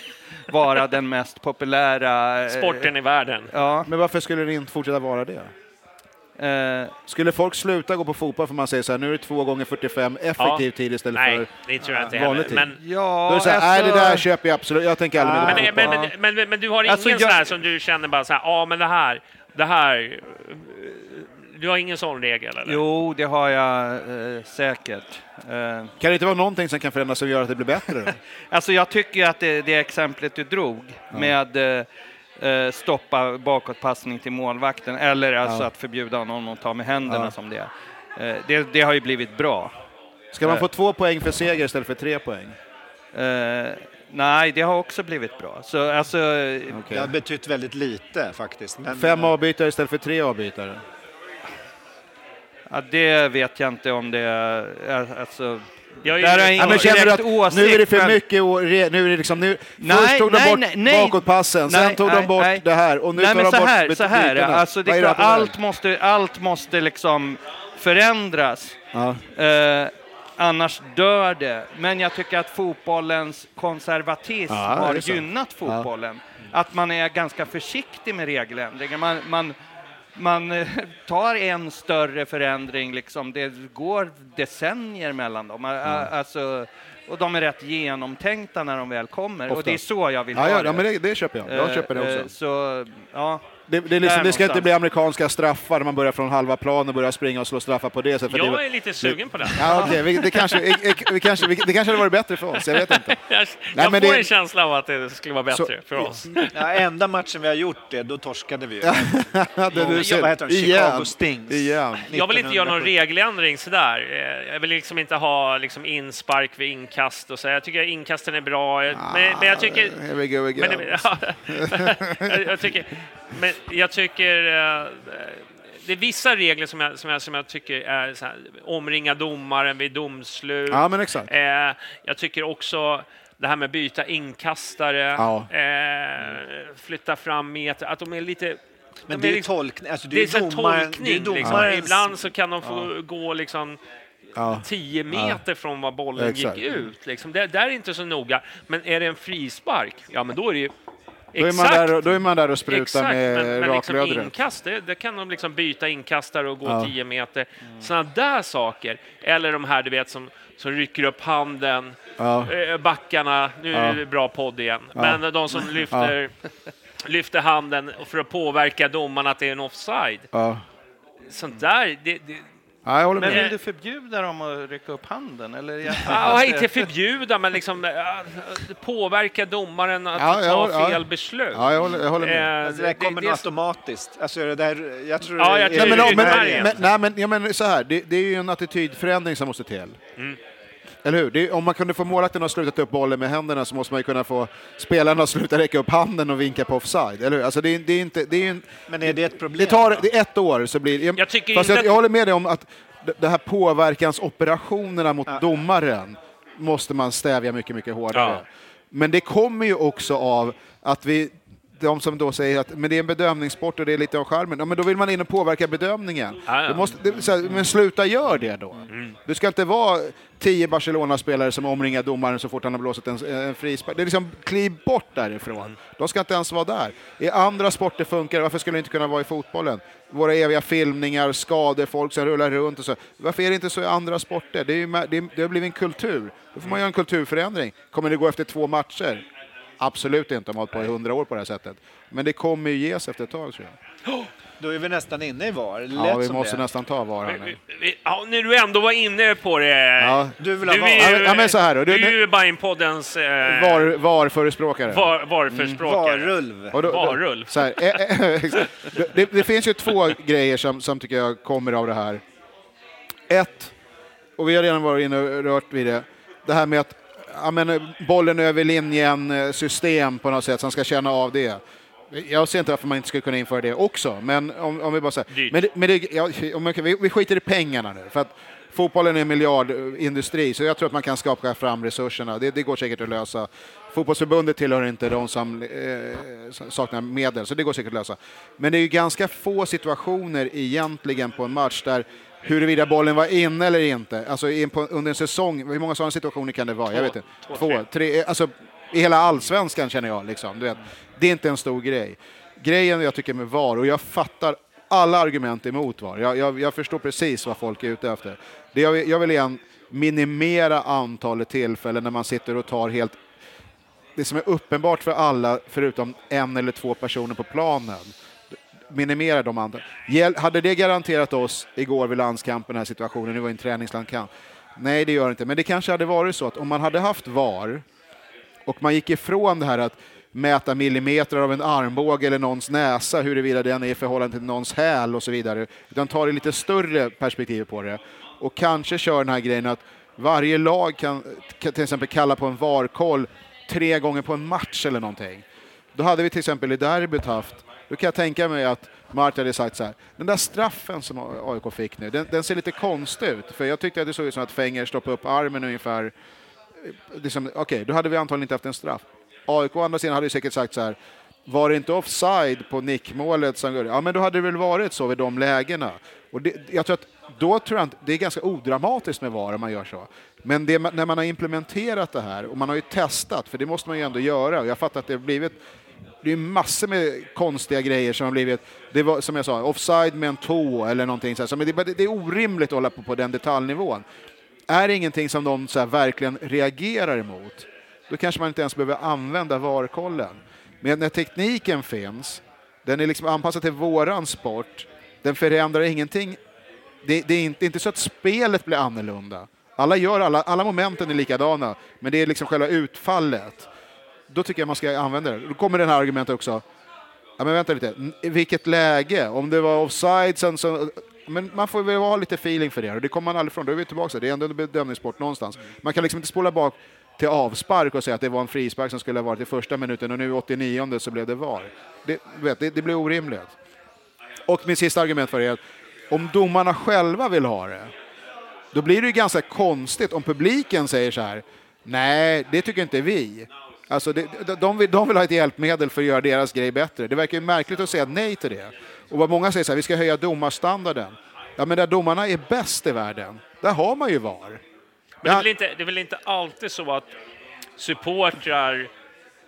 vara den mest populära... eh, Sporten i världen. Ja. Men varför skulle det inte fortsätta vara det? Eh, Skulle folk sluta gå på fotboll för man säger så här, nu är det två gånger 45 effektiv tid istället Nej, för det tror jag inte vanlig heller. tid. Men, ja, Då är det så här, nej alltså- det där köper jag absolut, jag tänker aldrig mer men, men, men, men, men du har ingen Alltså, jag- sån här som du känner bara så här, ja men det här, det här, du har ingen sån regel eller? Jo, det har jag eh, säkert. Eh, Kan det inte vara någonting som kan förändras som gör att det blir bättre? Då? Alltså jag tycker ju att det, det exemplet du drog med eh, eh, stoppa bakåtpassning till målvakten eller alltså Ja. att förbjuda någon att ta med händerna Ja. som det är. Eh, det. Det har ju blivit bra. Ska man få två poäng för seger istället för tre poäng? Eh, nej, det har också blivit bra. Så alltså, eh, Okej. Det har betytt väldigt lite faktiskt. Men, Fem avbytare istället för tre avbytare? ja, det vet jag inte om det är... eh, Alltså, Jag är där har ingen Ja, direkt åsikt. nu är det för men- mycket, nu är det liksom, nu, Nej, först tog de nej, bort nej, nej. bakåtpassen, sen Nej, tog nej, de bort nej. det här och nu Nej, tar de så bort här, så här alltså det är klart, allt måste, allt måste liksom förändras. Ja. Eh, annars dör det. Men jag tycker att fotbollens konservatism Ja, har gynnat fotbollen. Att man är ganska försiktig med regeländringar. Man, man, man eh, tar en större förändring, liksom. det går decennier mellan dem. A- Alltså, och de är rätt genomtänkta när de väl kommer. Och Ofta. det är så jag vill ha ja, det. ja, men det, det köper jag. Jag Eh, köper det eh, också. Så, ja. Det, det, liksom, det ska inte bli amerikanska straffar när man börjar från halva plan och börjar springa och slå straffar på det sättet. Jag det, är lite sugen på det. ja, okej, vi, det, kanske, vi, kanske, vi, det kanske hade varit bättre för oss, jag vet inte. Jag, Nej, jag men får det- en känsla av att det skulle vara bättre Så- för oss. ja, enda matchen vi har gjort det, då torskade vi ju. Ja, det, du ser. Vad heter de? Chicago Stings. Igen. Jag vill inte göra någon 1970. regeländring sådär. Eh, Jag vill liksom inte ha liksom inspark vid inkast och så. Jag tycker inkasten är bra. Jag- Men, men jag tycker... Here we go again. Men, ja, jag, jag tycker, men jag tycker eh, det är vissa regler som jag, som jag, som jag tycker är så här, omringa domaren vid domslut. Ja, men exakt. Eh, jag tycker också det här med byta inkastare, Ja. eh, flytta fram meter, att de är lite... Men de det är ju liksom- tolkning. Alltså, det är, så här domaren- tolkning. det är liksom. Ibland så kan de få gå liksom Ja. 10 meter från var bollen Exakt. gick ut. Liksom. Det, där är inte så noga. Men är det en frispark, ja men då är det ju Då är, man där, då är man där och sprutar Exakt, med men, men liksom raklödret. inkast, det, det kan de liksom byta inkastare och gå Ja. 10 meter. Sådana där saker. Eller de här du vet som, som rycker upp handen, Ja. eh, backarna, nu Ja. är det bra podd igen, men de som lyfter, lyfter handen för att påverka domaren att det är en offside. Ja. Sånt där, det, det, Ja, jag håller Men med. vill du förbjuda dem att rycka upp handen? Eller? Jag- Ja, inte förbjuda, men liksom äh, påverka domaren att Ja, jag ta håller- ja. fel beslut. Ja, jag håller, jag håller med. Eh, Alltså, det där kommer nog automatiskt. Alltså, det där, jag tror Ja, det jag är- tror Nej, men, det är men, det men, men, nej, men, ja, men så här, det, det är ju en attitydförändring som måste till. Mm. Eller hur? Det är, om man kunde få målvakten att sluta ta upp bollen med händerna så måste man ju kunna få spelarna att sluta räcka upp handen och vinka på offside. Eller hur? Alltså det, är, det är inte... Det är en, Men är det ett problem? det tar det är ett år så blir Jag tycker Fast inte jag, jag håller med dig om att det- det här påverkansoperationerna mot domaren måste man stävja mycket, mycket hårdare. Ja. Men det kommer ju också av att vi de som då säger att men det är en bedömningssport och det är lite av charmen, ja, men då vill man in och påverka bedömningen. Ja, måste, det, här, men sluta gör det då. Du ska inte vara tio Barcelona-spelare som omringar domaren så fort han har blåsit en, en frispark. Det är liksom, kliv bort därifrån. De ska inte ens vara där. I andra sporter funkar varför skulle det inte kunna vara i fotbollen? Våra eviga filmningar, skador, folk som rullar runt och så. Varför är det inte så i andra sporter? Det, är ju, det, är, det har blivit en kultur. Då får man göra en kulturförändring. Kommer det gå efter två matcher? Absolut inte, om man har hållit på i hundra år på det här sättet. Men det kommer ju ges efter ett tag, tror jag. Då är vi nästan inne i VAR. Det Ja, vi måste det. nästan ta VAR här nu. Ja, när du ändå var inne på det. Ja. Du vill ha VAR? är ju, Ja, men så här då, du, du- är ju Bajenpoddens eh, VAR, VAR-förespråkare. var, varförespråkare. VAR-rulv. Och då- då- Varulv. Så här, eh, eh, det, det finns ju två grejer som, som tycker jag kommer av det här. Ett, och vi har redan varit inne och rört vid det, det här med att ja, men, bollen över linjen-system på något sätt, som ska känna av det. Jag ser inte varför man inte skulle kunna införa det också, men om, om vi bara säger... Men, men det, ja, om kan- vi, vi skiter i pengarna nu, för att fotbollen är en miljardindustri, så jag tror att man kan skapa fram resurserna. Det, det går säkert att lösa. Fotbollsförbundet tillhör inte de som eh, saknar medel, så det går säkert att lösa. Men det är ju ganska få situationer egentligen på en match där huruvida bollen var inne eller inte, alltså in på, under en säsong, hur många sådana situationer kan det vara? jag vet inte. två, Två, tre. tre, alltså i hela allsvenskan känner jag liksom. Du vet, det är inte en stor grej. Grejen jag tycker med VAR, och jag fattar alla argument emot VAR, jag, jag, jag förstår precis vad folk är ute efter. Det jag, jag vill igen minimera antalet tillfällen när man sitter och tar helt det som är uppenbart för alla, förutom en eller två personer på planen, minimera de andra. Hade det garanterat oss igår vid landskampen, den här situationen, det var en träningslandskamp? Nej, det gör det inte. Men det kanske hade varit så att om man hade haft VAR och man gick ifrån det här att mäta millimeter av en armbåge eller någons näsa, huruvida den är i förhållande till någons häl och så vidare, utan tar det lite större perspektiv på det och kanske kör den här grejen att varje lag kan, kan till exempel kalla på en VAR-koll tre gånger på en match eller någonting. Då hade vi till exempel i derbyt haft, då kan jag tänka mig att Martin hade sagt så här, den där straffen som AIK fick nu, den, den ser lite konstig ut, för jag tyckte att det såg ut som att Fenger stoppade upp armen ungefär eh, liksom, Okej, då hade vi antagligen inte haft en straff. AIK å andra sidan hade ju säkert sagt så här, var det inte offside på nickmålet som Ja, men då hade det väl varit så vid de lägena. Och det, jag tror att då tror jag att det är ganska odramatiskt med VAR om man gör så. Men det, när man har implementerat det här, och man har ju testat, för det måste man ju ändå göra, och jag fattar att det har blivit det är massor med konstiga grejer som har blivit, det var som jag sa, offside med en tå eller någonting så här. Så, men det, det är orimligt att hålla på på den detaljnivån. Är det ingenting som de så här, verkligen reagerar emot, då kanske man inte ens behöver använda VAR-kollen. Men när tekniken finns, den är liksom anpassad till våran sport, den förändrar ingenting. Det, det är inte, inte så att spelet blir annorlunda. Alla gör alla, alla momenten är likadana, men det är liksom själva utfallet. Då tycker jag man ska använda det. Då kommer den här argumentet också. Ja, men vänta lite, I vilket läge? Om det var offside sen så... Men man får väl ha lite feeling för det och det kommer man aldrig ifrån. Då är vi tillbaka. Det är ändå en bedömningssport någonstans. Man kan liksom inte spola bak till avspark och säga att det var en frispark som skulle ha varit i första minuten och nu i 89 så blev det VAR. Det, vet, det, det blir orimligt. Och min sista argument för det är att om domarna själva vill ha det, då blir det ju ganska konstigt om publiken säger så här, nej, det tycker inte vi. Alltså det, de, vill, de vill ha ett hjälpmedel för att göra deras grej bättre. Det verkar ju märkligt att säga nej till det. Och vad många säger så här, vi ska höja domarstandarden. Ja, men där domarna är bäst i världen, där har man ju VAR. Men det är, väl inte, det är väl inte alltid så att supportrar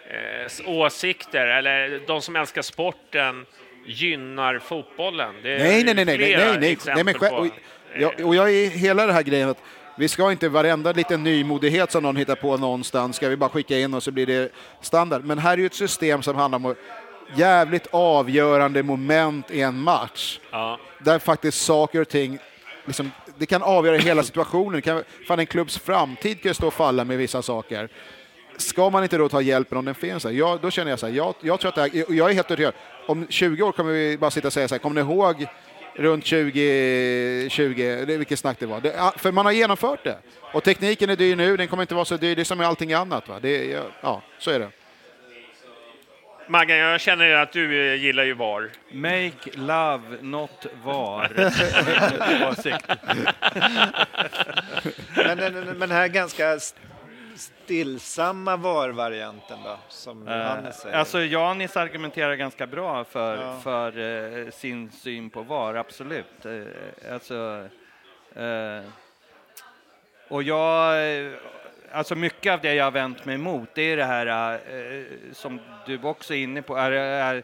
eh, åsikter eller de som älskar sporten gynnar fotbollen. Det är Nej, nej, nej, nej, nej, flera nej, nej, nej exempel men själv, på. och, jag, och jag är hela det här grejen att vi ska inte varenda liten nymodighet som någon hittar på någonstans ska vi bara skicka in och så blir det standard. Men här är ju ett system som handlar om jävligt avgörande moment i en match. Ja. Där faktiskt saker och ting, liksom, det kan avgöra hela situationen. Det Kan, fan, en klubbs framtid kan ju stå och falla med vissa saker. Ska man inte då ta hjälpen om den finns? Här? Jag, då känner jag så här, jag, jag tror att det här, jag är helt övertygad. Om 20 år kommer vi bara sitta och säga så här, kommer ni ihåg runt 2020, det, vilket snack det var? Det, för man har genomfört det. Och tekniken är dyr nu, den kommer inte vara så dyr, det är som med allting annat. Va? Det, ja, ja, så är det. Maggan, jag känner att du eh, gillar ju VAR. Make love, not var. Men den, den här ganska stillsamma VAR-varianten då, som Johannes säger. Alltså Janis argumenterar ganska bra för, Ja. för eh, sin syn på VAR, absolut. Eh, alltså, eh, och jag, eh, alltså mycket av det jag har vänt mig emot, det är det här eh, som du också är inne på, är, är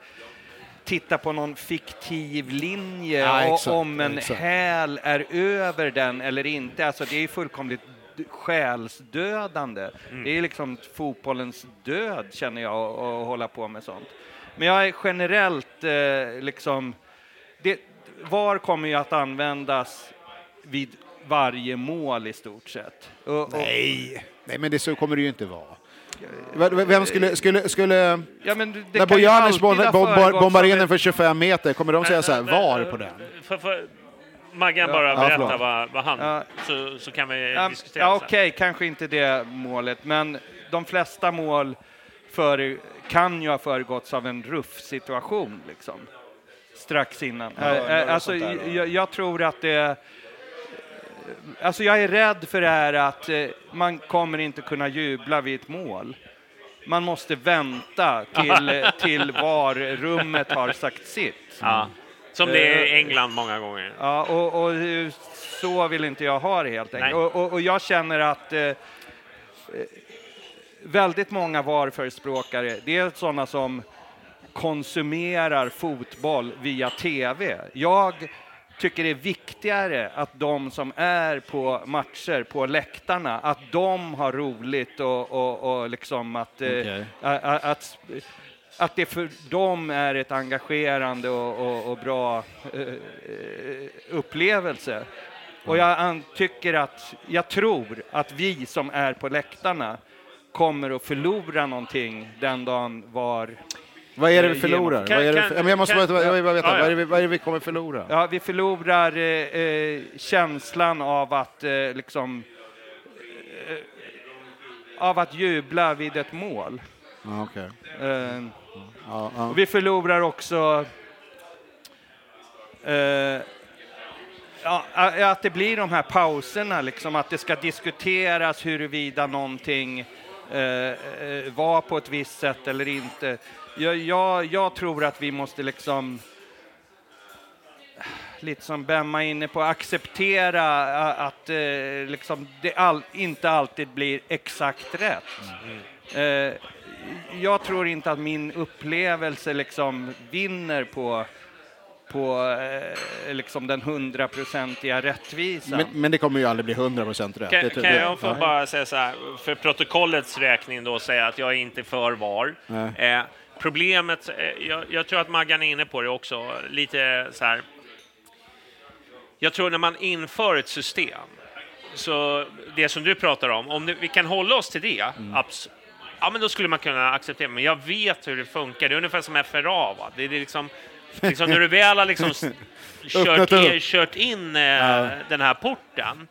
titta på någon fiktiv linje Ja, och om en exakt. häl är över den eller inte. Alltså det är fullkomligt själsdödande. Mm. Det är liksom fotbollens död känner jag att hålla på med sånt. Men jag är generellt eh, liksom, det, VAR kommer ju att användas vid varje mål i stort sett. Och, och, Nej, nej men det så kommer det ju inte vara. Vem skulle, skulle, skulle ja, men det när föregåtts bombar in den för 25 meter, kommer de säga så här, var på den? För, för, Maggan bara Ja, berätta vad, vad han... Ja. Så, så kan vi Ja, diskutera ja. Okej, kanske inte det målet, men de flesta mål för, kan ju ha föregåtts av en ruff-situation liksom. Strax innan. Ja, Eh, eh, alltså, jag, jag tror att det... Alltså jag är rädd för det här att eh, man kommer inte kunna jubla vid ett mål. Man måste vänta till, till var rummet har sagt sitt. Ja. Som det är i England många gånger. Ja, och, och eh, så vill inte jag ha det helt enkelt. Och, och, och jag känner att eh, eh, väldigt många VAR-förespråkare, det är sådana som konsumerar fotboll via TV. Jag tycker det är viktigare att de som är på matcher, på läktarna, att de har roligt och, och, och liksom att, eh, Okej. a- a- att, att det för dem är ett engagerande och, och, och bra eh, eh, upplevelse. Och jag tycker att, jag tror att vi som är på läktarna kommer att förlora någonting den dagen var Vad är det vi eh, förlorar? Kan- Vad är det kan- för, ja, men jag måste kan- bara, jag vill bara veta, Ja, ja. Vad, är det, vi- vad är det vi kommer förlora? Ja, vi förlorar eh, eh, känslan av att eh, liksom eh, av att jubla vid ett mål. Ja, okej. Eh, ja, ja. och vi förlorar också eh, att det blir de här pauserna, liksom, att det ska diskuteras huruvida någonting eh, eh, var på ett visst sätt eller inte. Jag, jag, jag tror att vi måste liksom lite som Bemma är inne på, acceptera att eh, liksom det all, inte alltid blir exakt rätt. Eh, jag tror inte att min upplevelse liksom vinner på, på eh, liksom den hundraprocentiga rättvisan. Men, men det kommer ju aldrig bli 100% rätt. Kan, Det- kan det- jag få bara säga så här, för protokollets räkning då säga att jag är inte för VAR. Eh, problemet, eh, jag, jag tror att Maggan är inne på det också, lite så här. Jag tror när man inför ett system, så det som du pratar om, om det, vi kan hålla oss till det, Mm. abs- ja men då skulle man kunna acceptera, men jag vet hur det funkar, det är ungefär som FRA, va? Det är liksom, liksom när du väl har liksom kört, in, kört in eh, den här porten,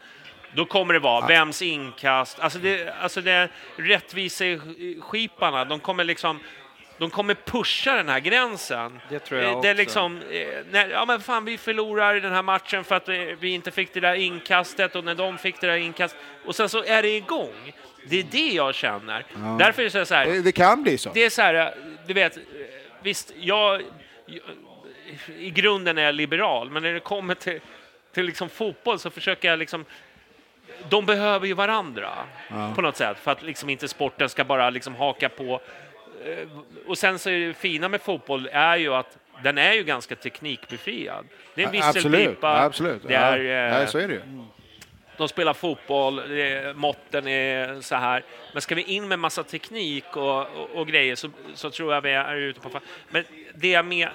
då kommer det vara vems inkast, alltså det, alltså det rättviseskiparna, de kommer liksom de kommer pusha den här gränsen. Det tror jag Eh, Det är också. liksom, eh, när, ja men fan vi förlorar den här matchen för att eh, vi inte fick det där inkastet och när de fick det där inkastet och sen så är det igång. Det är det jag känner. Därför är det så här, Det- Det kan bli så. det är så här, du vet, eh, visst, jag, jag i grunden är jag liberal, men när det kommer till, till liksom fotboll så försöker jag liksom de behöver ju varandra på något sätt för att liksom inte sporten ska bara liksom haka på. Eh, Och sen så är det fina med fotboll är ju att den är ju ganska teknikbefriad. Det är en Absolut, visselpipa, absolut. det är, ja. eh, ja, så är det ju. De spelar fotboll, måtten är så här. Men ska vi in med massa teknik och, och, och grejer så, så tror jag vi är ute på... Men det är med,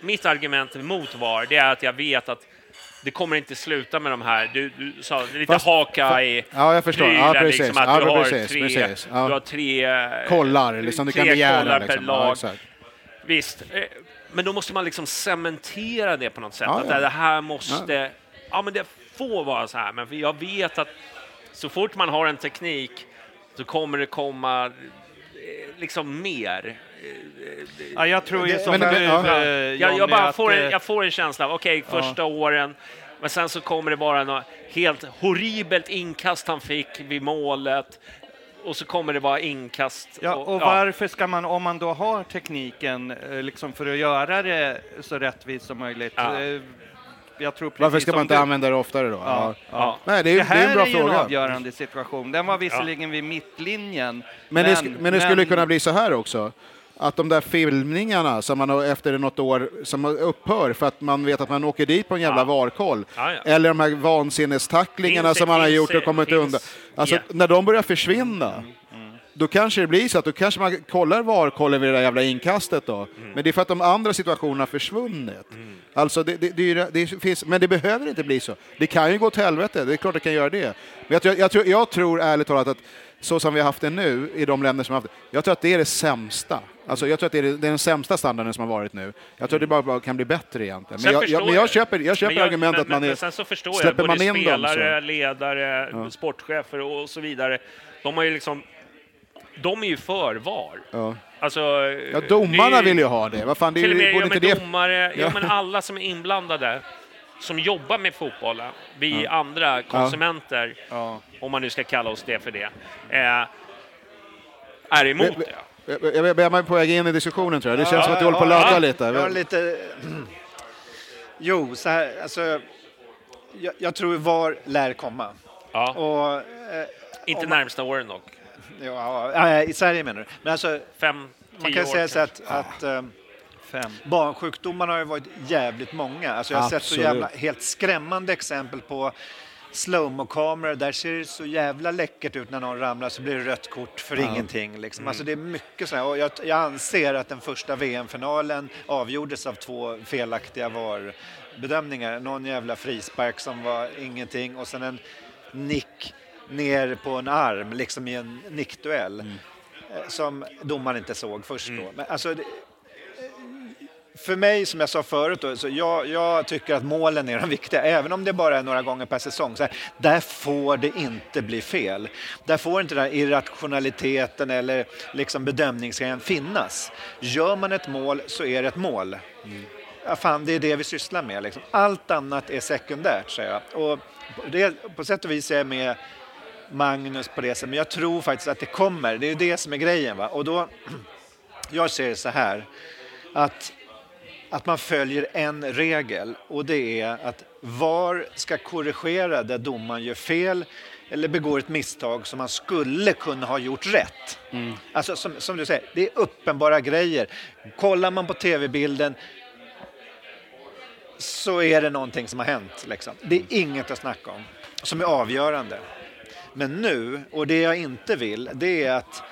mitt argument mot VAR, det är att jag vet att det kommer inte sluta med de här, du, du sa lite Fast- haka i Ja, jag förstår. Ja, prylar, precis. liksom, att Ja, du har precis, tre, precis. Ja. du har tre eh, Kollar, liksom. Du tre kan begära. kollar per Liksom. Ja, lag. exakt. Visst, eh, men då måste man liksom cementera det på något sätt. Ja, att ja. det här måste, ja. men det får vara så här. Men jag vet att så fort man har en teknik så kommer det komma eh, liksom mer. Ja, jag tror ju som men- du, ja. eh, Jag, jag, bara får en, eh, jag får en känsla av, okej, första åren, men sen så kommer det bara något helt horribelt inkast han fick vid målet och så kommer det bara inkast. Ja, och varför ska man, om man då har tekniken eh, liksom för att göra det så rättvist som möjligt, Ja. Jag tror precis Varför ska man inte du- använda det oftare då? Ja, ja. Nej, det är, Det det är en här bra är ju en avgörande situation. Den var visserligen vid mittlinjen. Men, det, sk- men det skulle kunna bli så här också. Att de där filmningarna som man har efter något år som upphör för att man vet att man åker dit på en jävla Ja. varkoll. Ja, ja. Eller de här vansinnestacklingarna Finns det- som man har gjort det- och kommit finns- undan. Alltså, Ja. när de börjar försvinna, då kanske det blir så att då kanske man kollar varkollen vid det där jävla inkastet då. Men det är för att de andra situationerna har försvunnit. Alltså det, det, det, det finns, men det behöver inte bli så. Det kan ju gå åt helvete, det är klart det kan göra det. Men jag, tror- jag, tror, jag tror ärligt talat att så som vi har haft det nu i de länder som har haft det, jag tror att det är det sämsta. Alltså jag tror att det är, den sämsta standarden som har varit nu. Jag tror att det bara, kan bli bättre egentligen. Men jag, jag, men jag köper, jag köper argumentet men, att man är... men sen så förstår jag, både man in dem spelare, så- ledare, sportchefer och så vidare, de har ju liksom, de är ju för VAR. Ja. Alltså, Ja, domarna ju- vill ju ha det. Vad fan, det till och med ja, inte domare, ja. Ja. men alla som är inblandade, som jobbar med fotbollen, vi andra konsumenter, Ja. om man nu ska kalla oss det för det, eh, är emot Men- det. Jag, är på väg in i diskussionen tror jag. Det känns som att du håller på att ladda ja, lite. Har lite... Jo, så här, alltså, jag, jag tror VAR lär komma. Ja. Och, eh, Inte man- närmsta åren dock. Ja, I Sverige menar du? Men alltså, Fem, man kan år säga så att, att eh, Fem. barnsjukdomarna har ju varit jävligt många. Alltså jag har sett så Absolut. jävla, helt skrämmande exempel på slowmo-kameror. Där ser det så jävla läckert ut när någon ramlar så blir det rött kort för ingenting. Liksom. Alltså det är mycket så här. Och jag, jag anser att den första VM-finalen avgjordes av två felaktiga VAR-bedömningar. Någon jävla frispark som var ingenting och sen en nick ner på en arm, liksom i en nickduell. eh, Som domaren inte såg först då. Men alltså, det, för mig, som jag sa förut, då, så jag, jag tycker att målen är de viktiga, även om det bara är några gånger per säsong. Så här, där får det inte bli fel. Där får inte den här irrationaliteten eller liksom bedömningsgrejen finnas. Gör man ett mål så är det ett mål. Ja, fan, det är det vi sysslar med. Liksom. Allt annat är sekundärt, säger jag. Och det, på sätt och vis är jag med Magnus på det sättet, men jag tror faktiskt att det kommer. Det är det som är grejen. Va? Och då, jag ser det så här, att att man följer en regel och det är att VAR ska korrigera där domaren gör fel eller begår ett misstag som man skulle kunna ha gjort rätt. Alltså som, som du säger, det är uppenbara grejer. Kollar man på tv-bilden så är det någonting som har hänt. Liksom. Det är inget att snacka om som är avgörande. Men nu, och det jag inte vill, det är att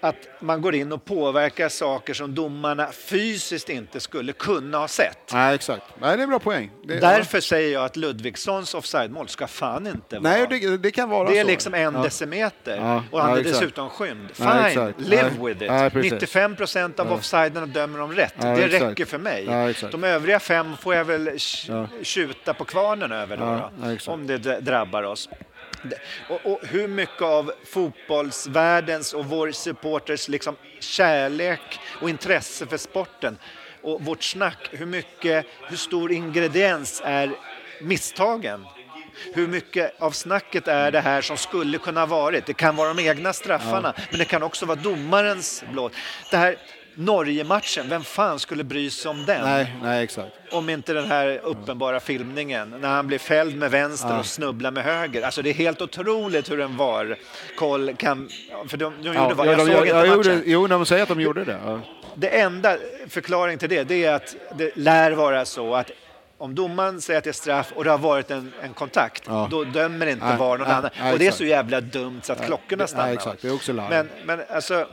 att man går in och påverkar saker som domarna fysiskt inte skulle kunna ha sett. Nej, exakt. Nej, det är en bra poäng. Det, Därför säger jag att Ludvigssons offside-mål ska fan inte vara... Nej, det, det kan vara det är så. liksom en Ja. decimeter Ja, och han ja, är dessutom skymd. Ja, Fine, exakt. live Ja, with it. ja, precis. 95 procent av offsiderna dömer de rätt. Ja, det exakt. räcker för mig. Ja, de övriga fem får jag väl Ja. tjuta på kvarnen över då, Ja, då, ja, om det drabbar oss. Och, och hur mycket av fotbollsvärldens och vår supporters liksom kärlek och intresse för sporten och vårt snack, hur mycket, hur stor ingrediens är misstagen? Hur mycket av snacket är det här som skulle kunna ha varit? Det kan vara de egna straffarna, men det kan också vara domarens blås. Det här Norge-matchen, vem fan skulle bry sig om den? Nej, nej, exakt. Om inte den här uppenbara filmningen när han blir fälld med vänster och snubblar med höger. Alltså det är helt otroligt hur en VAR-koll kan... För de, de gjorde VAR, jag de, såg jag, inte jag matchen. gjorde, jo, de säger att de gjorde det. Ja. Det enda förklaring till det, det är att det lär vara så att om domaren säger att det är straff och det har varit en, en kontakt, Ja. då dömer inte Nej, VAR någon nej, annan. nej, och det är så jävla dumt så att klockorna stannar. nej, exakt. Det är också larv. Men, men alltså,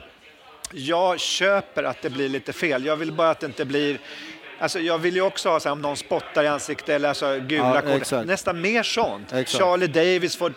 jag köper att det blir lite fel. Jag vill bara att det inte blir... Alltså jag vill ju också ha så här, om någon spottar i ansiktet eller alltså, gula Ja, kort. Nästan mer sånt. Exakt. Charlie Davis får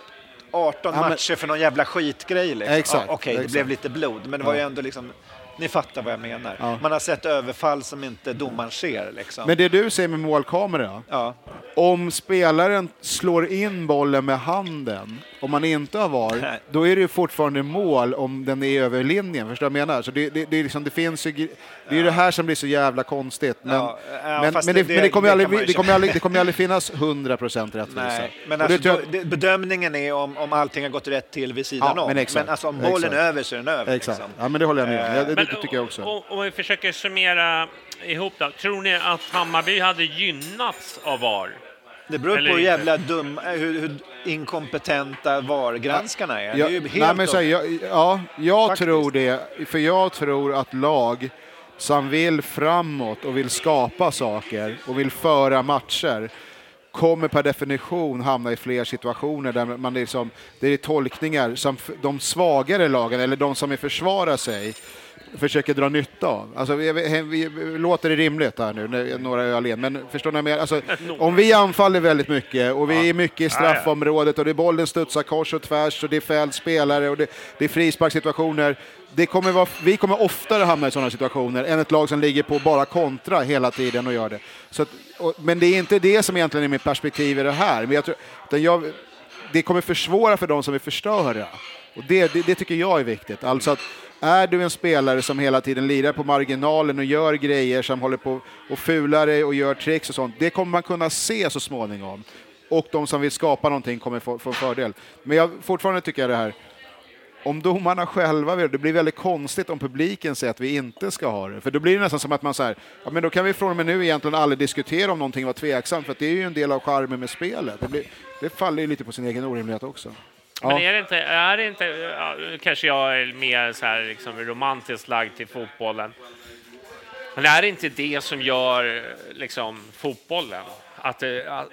18 Ja, men- matcher för någon jävla skitgrej. Liksom. Exakt, Ja, Okej, det exakt. blev lite blod, men det var ju ändå liksom... Ni fattar vad jag menar. Ja. Man har sett överfall som inte domaren ser. Liksom. Men det du säger med målkamera, ja. om spelaren slår in bollen med handen om man inte har VAR, då är det ju fortfarande mål om den är över linjen. Förstår du vad jag menar? Så det, det, det, är liksom, det finns ju, det är ju det här som blir så jävla konstigt. Men, Ja, ja, men, men, det, det- men det kommer ju aldrig, det kommer aldrig, det kommer aldrig finnas 100% rättvisa. Nej, men alltså, jag- bedömningen är om, om allting har gått rätt till vid sidan Ja, om. men exakt. alltså om bollen är över så är den över. Exakt. Liksom. Ja, men det håller jag med om. Ja, det, det, Men det tycker jag också. Om, om vi försöker summera ihop då. Tror ni att Hammarby hade gynnats av VAR? Det beror Eller på hur jävla dum, eh, hur, hur inkompetenta VAR-granskarna är. Ja, det är ju helt nej, så här, jag, ja, jag Faktiskt. tror det. För jag tror att lag som vill framåt och vill skapa saker och vill föra matcher kommer per definition hamna i fler situationer där man liksom, det är tolkningar som de svagare lagen, eller de som vill försvara sig, försöker dra nytta av. Alltså, vi, vi, vi, låter det rimligt här nu, några öl in, men förstår ni menar? Alltså, om vi anfaller väldigt mycket och vi är mycket i straffområdet och det är bollen studsar kors och tvärs och det är fälld spelare och det, det är frisparkssituationer. Det kommer vara, vi kommer oftare hamna i sådana situationer än ett lag som ligger på bara kontra hela tiden och gör det. Så att, och, men det är inte det som egentligen är mitt perspektiv i det här. Men jag tror, jag, det kommer försvåra för de som vill förstöra. Och det, det, det tycker jag är viktigt. Alltså att är du en spelare som hela tiden lirar på marginalen och gör grejer som håller på och fular dig och gör tricks och sånt, det kommer man kunna se så småningom. Och de som vill skapa någonting kommer få, få en fördel. Men jag, fortfarande tycker jag det här, om domarna själva vill, det blir väldigt konstigt om publiken säger att vi inte ska ha det. För då blir det nästan som att man säger, ja men då kan vi från och med nu egentligen aldrig diskutera om någonting var tveksamt, för att det är ju en del av charmen med spelet. Det, blir, det faller ju lite på sin egen orimlighet också. Men Ja. är det inte, är det inte kanske jag är mer så här liksom romantiskt lagd till fotbollen. Men är det inte det som gör liksom fotbollen? Att det, att,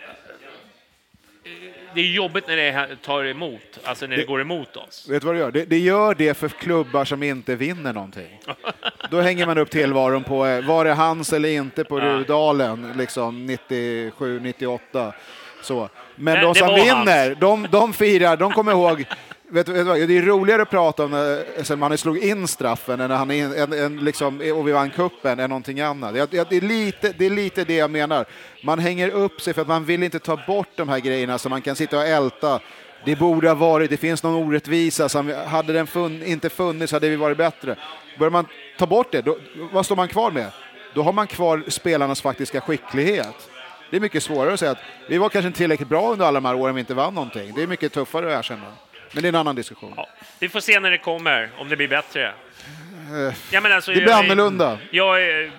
det är jobbigt när det tar emot, alltså när det går emot oss. Vet du vad det gör? Det, det gör det för klubbar som inte vinner någonting. Då hänger man upp tillvaron på, eh, var det hans eller inte på. Rudalen, liksom 97, 98. Så. Men de det som vinner, de, de firar, de kommer ihåg Vet, vet det är roligare att prata om när sen man slog in straffen än när han in, en, en, liksom, och vi vann kuppen än någonting annat. Jag, jag, det, är lite, det är lite det jag menar. Man hänger upp sig för att man vill inte ta bort de här grejerna som man kan sitta och älta. Det borde ha varit, det finns någon orättvisa, som, hade den funn, inte funnits hade vi varit bättre. Börjar man ta bort det, då, vad står man kvar med? Då har man kvar spelarnas faktiska skicklighet. Det är mycket svårare att säga att vi var kanske inte tillräckligt bra under alla de här åren vi inte vann någonting. Det är mycket tuffare att erkänna. Men det är en annan diskussion. Ja, vi får se när det kommer, om det blir bättre. Ja, men alltså, Det blir jag är- annorlunda. Jag är,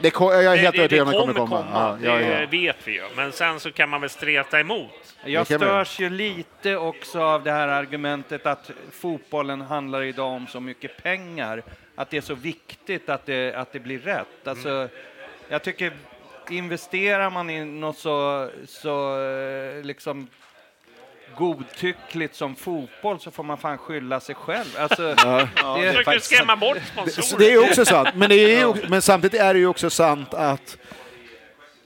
Det, jag är helt övertygad om det att det kommer kommer komma. komma, Ja, ja, det ja. vet vi ju. Men sen så kan man väl streta emot. Jag störs ju lite också av det här argumentet att fotbollen handlar idag om så mycket pengar, att det är så viktigt att det, att det blir rätt. Alltså, jag tycker, investerar man i något så, så eh, liksom godtyckligt som fotboll så får man fan skylla sig själv. Alltså, det är Försöker faktiskt- skrämma bort sponsorer. det är också sant. Men, det är ju, men samtidigt är det ju också sant att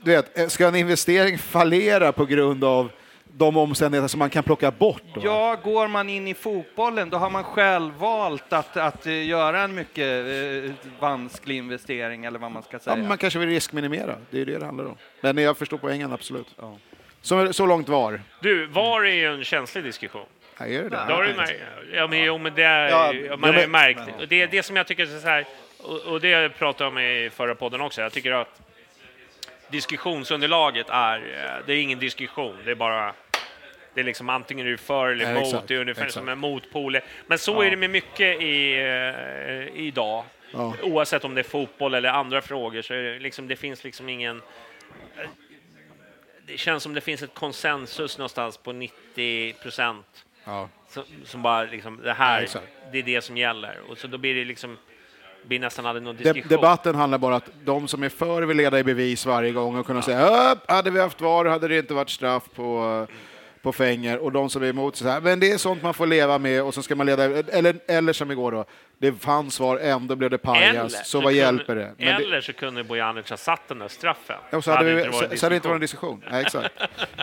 du vet, ska en investering fallera på grund av de omständigheter som man kan plocka bort? Då? Ja, går man in i fotbollen då har man själv valt att, att eh, göra en mycket eh, vansklig investering eller vad man ska Ja, säga. men man kanske vill riskminimera. Det är det det handlar om. Men jag förstår poängen, absolut. Så, så långt var. Du, VAR är ju en känslig diskussion. Ja, är det det? Det har du märkt. Ja, men, jo, men det är, Ja, man ja, har ju men- märkt. Och det är det som jag tycker är så här, och, och det pratade jag om i förra podden också. Jag tycker att diskussionsunderlaget är, eh, det är ingen diskussion, det är bara det är liksom antingen är du för eller Ja, emot, exakt, det är ungefär exakt. som en motpol. Men så är det med mycket i, eh, idag. Ja. Oavsett om det är fotboll eller andra frågor så är det, liksom, det finns liksom ingen... eh, Det känns som det finns ett konsensus någonstans på 90 procent Ja. som, som bara liksom, det här, Ja, det är det som gäller. Och så då blir det liksom, blir nästan aldrig någon De, diskussion. debatten handlar bara om att de som är för vill leda i bevis varje gång och kunna säga upp, hade vi haft VAR hade det inte varit straff på, på fänger och de som är emot så här, men det är sånt man får leva med och så ska man leda, eller, eller som igår då, det fanns VAR, ändå blev det pajas, så vad hjälper det? Men det eller så kunde Bojanic ha satt den där straffen. Ja, så hade, vi, så, så hade det inte varit en diskussion. Nej, exakt.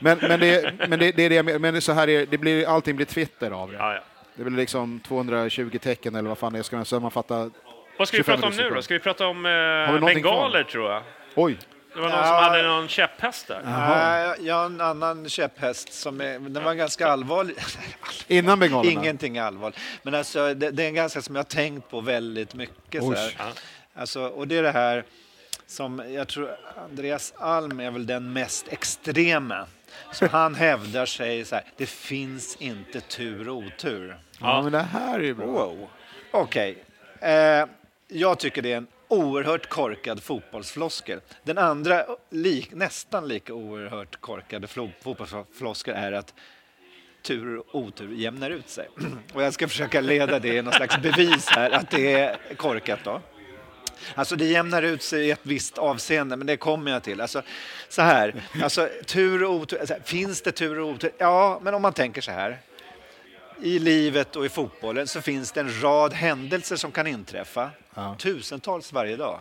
Men, men, det, men det, det är det men det så här är, det blir, allting blir Twitter av det. Ja, ja. Det blir liksom 220 tecken eller vad fan det är, ska man sammanfatta. Vad ska vi 25 prata om nu då? Ska vi prata om eh, bengaler, tror jag? Oj, Det var någon Ja. som hade någon käpphäst där. Nej, jag har en annan käpphäst som är, den var ganska allvarlig. Innan bengalerna? Ingenting allvarligt. Men alltså, det, det är en ganska som jag har tänkt på väldigt mycket. Så här. Alltså, och det är det här som jag tror Andreas Alm är väl den mest extrema. Så han hävdar sig så här, det finns inte tur och otur. Ja, men det här är ju bra. Wow. Okej. Eh, jag tycker det är en oerhört korkad fotbollsfloskel. Den andra, li, nästan lika oerhört korkade fotbollsfloskel är att tur och otur jämnar ut sig. Och jag ska försöka leda det i någon slags bevis här att det är korkat. Då. Alltså det jämnar ut sig i ett visst avseende, men det kommer jag till. Alltså, så här, alltså, tur och otur, alltså, finns det tur och otur? Ja, men om man tänker så här. I livet och i fotbollen så finns det en rad händelser som kan inträffa. Tusentals varje dag.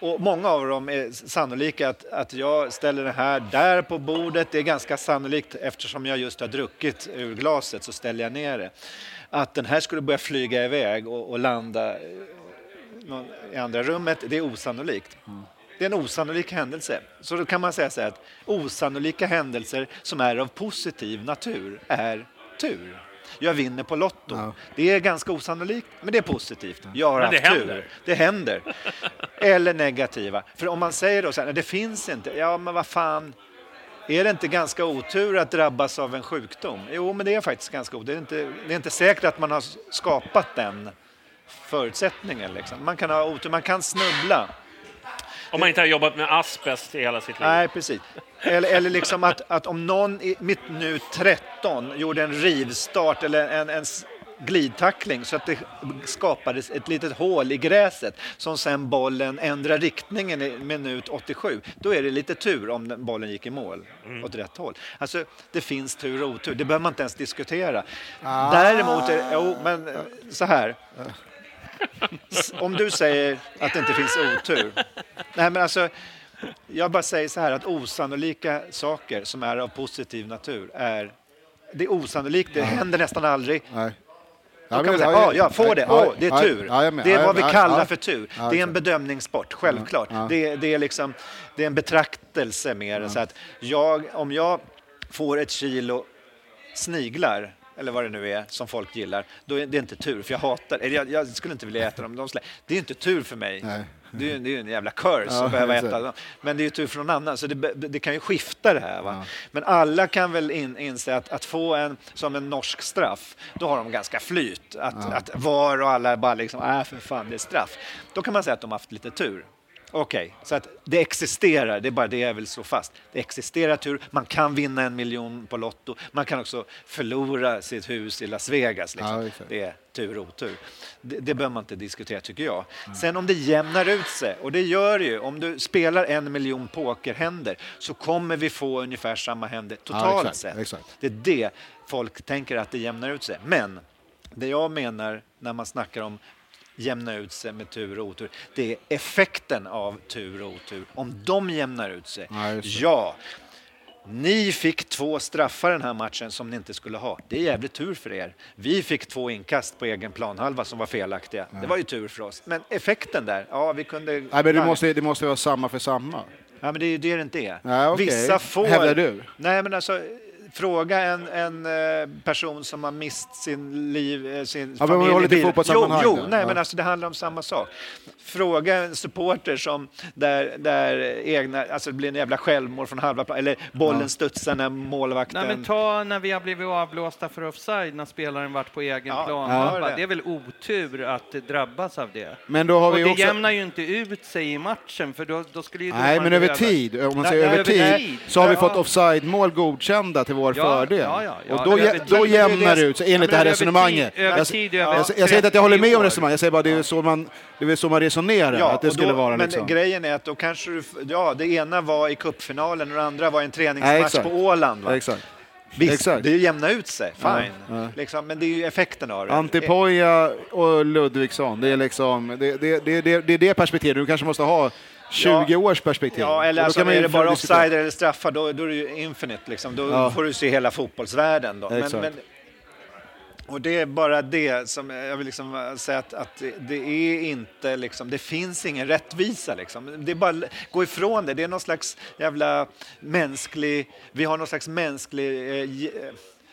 Och många av dem är sannolika att, att jag ställer det här där på bordet. Det är ganska sannolikt eftersom jag just har druckit ur glaset så ställer jag ner det. Att den här skulle börja flyga iväg och, och landa eh, någon, i andra rummet, det är osannolikt. Det är en osannolik händelse. Så då kan man säga så här att osannolika händelser som är av positiv natur är tur. Jag vinner på Lotto. Det är ganska osannolikt, men det är positivt. Jag har Men det haft tur. händer. Det händer. Eller negativa. För om man säger då så här, "Nej, det finns inte. Ja, men vad fan. Är det inte ganska otur att drabbas av en sjukdom? Jo, men det är faktiskt ganska otur. Det är inte, det är inte säkert att man har skapat den förutsättningen. Liksom. Man kan ha otur, man kan snubbla. Om man inte har jobbat med asbest i hela sitt liv. Nej, precis. Eller, eller liksom att, att om någon i mitt nu 13 gjorde en rivstart eller en, en glidtackling så att det skapades ett litet hål i gräset som sen bollen ändrar riktningen i minut 87. Då är det lite tur om bollen gick i mål åt rätt håll. Alltså, det finns tur och otur. Det behöver man inte ens diskutera. Däremot, är, jo, men så här. Om du säger att det inte finns otur. Nej, men alltså, jag bara säger så här att osannolika saker som är av positiv natur är det är osannolikt, det händer nästan aldrig. Nej. Då kan man säga, ja, jag får det, Åh, det är tur. Det är vad vi kallar för tur. Det är en bedömningssport, självklart. Det, är- det, är liksom, det är en betraktelse mer. Så att jag, om jag får ett kilo sniglar, eller vad det nu är, som folk gillar, då är det inte tur, för jag hatar eller jag, jag skulle inte vilja äta dem. De slä, det är inte tur för mig. Nej. Det är, ju- det är ju en jävla curse Ja, att behöva äta dem. Men det är ju tur för någon annan, så det, det kan ju skifta det här. Va? Men alla kan väl in, inse att, att få en som en norsk straff, då har de ganska flyt. Att, att var och alla bara liksom, äh för fan, det är straff. Då kan man säga att de har haft lite tur. Okej, så att det existerar, det är bara det jag vill slå fast. Det existerar tur, man kan vinna en miljon på Lotto, man kan också förlora sitt hus i Las Vegas. Liksom. Ja, det är tur och otur. Det, det behöver man inte diskutera tycker jag. Sen om det jämnar ut sig, och det gör det ju, om du spelar en miljon pokerhänder så kommer vi få ungefär samma händer totalt exakt, sett. exakt. Det är det folk tänker att det jämnar ut sig. Men det jag menar när man snackar om jämna ut sig med tur och otur, det är effekten av tur och otur. Om de jämnar ut sig, Ja, ja. Ni fick två straffar den här matchen som ni inte skulle ha. Det är jävligt tur för er. Vi fick två inkast på egen planhalva som var felaktiga. Det var ju tur för oss. Men effekten där, ja vi kunde... Nej, men det måste, det måste vara samma för samma. Ja, men det är ju det det inte är. Ja, okej. Vissa får... Hävdar du? Nej, men alltså, fråga en, en eh, person som har mist sin liv, eh, sin Ja, men familj bilen. fotbollssammanhang Jo, jo nej, Ja. men alltså det handlar om samma sak. Fråga en supporter som där, där egna, alltså det blir en jävla självmål från halva eller bollen studsar när målvakten... Nej, men ta när vi har blivit avblåsta för offside när spelaren varit på egen Ja, plan. ja. Det är väl otur att drabbas av det. Men då har Och vi det också... jämnar ju inte ut sig i matchen, för då, då skulle ju Nej, men över tid, om man säger nej, över tid, så har vi Ja. fått offside-mål godkända till vår Ja, fördel. ja, ja, ja. Och då, Över tid. då jämnar det- det ut sig enligt Ja, det här tid- resonemanget. över Jag, tid, jag, jag, jag säger inte att jag håller med om 30 år. resonemanget, jag säger bara det är så man, det är så man resonerar, att det skulle då, vara men liksom. grejen är att då kanske du... Ja, det ena var i cupfinalen och det andra var i en träningsmatch på Åland. Va? Exakt. Visst, Exakt. det jämnar ut sig, Ja, fine. ja. Liksom, men det är ju effekten av det. Antipoja och Ludvigsson, det är liksom, det, det, det, det, det är det perspektivet. Du kanske måste ha 20 Ja. års perspektiv. Ja, eller alltså, är det bara offside eller straffar, då, då är det ju infinite. Liksom. Då Ja. får du se hela fotbollsvärlden. Då. Men, men Och det är bara det som jag vill liksom säga att, att det- det är inte liksom, det finns ingen rättvisa liksom. Det är bara att gå ifrån det. Det är någon slags jävla mänsklig, vi har någon slags mänsklig eh,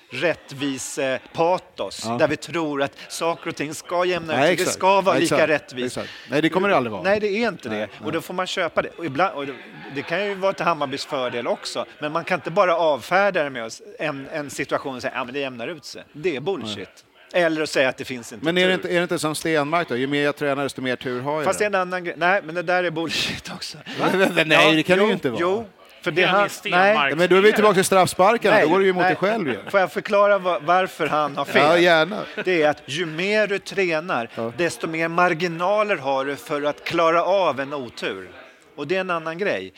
rättvisepatos Ja. där vi tror att saker och ting ska jämna ut Nej, sig. Det ska vara lika rättvist. Exakt. Nej, det kommer det aldrig vara. Nej, det är inte det. Nej, Och då får man köpa det. Och ibland, och det- det kan ju vara till Hammarbys fördel också, men man kan inte bara avfärda det med oss- en, en situation och säga att ja, det jämnar ut sig. Det är bullshit. Eller att säga att det finns inte Men är tur. det, inte, är det inte som Stenmark då? Ju mer jag tränar desto mer tur har jag. Fast det är en annan grej. Nej, men det där är bullshit också. Nej, det kan det jo, ju inte vara. Jo, för det han... Nej, Men då är vi tillbaka till straffsparkarna, då går du ju emot nej. dig själv ju. Får jag förklara va- varför han har fel? Ja, gärna. Det är att ju mer du tränar, Ja. desto mer marginaler har du för att klara av en otur. Och det är en annan grej.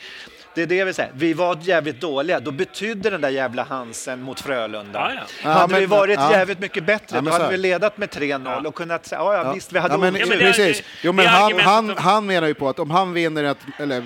Det är det vill säga. Vi var jävligt dåliga. Då betydde den där jävla Hansen mot Frölunda. Ja, ja. Ja, hade men- vi varit ja. jävligt mycket bättre, Ja, då hade vi ledat med 3-0 och kunnat säga, ja, ja, visst, vi hade ja, men, men det precis. Jo, men han, han, han menar ju på att om han vinner ett, eller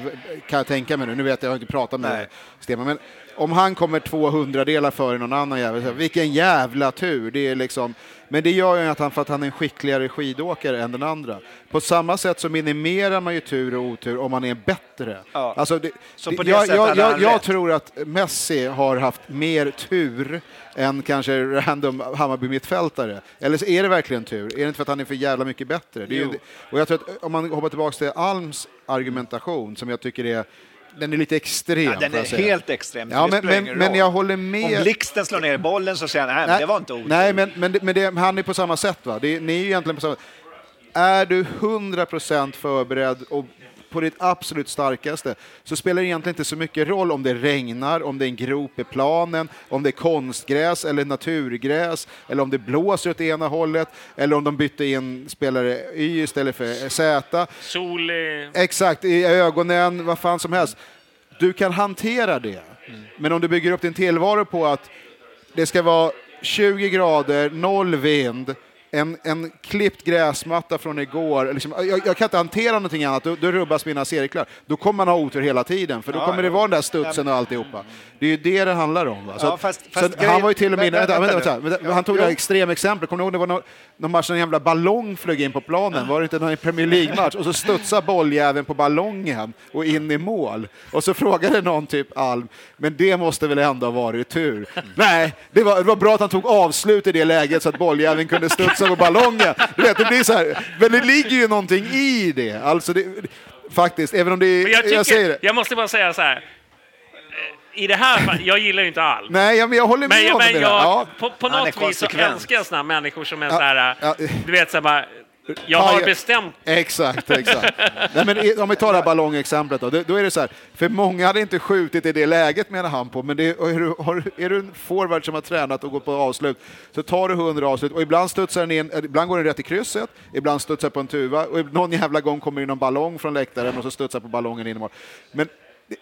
kan jag tänka mig nu, nu vet jag, jag har inte pratat med. Stenman, men om han kommer 200 delar före någon annan jävel, vilken jävla tur. Det är liksom, men det gör ju att han, för att han är en skickligare skidåkare än den andra. På samma sätt så minimerar man ju tur och otur om man är bättre. Ja. Alltså det, Så det, på det jag, jag, jag, jag tror att Messi har haft mer tur än kanske random Hammarby-mittfältare. Eller så är det verkligen tur? Är det inte för att han är för jävla mycket bättre? Ju, och jag tror att om man hoppar tillbaka till Alms argumentation, som jag tycker är den är lite extrem. Ja, den är helt extrem. Ja, men, men, men jag håller med. Om Blixten slår ner bollen så säger han, nej, men det var inte otur. Nej, men, men, men det, han är på samma sätt. Va? Det, ni är ju egentligen på samma Är du 100% förberedd och på ditt absolut starkaste så spelar det egentligen inte så mycket roll om det regnar, om det är en grop i planen, om det är konstgräs eller naturgräs, eller om det blåser åt ena hållet, eller om de bytte in spelare Y istället för Z. Sol... eh, Exakt, i ögonen, vad fan som helst. Du kan hantera det. Men om du bygger upp din tillvaro på att det ska vara 20 grader, noll vind, en, en klippt gräsmatta från igår. Liksom, jag, jag kan inte hantera någonting annat, då, då rubbas mina cirklar. Då kommer man ha otur hela tiden, för då Ja, kommer det ja. vara den där studsen och alltihopa. Det är ju det det handlar om. Va? Så, Ja, fast- så fast grejen- han var ju till och med... Vä- Vänta, vänta, vänta Ja, han tog här extremexempel. Kommer du ihåg det var någon, någon match när en jävla ballong flög in på planen? Var det inte någon Premier League-match? Och så studsade bolljäveln på ballongen och in i mål. Och så frågade någon typ Alm, men det måste väl ändå ha varit tur? Nej, det var, det var bra att han tog avslut i det läget så att bolljäveln kunde studsa på ballongen. Du vet, det blir så här, men det ligger ju någonting i det. Alltså det, faktiskt, även om det är... Jag, jag säger tycker, det. jag måste bara säga så här. Eh, I det här fallet, jag gillar ju inte allt. Nej, men jag håller med Men, om men det. jag. Ja. på, på något vis så älskar jag såna människor som är Ja, så här, ja. du vet så här bara, jag Ja, har bestämt Exakt, exakt. Nej, men om vi tar det här ballongexemplet då, då, är det så här, för många hade inte skjutit i det läget menar han på, men det, är, du, har, är du en forward som har tränat och gått på avslut så tar du 100 avslut och ibland studsar den in, eh, ibland går den rätt i krysset, ibland studsar på en tuva och någon jävla gång kommer in någon ballong från läktaren och så studsar på ballongen in i mål. Men det,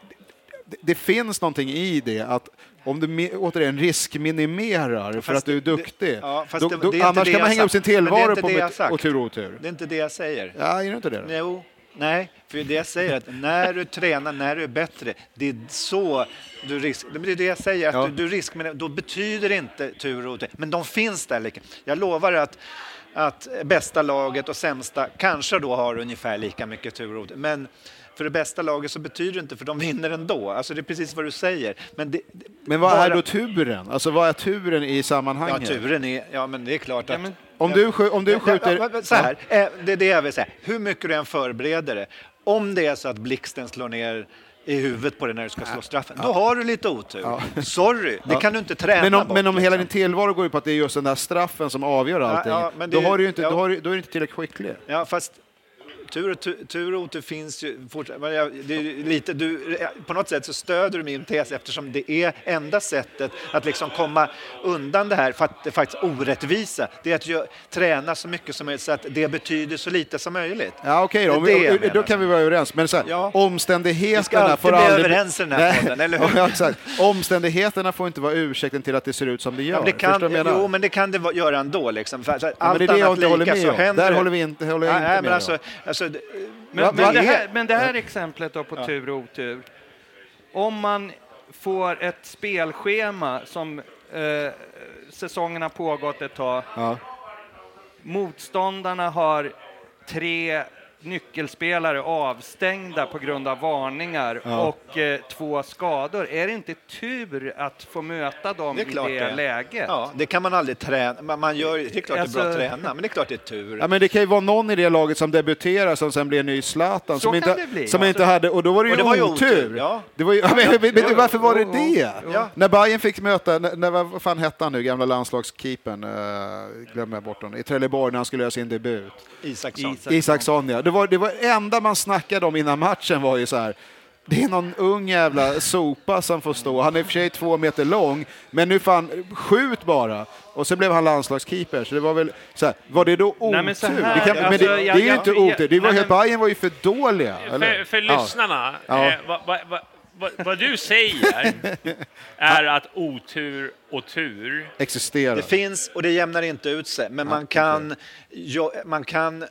det, det finns någonting i det att om du återigen riskminimerar för Fast att du är det- duktig, ja, fast då, det- då, det är annars kan man hänga upp sin tillvaro på otur och otur. Det är inte det jag säger. Ja, är det inte det? Jo, nej, för det jag säger är att när du tränar, när du är bättre, det är så du risk... Det är det jag säger, att Ja. du, du risk, men då betyder inte tur och otur. Men de finns där. lika. Jag lovar att, att bästa laget och sämsta kanske då har ungefär lika mycket tur och otur. Men för det bästa laget så betyder det inte, för de vinner ändå. Alltså det är precis vad du säger. Men, det, Men vad bara- är då turen? Alltså vad är turen i Ja, sammanhanget? turen är... Ja, men det är klart att... men- Om du, om du skjuter... Ja, ja, Så här, eh, det är det jag vill säga. Hur mycket du än förbereder det, om det är så att blixten slår ner i huvudet på dig när du ska slå straffen, då har du lite otur. Sorry, det kan du inte träna Men om, bort. men om hela liksom. din tillvaro går ut på att det är just den där straffen som avgör allting, ja, då, är- har du inte, ja. då, har du, då är du inte tillräckligt skicklig. Ja, fast tur, och- tur, tur och otur finns ju fortfarande. lite, du, på något sätt så stöder du min tes eftersom det är enda sättet att liksom komma undan det här, för att det faktiskt orättvisa, det är att träna så mycket som möjligt så att det betyder så lite som möjligt. Ja, okej då. Vi, då menar. kan vi vara överens. Men så här, Ja. omständigheterna får aldrig... överens i den här podden, eller hur? Ja, exakt. Omständigheterna får inte vara ursäkten till att det ser ut som det gör. Ja, men det kan, jo, men det kan det göra ändå. Liksom. För, Ja, allt det är det jag inte håller med om. Där håller vi inte, håller jag inte med alltså, om. Alltså, det- Men, vad men, det är- här, men det här exemplet då på tur och otur. Om man får ett spelschema som eh, säsongen har pågått ett tag. Ja. Motståndarna har tre nyckelspelare avstängda på grund av varningar Ja. och eh, två skador. Är det inte tur att få möta dem Det i det, det. läget? Ja, det kan man aldrig träna. Man, man gör, det är klart det är bra att Alltså- träna, men det är klart det är tur. Ja, men det kan ju vara någon i det laget som debuterar som sen blir ny Zlatan. Så som kan inte, det bli. Som inte hade, och då var det ju, det var otur. otur, ja. Det var ju, ja, men, men, men, varför var det det? Ja. När Bayern fick möta, när, när, vad fan hette han nu, gamla landslagskeepern, uh, glömmer jag bort honom, i Trelleborg när han skulle göra sin debut. Isaksson. Isak- Isaksson ja. Det var det var enda man snackade om innan matchen var ju så här. Det är någon ung jävla sopa som får stå. Han är i och för sig två meter lång, men nu fan, skjut bara. Och så blev han landslagskeeper, så det var väl så här, var det då otur? Nej, men här, det kan, men alltså, det, det jag- är ju jag- inte jag- otur, det var nej, men- Bayern var ju för dåliga. Eller? För, för Ja. lyssnarna, Ja. eh, vad, vad, vad, vad, vad du säger är att otur och tur Existerar. Det finns och det jämnar inte ut sig, men man kan, jo, man kan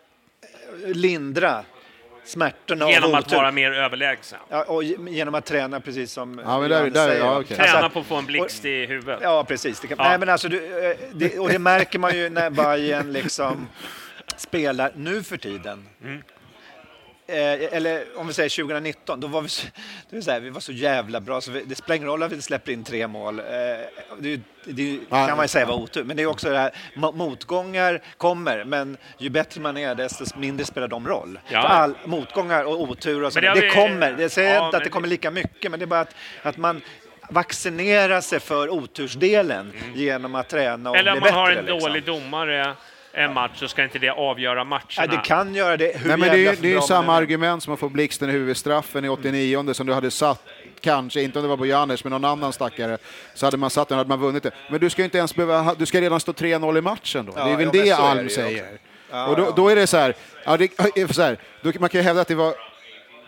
lindra smärtorna genom att vara mer överlägsen. Ja, och ge- genom att träna precis som Ja, men där- där- säger. ja, okej. Träna Alltså, på att få en blixt i huvudet. Ja, precis. Det kan, Ja. Nej, men alltså, du, eh, det, och det märker man ju när Bayern liksom spelar nu för tiden. Mm. Eh, eller om vi säger 2019, då var vi så, det är så här, vi var så jävla bra så vi, det spelar ingen roll att vi släpper in tre mål. Eh, det, det kan man ju säga var otur, men det är också det här, mo- motgångar kommer, men ju bättre man är desto mindre spelar de roll. Ja. För All, motgångar och otur och så, det det, kommer. Det säger Ja, inte att det kommer lika mycket, men det är bara att, att man vaccinerar sig för otursdelen genom att träna och Eller bli man har bättre. en liksom. dålig domare en match så ska inte det avgöra matcherna. Ja, det kan göra det. Hur Nej, men det är, det är samma argument som att få blixten i huvudstraffen i 89 som du hade satt, kanske, inte om det var Bojanic, men någon annan stackare, så hade man satt den hade man vunnit det. Men du ska ju inte ens behöva, du ska redan stå 3-0 i matchen då. Ja, det är väl jo, men det Alm säger. Ja, och då, ja. då är det så här, ja, det, är så här då, man kan ju hävda att det var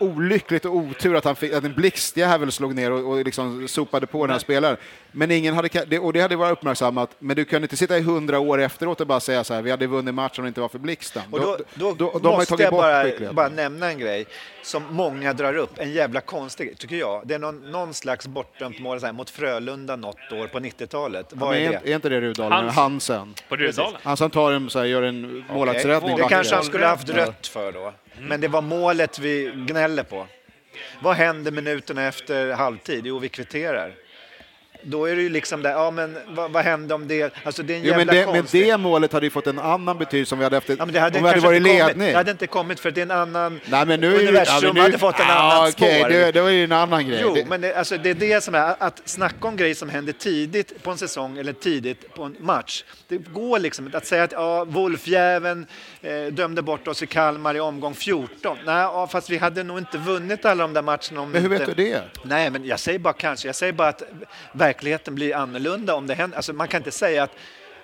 olyckligt och otur att, han fick, att en blixtjävel slog ner och, och liksom sopade på den här spelaren. Men ingen hade, det, och det hade varit uppmärksammat, men du kan inte sitta i hundra år efteråt och bara säga så här, vi hade vunnit matchen om det inte var för blixten. Och då, då, de har ju måste jag bara, bara nämna en grej som många drar upp, en jävla konstig grej, tycker jag. Det är någon, någon slags bortdömt mål så här, mot Frölunda något år på 90-talet. Vad är är, det? är inte det Rudalen? Hans- Hansen. På Rudalen. Han som tar en, så här, gör en målvaktsräddning. Det kanske han skulle ha haft rött för då. Mm. Men det var målet vi gnäller på. Vad händer minuterna efter halvtid? Jo, vi kvitterar. Då är det ju liksom där, ja men vad, vad hände om det? Alltså det är en Jo, men, det, men konstig- det målet hade ju fått en annan betydelse om vi hade, haft Ja, men det hade om vi hade varit kommit. ledning. Det hade inte kommit för det är en annan... Nej, men nu universum ja, men nu, hade fått en annan okej, spår. Det, det var ju en annan grej. Jo, Det- men det, alltså, det är det som är, att snacka om grejer som händer tidigt på en säsong eller tidigt på en match. Det går liksom att säga att ja, Wolfjäveln eh, dömde bort oss i Kalmar i omgång 14. Nej, ja, fast vi hade nog inte vunnit alla de där matcherna om men hur inte... vet du det? Nej, men jag säger bara kanske. Jag säger bara att verkligheten blir annorlunda om det händer. Alltså, man kan inte säga att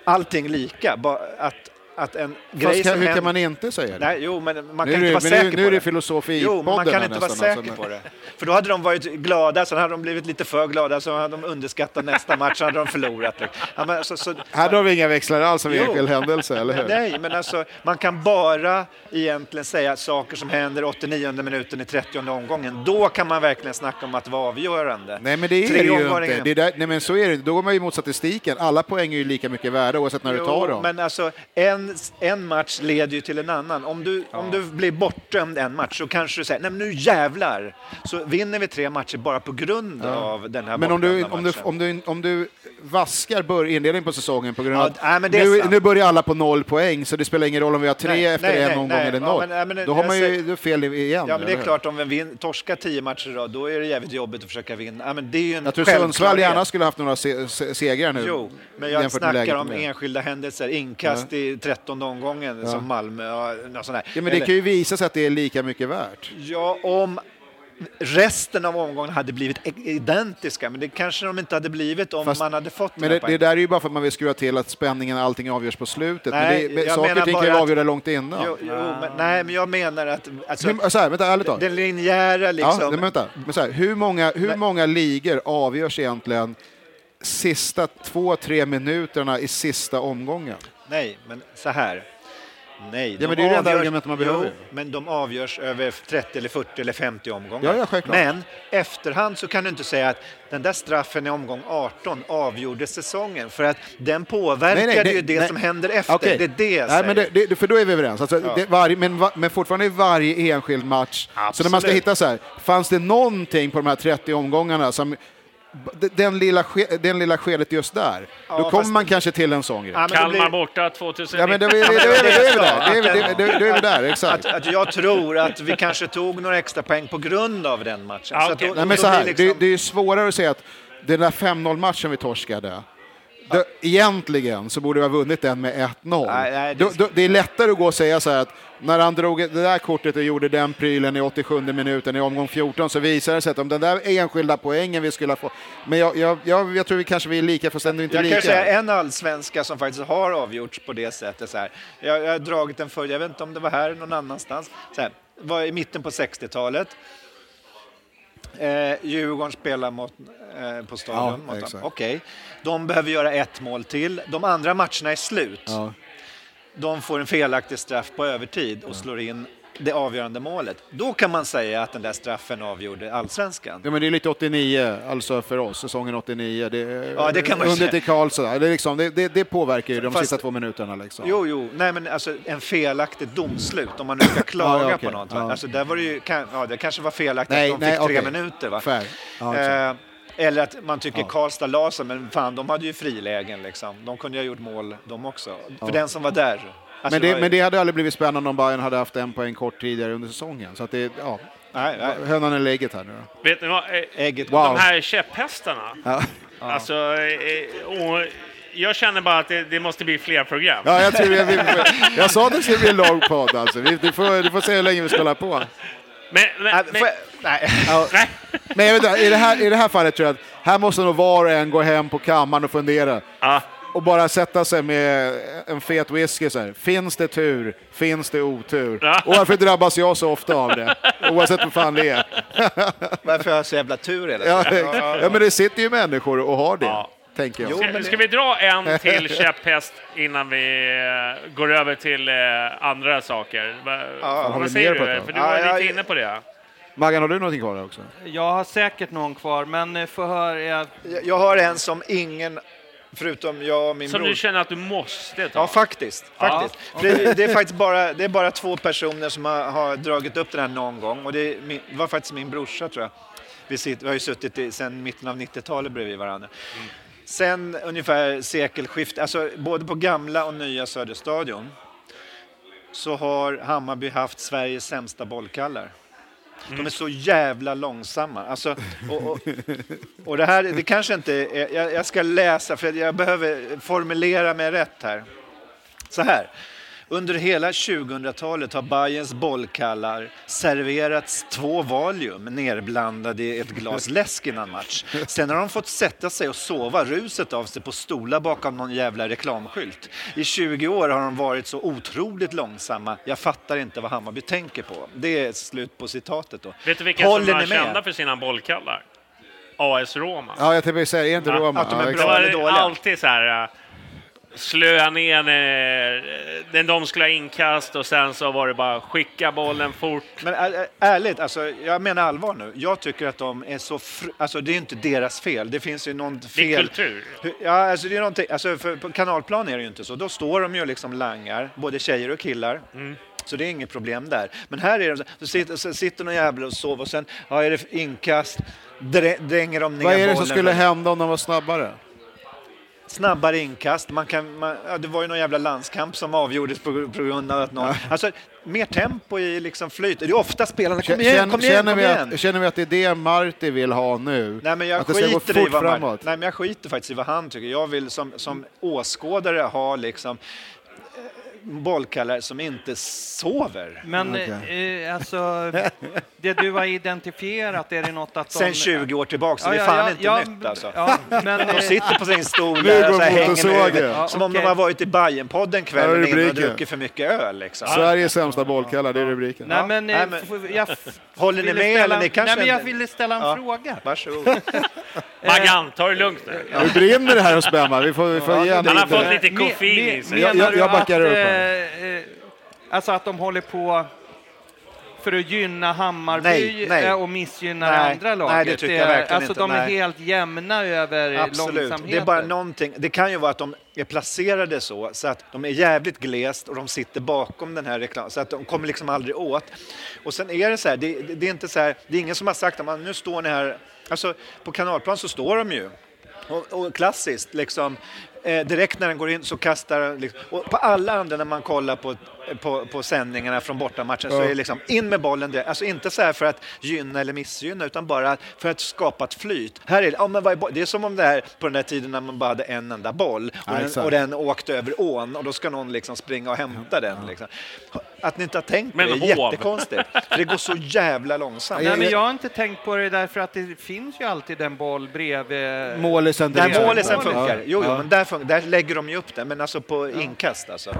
allting är lika. Att, att en grej kan, hur kan man inte säga det? Nej, jo, men man Nu kan är inte det- vara men nu- säker nu på är det det. filosofi Jo, man kan inte vara säker alltså. på det. För då hade de varit glada, sen hade de blivit lite för glada, så hade de underskattat nästa match, så hade de förlorat. Ja, men alltså, så, Här har vi inga växlar alls Jo. enskild händelse, eller hur? Nej, men alltså, man kan bara egentligen säga saker som händer 89 minuten i 30 omgången. Då kan man verkligen snacka om att vara avgörande. Nej, men det är Tre det ju inte. in. Det är där, nej, men så är det. Då går man ju mot statistiken. Alla poäng är ju lika mycket värda oavsett när du tar dem. men alltså en, en match leder ju till en annan. Om du, om du blir bortdömd en match så kanske du säger, nej men nu jävlar, så vinner vi tre matcher bara på grund av den här Men om du, om, du, om, du, om du vaskar bör, inledningen på säsongen på grund Ja, av att det är nu, nu börjar alla på noll poäng så det spelar ingen roll om vi har tre Nej, efter nej, en nej, omgång eller Ja, noll. men- ja, men då har man ju säger- då fel igen. Ja, men det är klart, om vi vin, torskar tio matcher idag, då är det jävligt jobbigt att försöka vinna. Ja, men det är ju en Jag tror Sundsvall gärna skulle haft några se, se, segrar nu. Jo, men jag snackar om enskilda händelser, inkast i 13 omgången som Malmö, ja, något sånt där. Ja, men det Eller- kan ju visa sig att det är lika mycket värt. Ja, om resten av omgången hade blivit i- identiska, men det kanske de inte hade blivit om Fast- man hade fått Men det, det där är ju bara för att man vill skruva till att spänningen, allting avgörs på slutet. Nej, men det, jag saker och ting kan ju avgöra långt innan. Jo, jo, men, nej, men jag menar att alltså, så här, vänta, ärligt talat. den linjära Ja, liksom... nej, men vänta. Men så här, hur många, hur Nej. många ligor avgörs egentligen sista två, tre minuterna i sista omgången? Nej, men så här. Nej, Ja, de men det är ju det enda argumentet man Jo, behöver. men de avgörs över 30 eller 40 eller 50 omgångar. Ja, ja, självklart. Men efterhand så kan du inte säga att den där straffen i omgång 18 avgjorde säsongen för att den påverkade Nej, nej, det- ju det nej. som händer efter. Okej. Det är det jag Nej, men säger. det, det, för då är vi överens. Alltså, det, varje, men, men fortfarande i varje enskild match. Så när man ska Absolut. hitta så här, fanns det någonting på de här 30 omgångarna som den lilla, den lilla skedet just där, Ja, då kommer man kanske till en sån grej. Ja, Kalmar blir- borta 2019. Ja, men då är vi, då är vi, då är vi där. Då är vi, då är vi- då är vi där, exakt. Att, att jag tror att vi kanske tog några extra poäng på grund av den matchen. Ja, Så att okej. då- Nej, men så här, liksom- det, det är ju svårare att säga att den där 5-0-matchen vi torskade, egentligen så borde vi ha vunnit den med 1-0. Nej, nej, det- Då- då- det är lättare att gå och säga så här att när han drog det där kortet och gjorde den prylen i 87 minuten i omgång 14 så visar det sig att om den där enskilda poängen vi skulle ha fått... Men jag, jag, jag, jag tror vi kanske vi är lika fast ändå inte Jag lika. kan säga en allsvenska som faktiskt har avgjorts på det sättet. Så här. Jag, jag har dragit den förr, jag vet inte om det var här eller någon annanstans. Så här. Var i mitten på 60-talet. Eh, Djurgården spelar mot, eh, på stadion. Ja. Okej. De behöver göra ett mål till. De andra matcherna är slut. Ja. De får en felaktig straff på övertid och slår in det avgörande målet. Då kan man säga att den där straffen avgjorde allsvenskan. Ja, men det är lite 89, alltså för oss, säsongen 89. Det, Ja, det kan man under till Karlsson, det, liksom, det, det, det påverkar ju de Fast- sista två minuterna. Liksom. Jo, jo, nej men alltså en felaktigt domslut om man nu ska klaga Ja, okej. på något. Ja. Alltså där var det ju, ja det kanske var felaktigt Nej, att de nej, fick tre okej. minuter va. Fair. Ja, eh, eller att man tycker Ja. Karlstad la sig, men fan de hade ju frilägen liksom. De kunde ju ha gjort mål de också. För den som var där. Alltså, men, det, var ju- men det hade aldrig blivit spännande om Bayern hade haft en poäng kort tidigare under säsongen. Så att det, ja, nej, nej. hönan eller ägget här nu då. Vet ni vad? Eh, Ägget. Wow. De här käpphästarna. Ja. Alltså, eh, och jag känner bara att det, det måste bli fler program. Ja, jag, tror jag, vi, jag sa att det skulle bli en lång podd alltså. Du, får, du får se hur länge vi ska hålla på. Men, men, Nej, men, får jag- nej. nej. Men jag vet, inte, i, det här, i det här fallet tror jag att här måste nog var och en gå hem på kammaren och fundera. Ja. Och bara sätta sig med en fet whisky så här. Finns det tur? Finns det otur? Ja. Och varför drabbas jag så ofta av det? Oavsett vad fan det är. Varför har jag så jävla tur hela Ja, tiden? ja, men det sitter ju människor och har det, Ja. tänker jag. Jo, Ska, ska vi dra en till käpphäst innan vi eh, går över till eh, andra saker? Vad säger mer du? på det? För du Ja, var ja, lite ja. inne på det. Maggan, har du någonting kvar också? Jag har säkert någon kvar, men eh, få höra. Jag, Jag- Jag har en som ingen, förutom jag och min Som bror. du känner att du måste ta. Ja, faktiskt. Ja, faktiskt. För det, det, är faktiskt bara, det är bara två personer som har, har dragit upp den här någon gång. Och det, är min, det var faktiskt min brorsa, tror jag. Vi, sitter, vi har ju suttit i, sedan mitten av 90-talet bredvid varandra. Sen ungefär sekelskiftet, alltså både på gamla och nya Söderstadion, så har Hammarby haft Sveriges sämsta bollkallar. Mm. De är så jävla långsamma. Alltså, och, och, och det här, det kanske inte är, jag, jag ska läsa för jag behöver formulera mig rätt här. Så här. Under hela 2000-talet har Bayerns bollkallar serverats två Valium nerblandade i ett glas läsk innan match. Sen har de fått sätta sig och sova ruset av sig på stolar bakom någon jävla reklamskylt. I 20 år har de varit så otroligt långsamma. Jag fattar inte vad Hammarby tänker på. Det är slut på citatet då. Vet du vilka Håller som är kända för sina bollkallar? AS Roma. Ja, jag tänkte säga, är inte Ja, Roma? att de är Ja, bra. Det exakt. eller var dåliga? alltid så här äh, slöa ner när, de skulle ha inkast och sen så var det bara skicka bollen fort. Men ärligt, alltså, jag menar allvar nu. Jag tycker att de är så... Fr- alltså, det är inte deras fel. Det finns ju något fel. Det är kultur. Ja, alltså det är någonting, alltså för på kanalplan är det ju inte så. Då står de ju liksom langar, både tjejer och killar. Mm. Så det är inget problem där. Men här är det så, så sitter, så sitter någon jävel och sover och sen ja, är det inkast, drä, dränger de ner Vad är det som bollen. skulle hända om de var snabbare? Snabbare inkast, man kan, man, ja, det var ju någon jävla landskamp som avgjordes på, på grund av att någon... Alltså, mer tempo i liksom flyt. Det är ofta spelarna, kom igen, Känner, kom igen, känner, kom vi igen. att, känner vi att det är det Marti vill ha nu? Nej, men jag att det ska gå skiter fort framåt? Nej, men jag skiter faktiskt i vad han tycker. Jag vill som, som åskådare ha liksom bollkallar som inte sover. men Okej. eh, alltså, det du har identifierat, är det något att de... Sen 20 år tillbaka, så det är fan inte nytt alltså. Ja, men, De eh, sitter på sin stol där och så här hänger med. Ja, Som om okej. de har varit i Bajenpodden Ja, kvällen innan och druckit för mycket öl. Liksom. Sveriges sämsta bollkallar, det är rubriken. nej, men, nej, eh, men- jag f- Håller ni med ställa, eller ni kanske Nej, men jag ville ställa en Ja. fråga. Varsågod. Maggan, ta det lugnt nu. Nu brinner det här hos Bemma, vi får, vi får ge Han har fått lite koffein i sig. Jag- jag- backar upp eh, eh, Alltså att de håller på för att gynna Hammarby Nej, nej. eh, och missgynna Nej, andra nej, laget. det tycker jag verkligen alltså inte. de är Nej. helt jämna över Absolut. långsamheten. Det är bara någonting. Det kan ju vara att de är placerade så, så att de är jävligt glest och de sitter bakom den här reklamen, så att de kommer liksom aldrig åt. Och sen är det så här, det, det, är inte så här, det är ingen som har sagt att man, nu står ni här, alltså på kanalplan så står de ju. Och, och klassiskt, liksom, eh, direkt när den går in så kastar den, liksom, och på alla andra när man kollar på, på, på sändningarna från bortamatchen så är det liksom in med bollen direkt. Alltså inte så här för att gynna eller missgynna utan bara för att skapa ett flyt. Här är det, ja, men vad är det är som om det här på den där tiden när man bara hade en enda boll och, Ja, den, och den åkte över ån och då ska någon liksom springa och hämta den. Liksom. Att ni inte har tänkt på Men det är hov. jättekonstigt. För det går så jävla långsamt. Nej, men jag har inte tänkt på det därför att det finns ju alltid en boll bredvid. Målisen Där målisen funkar. Ja. Jo, jo Ja. men där, fun- där lägger de ju upp det, men alltså på inkast alltså.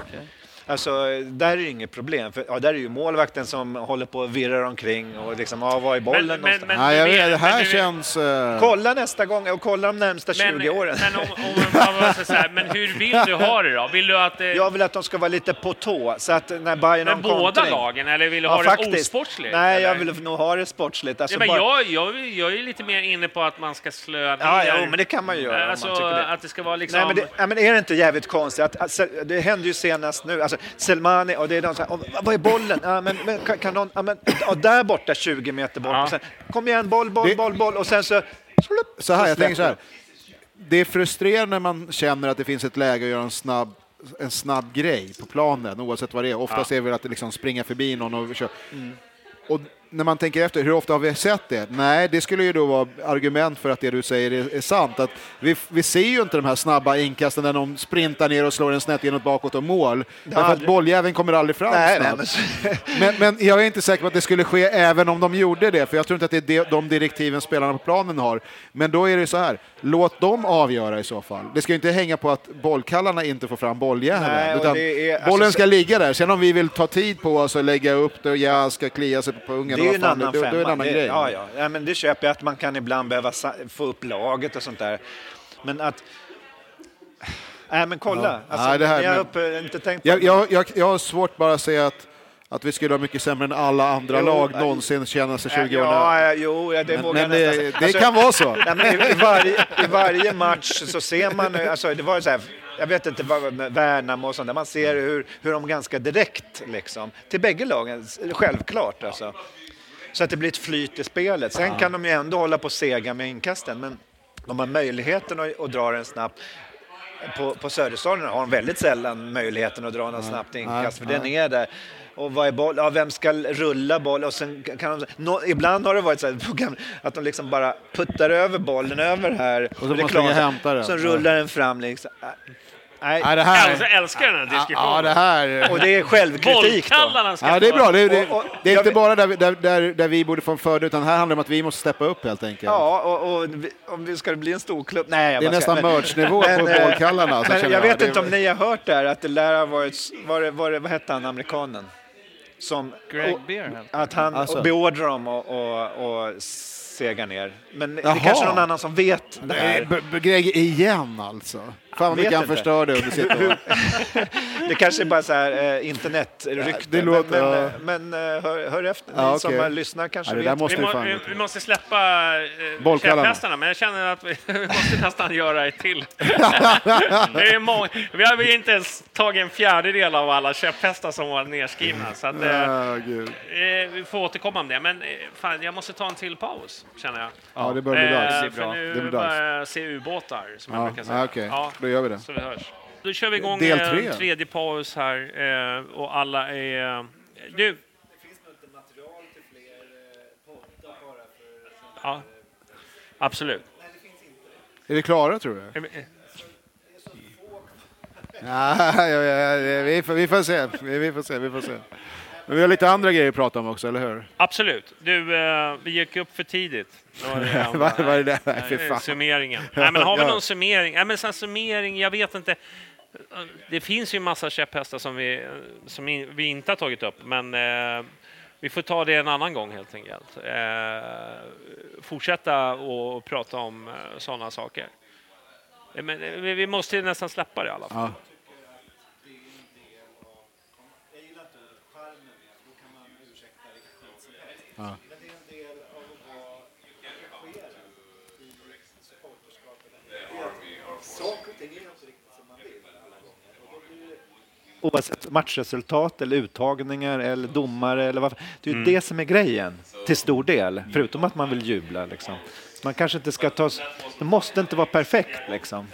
Alltså, där är det inget problem, för ja, där är ju målvakten som håller på och virrar omkring och liksom, ja, var är bollen Men- men- någonstans? men- Nej, jag du vet, det här men känns... eh, Kolla nästa gång och kolla de närmsta 20 åren. Men, om, om, om, ska säga, men hur vill du ha det då? Vill du att det, Jag vill att de ska vara lite på tå, så att när Bayern har med en båda kontring- lagen, eller vill du Ja, ha det faktiskt. osportsligt? Nej, jag eller? vill nog ha det sportsligt. Alltså Ja, men bara- jag, jag, jag är lite mer inne på att man ska slöa ner. Ja, jo, men det kan man ju göra om Alltså, man tycker det. att det ska vara liksom... Nej, men, det, ja, men är det inte jävligt konstigt? Att, att, det hände ju senast nu. Alltså, Selmani, och det är de så här, "Åh, vad är bollen? Ja, men, men, kan, kan någon, ja, men, ja, där borta 20 meter bort. Ja. Och sen, kom igen, boll, boll, Det- boll, boll. Och sen så... Så här, jag tänker så här. Det är frustrerande när man känner att det finns ett läge att göra en snabb, en snabb grej på planen, oavsett vad det är. Oftast är det väl att det liksom springa förbi någon och köra. Och när man tänker efter, hur ofta har vi sett det? Nej, det skulle ju då vara argument för att det du säger är, är sant. Att vi, vi ser ju inte de här snabba inkasten när de sprintar ner och slår en snett inåt bakåt och mål. Därför att aldrig- bolljäveln kommer aldrig fram Nej, nej, men, Men, men jag är inte säker på att det skulle ske även om de gjorde det, för jag tror inte att det är de, de direktiven spelarna på planen har. Men då är det så här, låt dem avgöra i så fall. Det ska ju inte hänga på att bollkallarna inte får fram bolljäveln, utan är- alltså, bollen så- ska ligga där. Sen om vi vill ta tid på oss och lägga upp det och jag ska klia sig på pungen, det är ju en annan då, då är det en femma. annan Det- grej. Ja, ja. ja, men det köper jag att man kan ibland behöva få upp laget och sånt där. Men att... Nej, men kolla. Ja. Alltså, Nej, det här- jag men- inte tänkt Jag, jag, jag, jag har svårt bara att säga att, att vi skulle vara mycket sämre än alla andra Jo, lag nej. någonsin känna sig 20 år Ja, ja, jo, ja, det Men, vågar men det, nästan det säga. kan vara så. Nej, i, i, varje, I varje match så ser man, alltså det var så här, jag vet inte Värnamo och sånt där, man ser hur, hur de ganska direkt liksom, till bägge lagen, självklart alltså. Så att det blir ett flyt i spelet. Sen kan de ju ändå hålla på och sega med inkasten, men de har möjligheten att, att dra den snabbt. På, på Söderstaden har de väldigt sällan möjligheten att dra den snabbt inkast, för den är där. Och vad är boll? Ja, vem ska rulla boll? Och sen kan de, nå- ibland har det varit så här, att de liksom bara puttar över bollen över här. så det är måste klart, de hämta den. Så rullar den fram liksom. Nej, Nej, det Jag här... älskar den här diskussionen. Ja, det här... och det är självkritik då. Ja, det är bra. Det, det, Och- och- det är jag inte bara där, vi- där, där, där vi borde få en fördel, utan här handlar det om att vi måste steppa upp helt enkelt. Ja, och, och om vi ska det bli en stor klubb? Nej, jag Det är nästan. Men- merch-nivå på eh, bollkallarna. alltså, känner jag vet Det- inte om ni har hört det här, att det lär ha varit, var det, var det, vad hette han, amerikanen? Som, Greg och- Beer. Att han Alltså. beordrar dem att och, och sega ner. Men det Jaha. är kanske någon annan som vet det här. B- Greg igen alltså. Fan vet vilka han inte. förstörde under sitt år. Det kanske är bara så här eh, internetrykte. det låter- men, ja. men, men eh, hör, hör efter, Ja, ni som okej. har lyssnat kanske Ja, vet. där måste Vi, vi må, vi, vi måste släppa eh, käpphästarna, men jag känner att vi vi måste nästan göra ett till. det är många, vi har vi har inte ens tagit en fjärdedel av alla käpphästar som var nedskrivna. Så att, eh, Ja, eh, vi får återkomma om det. Men eh, fan, jag måste ta en till paus, känner jag. Ja, det börjar bli dags. Eh, för bra. nu Det blir dags. börjar jag se ubåtar, som jag Ja, brukar säga. ja, okej. Då gör vi det. Så vi hörs. Då kör vi igång Del eh, tre. en tredje paus här eh, och alla är... eh, Du! Ja, absolut. Är vi klara tror du? Ja, ja, ja, ja, vi, får, vi får se. Vi, vi får se. Vi får se. Men vi har lite andra grejer att prata om också, eller hur? Absolut. Du, eh, vi gick upp för tidigt. Det var det Vad vad är det där? Nej, fy fan. Summeringen. Nej, men har vi någon summering? Nej, men sen summering, jag vet inte. Det finns ju en massa käpphästar som vi, som in- vi inte har tagit upp, men eh, vi får ta det en annan gång helt enkelt. Eh, fortsätta och prata om eh, sådana saker. Eh, Men eh, vi, måste ju nästan släppa det i alla fall. Ja. Oavsett matchresultat eller uttagningar eller domare eller vad. Det är ju det som är grejen till stor del, förutom att man vill jubla liksom. Man kanske inte ska ta, det måste inte vara perfekt liksom.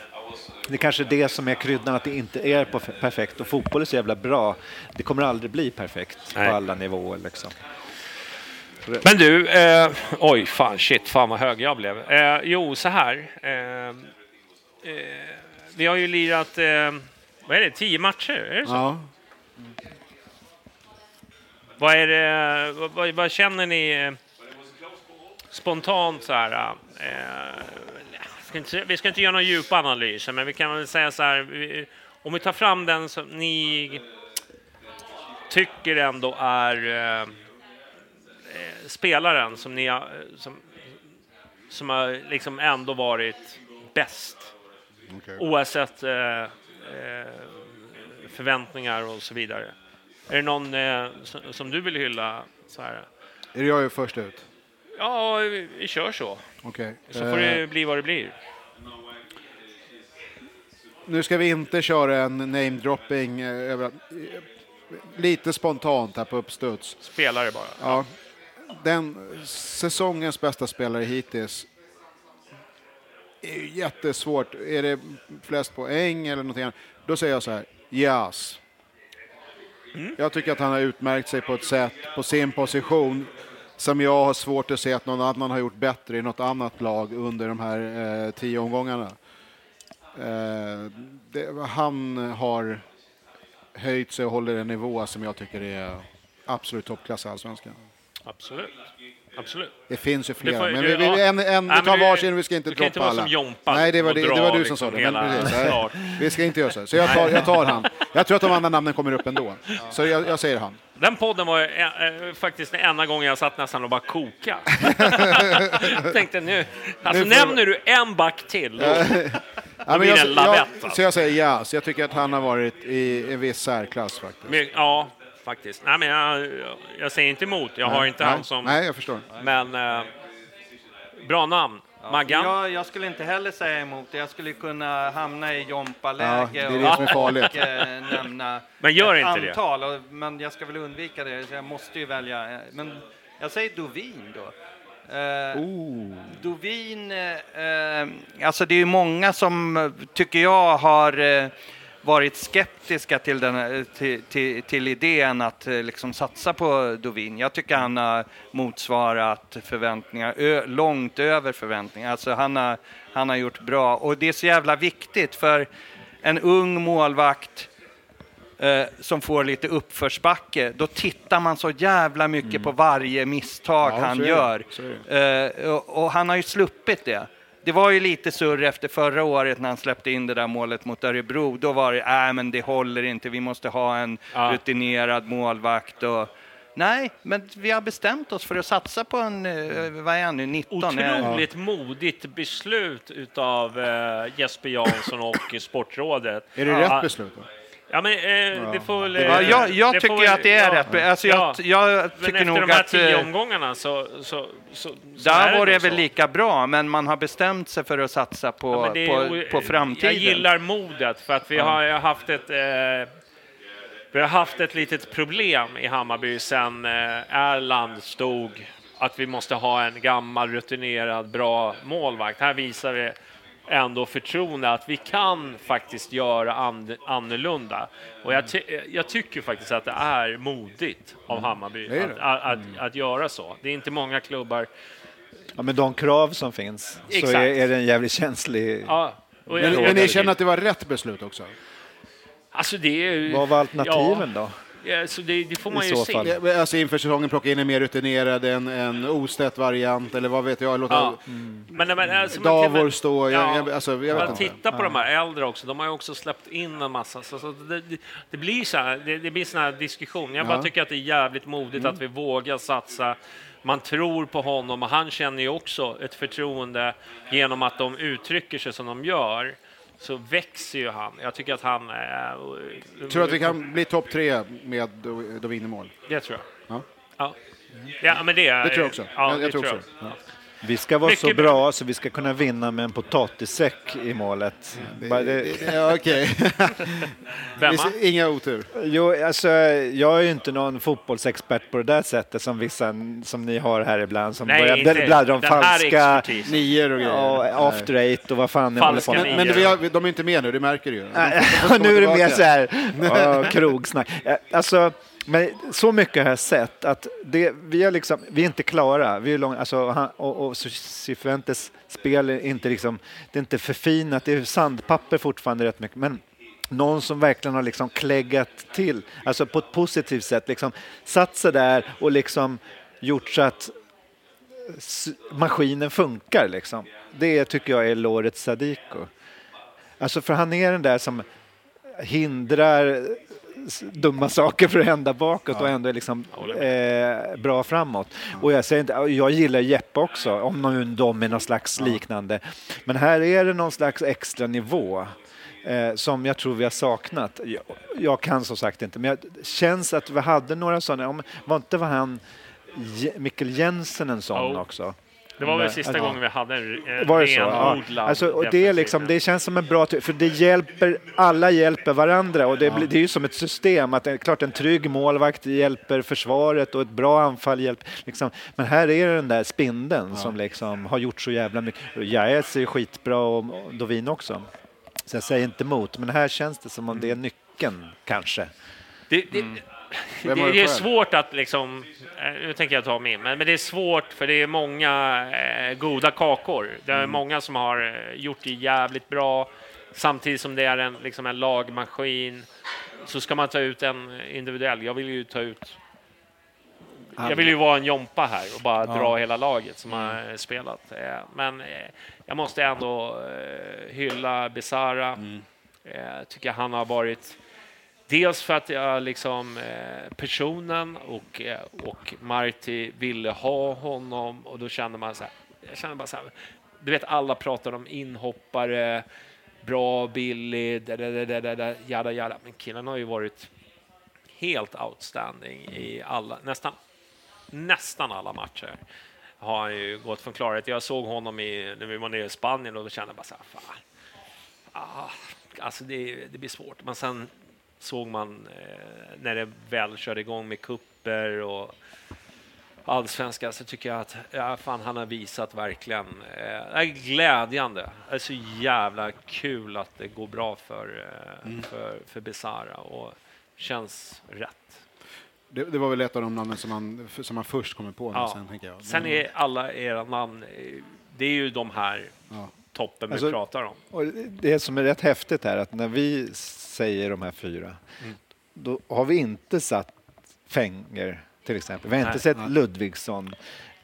Det är kanske är det som är kryddan, att det inte är perfekt och fotboll är så jävla bra. Det kommer aldrig bli perfekt på alla nivåer liksom. Men du, eh, oj fan shit, fan vad hög jag blev. Eh, jo, så här. Eh, eh, vi har ju lirat, eh, vad är det, tio matcher? Är det så? Ja. Vad, är det, vad, vad, känner ni eh, spontant så här? Ska inte, vi ska inte göra någon djup analys, men vi kan väl säga så här. Vi, om vi tar fram den som ni tycker ändå är spelaren som ni har, som, som har liksom ändå varit bäst. Okej. Oavsett eh, eh, förväntningar och så vidare. Är det någon eh, som, som du vill hylla? Så här? Är det jag är först ut? Ja, vi, vi kör så. Okej. Så får Eh, det bli vad det blir. Nu ska vi inte köra en namedropping eh, eh, lite spontant här på uppstuds. Spelare bara. Ja, den säsongens bästa spelare hittills är ju jättesvårt. Är det flest poäng eller någonting annat? Då säger jag så här, Jas. Jag tycker att han har utmärkt sig på ett sätt på sin position som jag har svårt att se att någon annan har gjort bättre i något annat lag under de här eh, tio omgångarna. Eh, det, han har höjt sig och håller en nivå som jag tycker är absolut toppklass i Allsvenskan. Absolut. Absolut. Det finns ju flera, får- men vi, vi, en, en, vi tar varsin, vi ska inte droppa alla. som Jompa Nej, det var, och det, det var du liksom som sa det. Men, precis, klart. nej, vi ska inte göra så. Så jag tar, jag tar han. Jag tror att de andra namnen kommer upp ändå. Så jag, jag säger han. Den podden var eh, eh, faktiskt den enda gången jag satt nästan och bara koka. tänkte nu, alltså Nu får- nämner du en back till, då, Ja, men blir jag, det en lavett, jag, alltså. så jag säger ja, så jag tycker att han har varit i en viss särklass faktiskt. Men, ja, faktiskt. Nej, men jag, jag säger inte emot. Jag har inte nej, han som... Nej, jag förstår. Men eh, bra namn. Maggan? Jag, jag skulle inte heller säga emot det. Jag skulle kunna hamna i Ja, Jompa-läge det är det är farligt. och eh, nämna Men gör ett inte det. antal. Och, men jag ska väl undvika det, så jag måste ju välja. eh, Men jag säger Dovin då. Eh, Dovin, eh, eh, alltså det är ju många som tycker jag har eh, varit skeptiska till, den, eh, till, till, till idén att eh, liksom satsa på Dovin. Jag tycker han har motsvarat förväntningar, ö, långt över förväntningar. Alltså han har, han har gjort bra och det är så jävla viktigt för en ung målvakt eh, som får lite uppförsbacke, då tittar man så jävla mycket på varje misstag Mm. Ja, han gör. Eh, och, och han har ju sluppit det. Det var ju lite surr efter förra året när han släppte in det där målet mot Örebro. Då var det, nej men det håller inte, vi måste ha en Ja. rutinerad målvakt. Och, nej, men vi har bestämt oss för att satsa på en, eh, vad är han nu, 19? Eh, Otroligt modigt beslut utav eh, Jesper Jansson och Sportrådet. Är det Ja. rätt beslut? Då? Ja, men eh, det får väl... Ja, eh, jag jag det tycker får väl- att det är ja, rätt. Alltså, ja. jag, jag Men tycker efter nog de här att... tio eh, omgångarna så, så, så, så är Där var nog det väl så. lika bra, men man har bestämt sig för att satsa på, Ja, det är- på, på framtiden. Jag gillar modet för att vi har haft ett eh, vi har haft ett litet problem i Hammarby sen eh, Erland stod att vi måste ha en gammal rutinerad bra målvakt. Här visar vi ändå förtroende att vi kan faktiskt göra an annorlunda. Och jag, ty jag tycker faktiskt att det är modigt av Hammarby Det att, att, att, att göra så. Det är inte många klubbar. Ja, med de krav som finns så Exakt. är, är det en jävligt känslig... Ja, Men, men ni känner att det var rätt beslut också? Alltså det är ju... Vad var alternativen då? Ja, så det, det får man I ju se. fall. Ja, Alltså inför säsongen plocka in en mer rutinerad, en, en Ostedt variant eller vad vet jag. Låta Ja. Men, men, alltså, man- Davor stå. Ja. jag, alltså, jag vet Man inte. tittar på de här äldre också, de har ju också släppt in en massa. Så, så det, det, det blir så här, det, det blir sån här diskussion. Jag bara tycker att det är jävligt modigt att vi vågar satsa. Man tror på honom och han känner ju också ett förtroende genom att de uttrycker sig som de gör. Så växer ju han. Jag tycker att han är... Tror att vi kan bli topp tre med Dovin i mål? Det tror jag. Ja. Ja. Ja, men det, Det tror jag också. Ja, jag, jag tror tror också. jag. Ja. Vi ska vara så Mycket bra så vi ska kunna vinna med en potatissäck i målet. Det- Ja, Okej. Inga otur. Jo, alltså, jag är ju inte någon fotbollsexpert på det där sättet som vissa som ni har här ibland som Nej, börjar bladdra om falska. Nior och grejer. ja, after eight och vad fan ni håller på med. Men, men vi har, de är inte med nu, det märker du ju. Och nu är det mer så här, oh, krogsnack. Alltså, men så mycket har jag sett att det, vi, är liksom, vi är inte klara. Vi är lång, alltså, han, och, och Cifuentes spel är inte, liksom, det är inte förfinat, det är sandpapper fortfarande rätt mycket. Men någon som verkligen har liksom kläggat till, alltså på ett positivt sätt, liksom satt sig där och liksom gjort så att maskinen funkar. Liksom. Det tycker jag är Loret Sadiko. Alltså för han är den där som hindrar dumma saker från att hända bakåt och ändå är liksom eh, bra framåt. Och jag, säger inte, jag gillar Jeppe också, om nu de är någon slags liknande. Men här är det någon slags extra nivå eh, som jag tror vi har saknat. Jag, jag kan som sagt inte, men det känns att vi hade några sådana. Om, var inte var han Mikkel Jensen en sån Jo. också? Det var väl sista ja. gången vi hade en, en Var det så? Ja. renodlad Alltså, och det, är liksom, det känns som en bra... För det hjälper, alla hjälper varandra och det, blir, det är ju som ett system. Att det klart en trygg målvakt hjälper försvaret och ett bra anfall hjälper... Liksom. Men här är det den där spindeln som liksom har gjort så jävla mycket. Jaez är skitbra och Dovin också. Så jag säger inte emot, men här känns det som om det är nyckeln kanske. Det, det, Vem det, det är svårt att liksom, eh, nu tänker jag ta min, men, men det är svårt för det är många eh, goda kakor. Det är många som har eh, gjort det jävligt bra, samtidigt som det är en, liksom en lagmaskin. Så ska man ta ut en individuell. Jag vill ju ta ut jag vill ju vara en Jompa här och bara dra hela laget som har spelat. Eh, Men jag måste ändå hylla Besara. Eh, tycker han har varit Dels för att jag liksom eh, personen och, eh, och Marty ville ha honom och då kände man så här, jag kände bara så här, du vet alla pratar om inhoppare, bra, billig, da, da, da, da, da, jada, jada. men killen har ju varit helt outstanding i alla, nästan, nästan alla matcher har han ju gått från klarhet. Jag såg honom i, när vi var nere i Spanien och då kände jag bara så här, fan, ah, alltså det, det blir svårt. Men sen såg man eh, när det väl körde igång med kupper och allsvenska så tycker jag att ja, fan, han har visat verkligen. Eh, glädjande. Det är så jävla kul att det går bra för, eh, för, för Besara och känns rätt. Det, det var väl ett av de namnen som man, som man först kommer på. Ja. Sen, tänker jag. Sen är alla era namn, eh, det är ju de här Ja. Toppen vi Alltså- pratar om. Och det som är rätt häftigt är att när vi säger de här fyra, då har vi inte satt Fenger till exempel. Vi har inte Nej. sett Ludvigsson,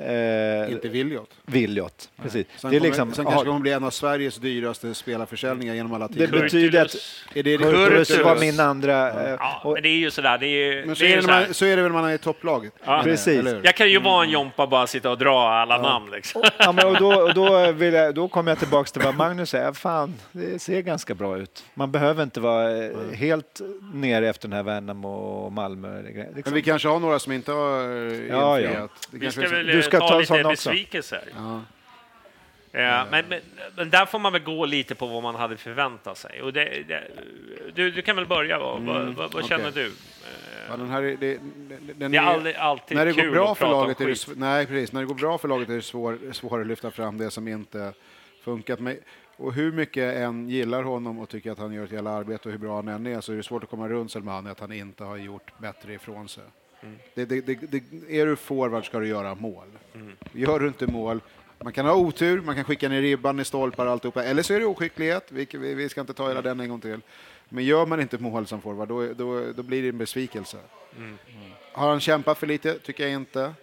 eh, Inte Williot. Viljot. Precis. Sen, Det är kommer, liksom, sen kanske kommer bli en av Sveriges dyraste spelarförsäljningar genom alla det tider. betyder att är det Kurtulus Kurtulus? var min andra. eh, Ja, och, men det är ju sådär. Det är, ju- Men så det är är, det man, så är det väl man är i topplaget? Ja. Precis. Jag kan ju vara en Jompa bara sitta och dra alla namn. Liksom. ja, men, och då, och då, vill jag, då kommer jag tillbaka till vad Magnus säger. Fan, det ser ganska bra ut. Man behöver inte vara eh, helt nere efter den här Värnamo och Malmö. Men Liksom. vi kanske har några som inte har eh, Ja, ja. infriat. Det Vi kanske ska är väl så- Du ska ta ta lite sån också. besvikelser. Ja. Ja, men, men, men där får man väl gå lite på vad man hade förväntat sig. Och det, det, du, du kan väl börja. Vad, vad, vad, vad känner Mm, okej. du? Ja, den här är, det, den Det är aldrig, alltid när det går kul bra att för laget är det, skit. sv- nej, precis. När det går bra för laget är det svår, svårare att lyfta fram det som inte funkat. Men, och hur mycket än gillar honom och tycker att han gör ett jävla arbete och hur bra han än är så är det svårt att komma runt Selmani att han inte har gjort bättre ifrån sig. Mm. Det, det, det, det, är du forward ska du göra mål. Mm. Gör du inte mål, man kan ha otur, man kan skicka ner ribban i stolpar och alltihopa, eller så är det oskicklighet, vi, vi, vi ska inte ta hela den en gång till. Men gör man inte mål som forward, då, då, då blir det en besvikelse. Mm. Har han kämpat för lite? Tycker jag inte.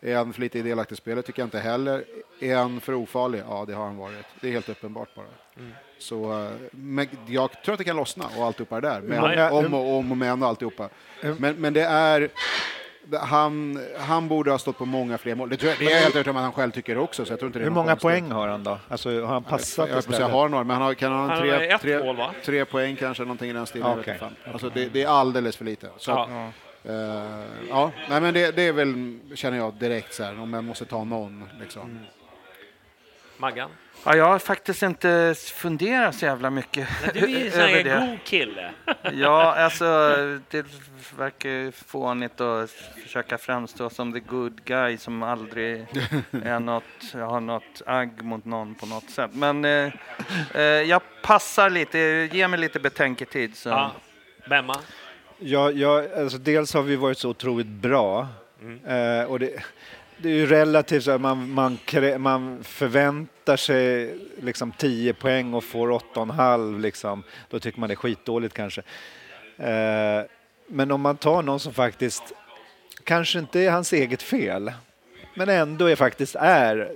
Är han för lite delaktig i spelet? Tycker jag inte heller. Är han för ofarlig? Ja, det har han varit. Det är helt uppenbart bara. Mm. Så, eh, men jag tror att det kan lossna och alltihopa det där. Men, om och om och men och alltihopa. Men, men det är... Han, han borde ha stått på många fler mål. Det, tror jag, det är jag helt övertygad om att han själv tycker också. Så jag tror inte det är Hur många konstigt. poäng har han då? Alltså, har han passat Jag, jag, istället? jag har några, men han har, kan han ha tre, ett tre, mål, tre poäng kanske, någonting i den stilen. jag fan. Alltså det, det är alldeles för lite. Så Ja. att, Eh, ja, nej, men det, det är väl, känner jag direkt så här, om jag måste ta någon. Liksom. Maggan? Ja, jag har faktiskt inte funderat så jävla mycket Men du är ju en sån över det. god kille. Ja, alltså det verkar ju fånigt att försöka framstå som the good guy som aldrig är något, har något agg mot någon på något sätt. Men eh, eh, jag passar lite, ge mig lite betänketid. Så. Ja. Bemma? Ja, ja, alltså dels har vi varit så otroligt bra. Mm. Eh, och det, det är ju relativt så att man, man, man förväntar sig liksom 10 poäng och får 8,5 liksom. Då tycker man det är skitdåligt kanske. Eh, men om man tar någon som faktiskt kanske inte är hans eget fel men ändå är faktiskt är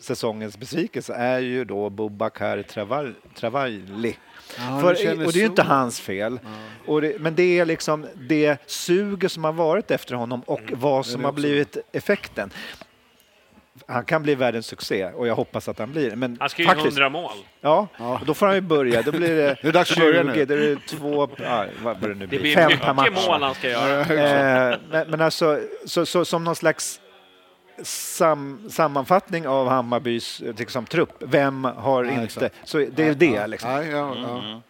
säsongens besvikelse är ju då Boubacar Traval- Travaili. Ja, För, och det är ju inte hans fel. Och det, men det är liksom det suget som har varit efter honom och vad som har också. blivit effekten. Han kan bli världens succé och jag hoppas att han blir det. Men Han ska ju faktiskt, 100 mål. Ja, och då får han ju börja. Då blir det, Det är dags att börja nu. 20, då är det två, ja, vad vad det nu Det blir, blir fem per mycket match. mål han ska göra. Eh, men, men alltså, så, så, som någon slags sam, sammanfattning av Hammarbys liksom, trupp, vem har Ja, inte, exakt. så det är det liksom. Ja, ja, ja.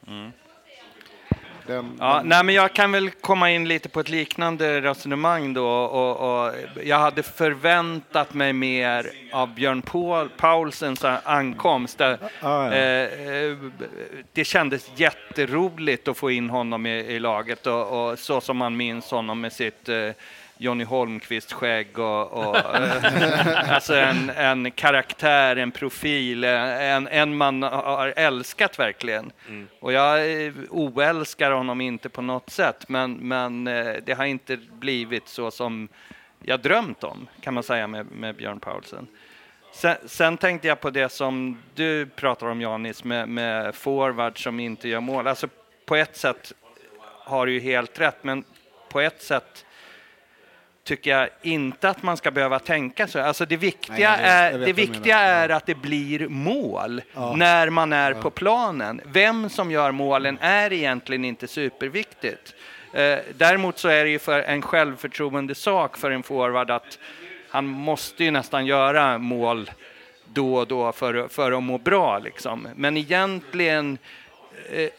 Den, Ja, den, nej, men jag kan väl komma in lite på ett liknande resonemang då. Och, och jag hade förväntat mig mer av Björn Paul, Paulsens ankomst. Där, Ja, ja. eh, eh, det kändes jätteroligt att få in honom i, i laget och, och så som man minns honom med sitt eh, Johnny Holmqvist-skägg och, och eh, alltså en, en karaktär, en profil, en, en man har älskat verkligen. Och jag eh, oälskar honom inte på något sätt, men, men eh, det har inte blivit så som jag drömt om, kan man säga med, med Björn Paulsen. Sen, sen tänkte jag på det som du pratar om Janis, med, med forward som inte gör mål. Alltså på ett sätt har du ju helt rätt, men på ett sätt tycker jag inte att man ska behöva tänka så. Alltså det viktiga, Nej, är, det viktiga är att det blir mål när man är på planen. Vem som gör målen är egentligen inte superviktigt. Eh, däremot så är det ju för en självförtroende sak för en forward att han måste ju nästan göra mål då och då för, för att må bra. Liksom. Men egentligen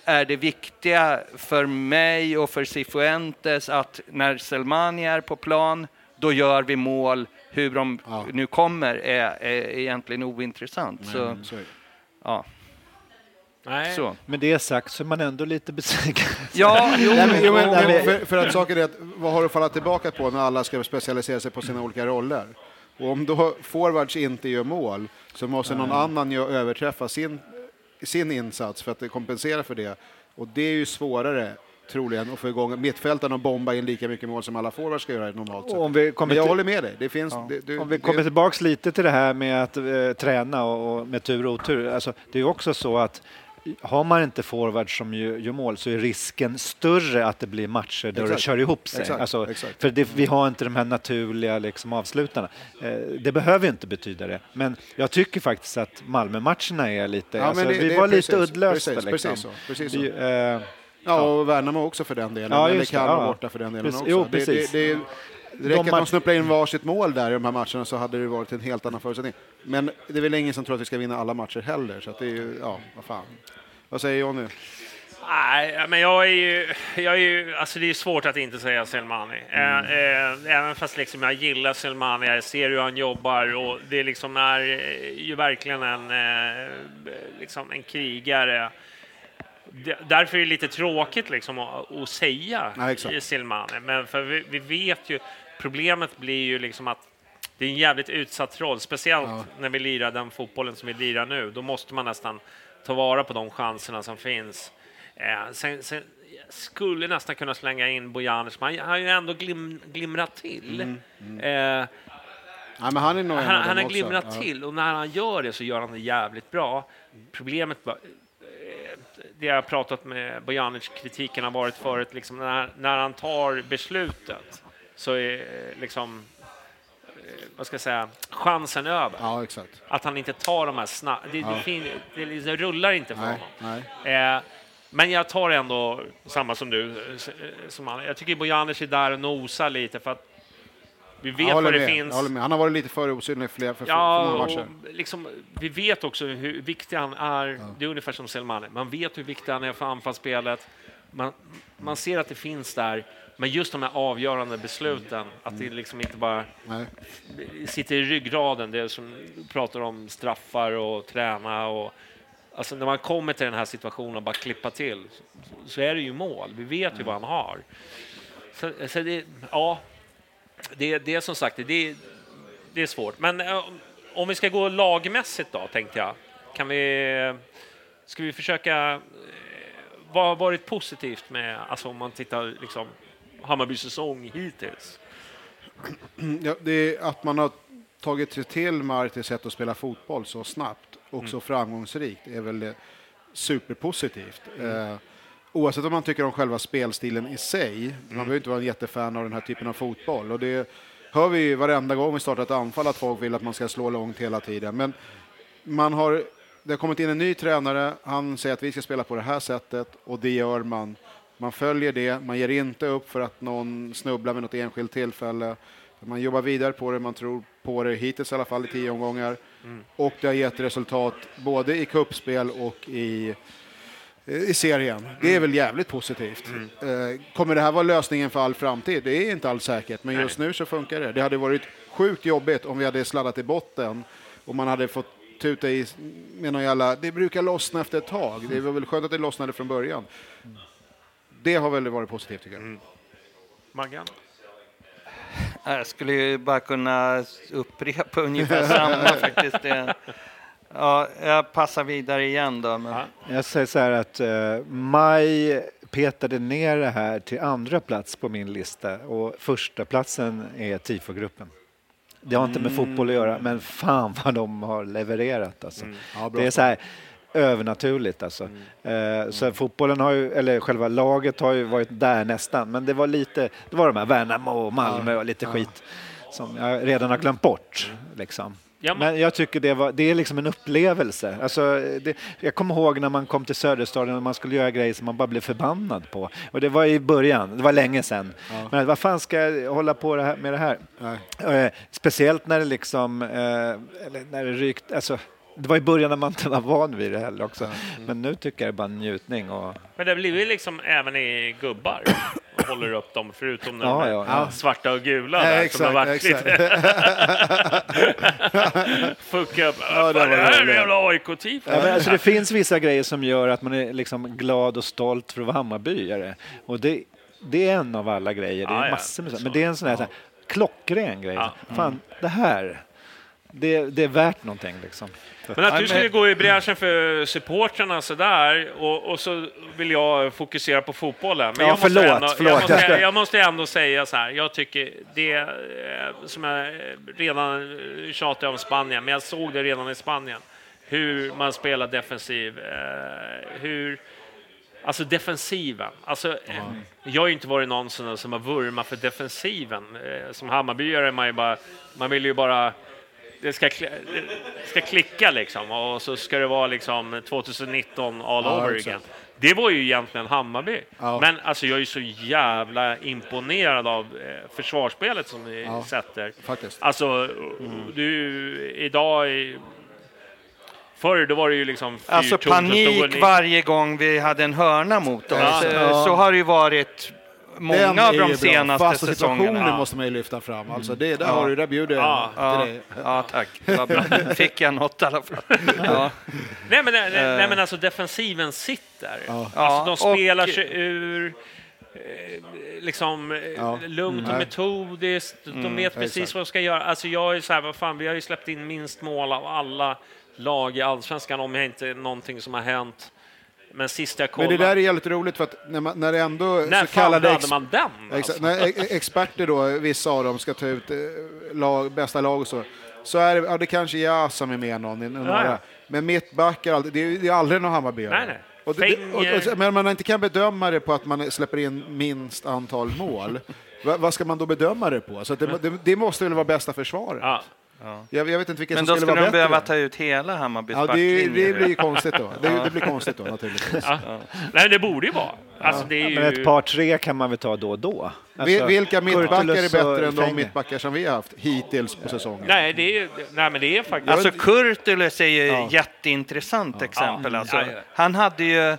är det viktiga för mig och för Cifuentes att när Selmani är på plan, då gör vi mål. Hur de Ja. nu kommer är, är egentligen ointressant. Så, så ja, Nej. så. Med det sagt så är man ändå lite besviken. Ja, jo, Nej, men, jo, men, Nej, men- för, för att saken är att vad har du falla tillbaka på när alla ska specialisera sig på sina olika roller? Och om då forwards inte gör mål så måste någon annan ju överträffa sin, sin insats för att kompensera för det. Och det är ju svårare troligen att få igång mittfältarna och bomba in lika mycket mål som alla forwards ska göra normalt sett. Om vi kommer Men jag till- håller med dig. Det finns, det, du, Om vi det- kommer tillbaks lite till det här med att eh, träna och, och med tur och otur. Alltså, det är ju också så att har man inte forwards som gör, gör mål så är risken större att det blir matcher där det Exakt. kör ihop sig. Exakt, Alltså, exakt. För det, vi har inte de här naturliga liksom, avslutarna. Eh, det behöver inte betyda det. Men jag tycker faktiskt att Malmö-matcherna är lite... Ja, alltså, det- vi det var precis, lite uddlösa. precis, liksom. precis så, precis så. Vi, eh, Ja, och Värnamo också för den delen. Ja, Eller det, Kalmar ja. borta för den delen Precis, också. jo, det. Det, det, det räcker att match- de snupplar in varsitt mål där i de här matcherna så hade det varit en helt annan förutsättning. Men det är väl ingen som tror att vi ska vinna alla matcher heller, så att det är ju, ja, vad fan. Vad säger Jonny? Nej, men jag är ju, jag är ju, alltså det är svårt att inte säga Selmani. Eh, eh, även fast liksom jag gillar Selmani, jag ser hur han jobbar och det liksom är eh, ju verkligen en, liksom en krigare. Därför är det lite tråkigt liksom att, att säga Ja. Selmani, men för vi, vi vet ju, problemet blir ju liksom att det är en jävligt utsatt roll, speciellt när vi lirar den fotbollen som vi lirar nu. Då måste man nästan ta vara på de chanserna som finns. Eh, sen, sen skulle nästan kunna slänga in Bojanic, men han har ju ändå glim, glimrat till. Eh, Ja, men han är nog han, han har glimrat Ja. till och när han gör det så gör han det jävligt bra. Problemet var, eh, det jag har pratat med Bojanic, kritiken har varit förut, liksom när, när han tar beslutet så är eh, liksom, eh, vad ska jag säga, chansen över. Ja. Att han inte tar de här snabba, det, det, fin, det liksom rullar inte för Nej, honom. nej. Eh, Men jag tar ändå samma som du. eh, Som han. Jag tycker Bojanic är där och nosar lite för att vi vet vad det med, finns. Han har varit lite för osynlig för, för, Ja, för matcher. liksom, vi vet också hur viktig han är. Det är ungefär som Selmani. Man vet hur viktig han är för anfallsspelet. Man, man ser att det finns där. Men just de här avgörande besluten, att det liksom inte bara Nej. sitter i ryggraden, det som pratar om straffar och träna och alltså när man kommer till den här situationen och bara klippa till så, är det ju mål. Vi vet ju vad han har. Så, så det, ja, det, det är som sagt, det, det är svårt. Men eh, om vi ska gå lagmässigt då, tänkte jag. Kan vi, ska vi försöka... eh, Vad har varit positivt med, alltså om man tittar liksom Hammarbys säsong hittills? Ja, det är att man har tagit sig till Martis sätt att spela fotboll så snabbt och så framgångsrikt är väl superpositivt. Eh, oavsett om man tycker om själva spelstilen i sig, man behöver inte vara en jättefan av den här typen av fotboll. Och det hör vi ju varenda gång vi startar ett anfall att folk vill att man ska slå långt hela tiden. Men man har, det har kommit in en ny tränare, han säger att vi ska spela på det här sättet och det gör man. Man följer det, man ger inte upp för att någon snubblar med något enskilt tillfälle. Man jobbar vidare på det, man tror på det hittills i alla fall i tio omgångar. Och det har gett resultat både i kuppspel och i, i serien. Det är väl jävligt positivt. Eh, Kommer det här vara lösningen för all framtid? Det är inte alls säkert, men just nu så funkar det. Det hade varit sjukt jobbigt om vi hade sladdat i botten och man hade fått tuta i med någon jävla... Det brukar lossna efter ett tag. Det var väl skönt att det lossnade från början. Det har väl varit positivt tycker jag. Maggan? Jag skulle ju bara kunna upprepa ungefär samma faktiskt. Det, ja, jag passar vidare igen då. Men, Jag säger så här att uh, Maj petade ner det här till andra plats på min lista och första platsen är tifogruppen. Det har inte med fotboll att göra, men fan vad de har levererat alltså. Ja, bra det är så här övernaturligt alltså. Eh, så fotbollen har ju, eller själva laget har ju varit där nästan, men det var lite, det var de här Värnamo och Malmö och lite skit som jag redan har glömt bort liksom. Ja, men- jag tycker det, var, det är liksom en upplevelse. Alltså, det, jag kommer ihåg när man kom till Söderstaden och man skulle göra grejer som man bara blev förbannad på. Och det var i början, det var länge sedan. Men vad fan ska jag hålla på med det här? Eh, speciellt när det liksom, eh, när det rykt, alltså, det var i början när man inte var van vid det heller också. Men nu tycker jag det är bara njutning. Och, Men det blir ju liksom även i gubbar och håller upp dem, förutom när Ja, de är ja, ja. svarta och gula där, som har varit exakt, lite fucka upp. Ja, det Vad var är det här roligt. jävla AIK-tifo? Ja, men alltså det finns vissa grejer som gör att man är liksom glad och stolt för att vara Hammarbyare. Och det, det är en av alla grejer. Det är massor med sånt. Men det är en sån här, så här klockren grej. Fan, det här, det, det är värt någonting liksom. Men att du skulle gå i bräschen för supportrarna sådär och, och så vill jag fokusera på fotbollen. Men Ja, jag, måste förlåt, ändå, förlåt, jag, måste, jag måste ändå säga så här, jag tycker det eh, som jag eh, redan tjatade om Spanien, men jag såg det redan i Spanien, hur man spelar defensiv, eh, hur Alltså defensiven. Alltså, eh, Jag har ju inte varit någon som har vurmat för defensiven. Som Hammarbyare är man ju bara, man vill ju bara det ska, det ska klicka liksom och så ska det vara liksom 2019 all Ja, over again. Det var ju egentligen Hammarby. Ja. Men alltså jag är så jävla imponerad av eh, försvarsspelet som ni Ja. sätter. Faktiskt. Alltså, du, idag... i- Förr då var det ju liksom alltså panik ni- varje gång vi hade en hörna mot oss. Ja. Eh, Så har det ju varit många av de bra. senaste Fasta säsongerna. Mm. måste man ju lyfta fram. Alltså det, där Ja. har du, där bjuder jag Ja. Ja, tack. Fick jag något i alla fall. Ja. Nej men, nej, nej, men alltså defensiven sitter. Ja. Alltså, de spelar och- sig ur eh, liksom eh, Ja. lugnt och Mm. metodiskt. De vet precis exakt. vad de ska göra. Alltså jag är så här, vad fan, vi har ju släppt in minst mål av alla lag i allsvenskan om jag inte någonting som har hänt. Men sist jag Men kollade, det där är jävligt roligt för att när, man, när det ändå när så kallade ex, man den? Alltså? När e- experter då, vissa av dem, ska ta ut eh, lag, bästa lag och så, så är det, ja, det kanske är jag som är med någon, några. ja. men mittbackar, det är, det är aldrig någon Hammarby. Nej, nej. Och det, och, och, men man inte kan bedöma det på att man släpper in minst antal mål. Va, vad ska man då bedöma det på? Så det, det måste väl vara bästa försvaret? Ja. Jag, jag vet inte vilken Men som då skulle skulle vara de behöva bättre. ta ut hela Hammarbys Ja, det, backlinje. det blir ju konstigt då. Det, det blir konstigt då naturligtvis. Ja. Nej, det borde ju vara. Alltså, det är ju... Men ett par, tre kan man väl ta då och då? Alltså, Vilka mittbackar är bättre än de mittbackar som vi har haft hittills på säsongen? Nej, det är, nej, men det är faktiskt... Alltså Kurtulus är ju Ja. jätteintressant exempel. Ja. Alltså, Ja, ja. Han hade ju,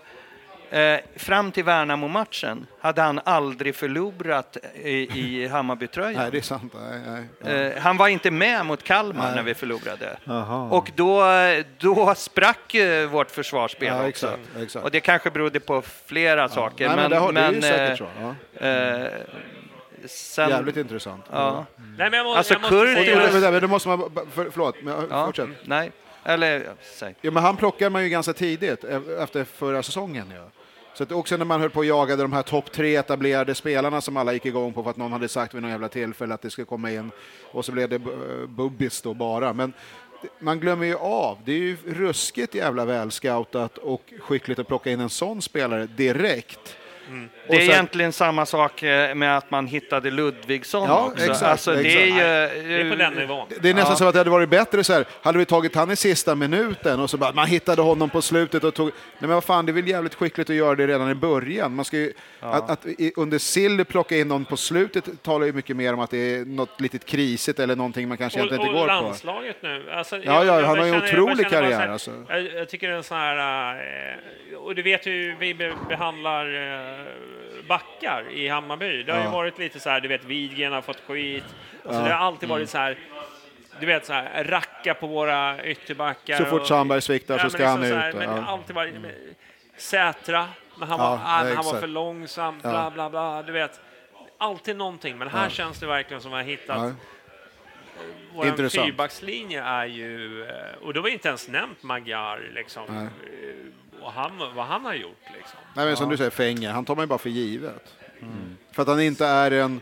eh, fram till Värnamo-matchen, hade han aldrig förlorat i, i Hammarbytröjan. Nej, det är sant. Nej, nej. Eh, han var inte med mot Kalmar när vi förlorade. Jaha. Och då, då sprack ju vårt försvarsspel Ja, också. exakt, exakt. Och det kanske berodde på flera saker. Nej, men, det har det är ju men, säkert eh, så. Ja. eh, sen, Jävligt intressant. Ja. Nej, men jag, må, Alltså, jag måste men då måste man, för, förlåt, men, Ja, fortsätt. nej. Eller, ja, säg. Ja, men han plockar man ju ganska tidigt e- efter förra säsongen. Ja. Så att också när man höll på och jagade de här topp tre etablerade spelarna som alla gick igång på för att någon hade sagt vid något jävla tillfälle att det skulle komma in och så blev det Bubbis då bara. Men man glömmer ju av, det är ju ruskigt jävla välscoutat och skickligt att plocka in en sån spelare direkt. Det är sen- egentligen samma sak eh, med att man hittade Ludvigsson Ja, också. exakt, alltså, det är exakt. ju... Det är på den nivån. Det är nästan Ja. så att det hade varit bättre så här, hade vi tagit han i sista minuten och så bara, man hittade honom på slutet och tog, nej men vad fan, det är väl jävligt skickligt att göra det redan i början. Man ska ju, att, att i, under sill plocka in någon på slutet talar ju mycket mer om att det är något litet krisigt eller någonting man kanske Och, egentligen och inte går på. landslaget nu. Alltså, Ja, ja, han har ju en jag otrolig karriär, här- alltså. Jag, jag tycker det är en sån här... eh, Och du vet ju hur vi be, behandlar eh, backar i Hammarby. Det har ju varit lite så här, du vet, Widgren har fått skit. Alltså, Det har alltid Mm. varit så här, du vet, så här, racka på våra ytterbackar. Så fort Sandberg sviktar så ska han liksom så ut. här, Men alltid varit... Sätra, men han, var, ah, men han var för långsam, bla bla bla. Du vet, alltid någonting. Men här känns det verkligen som att har hittat vår fyrbackslinje är ju, eh, och då vi inte ens nämnt Magyar, liksom, eh, och han, vad han har gjort. Liksom. Nej, men som du säger, Fenger, han tar man ju bara för givet. Mm. För att han inte är en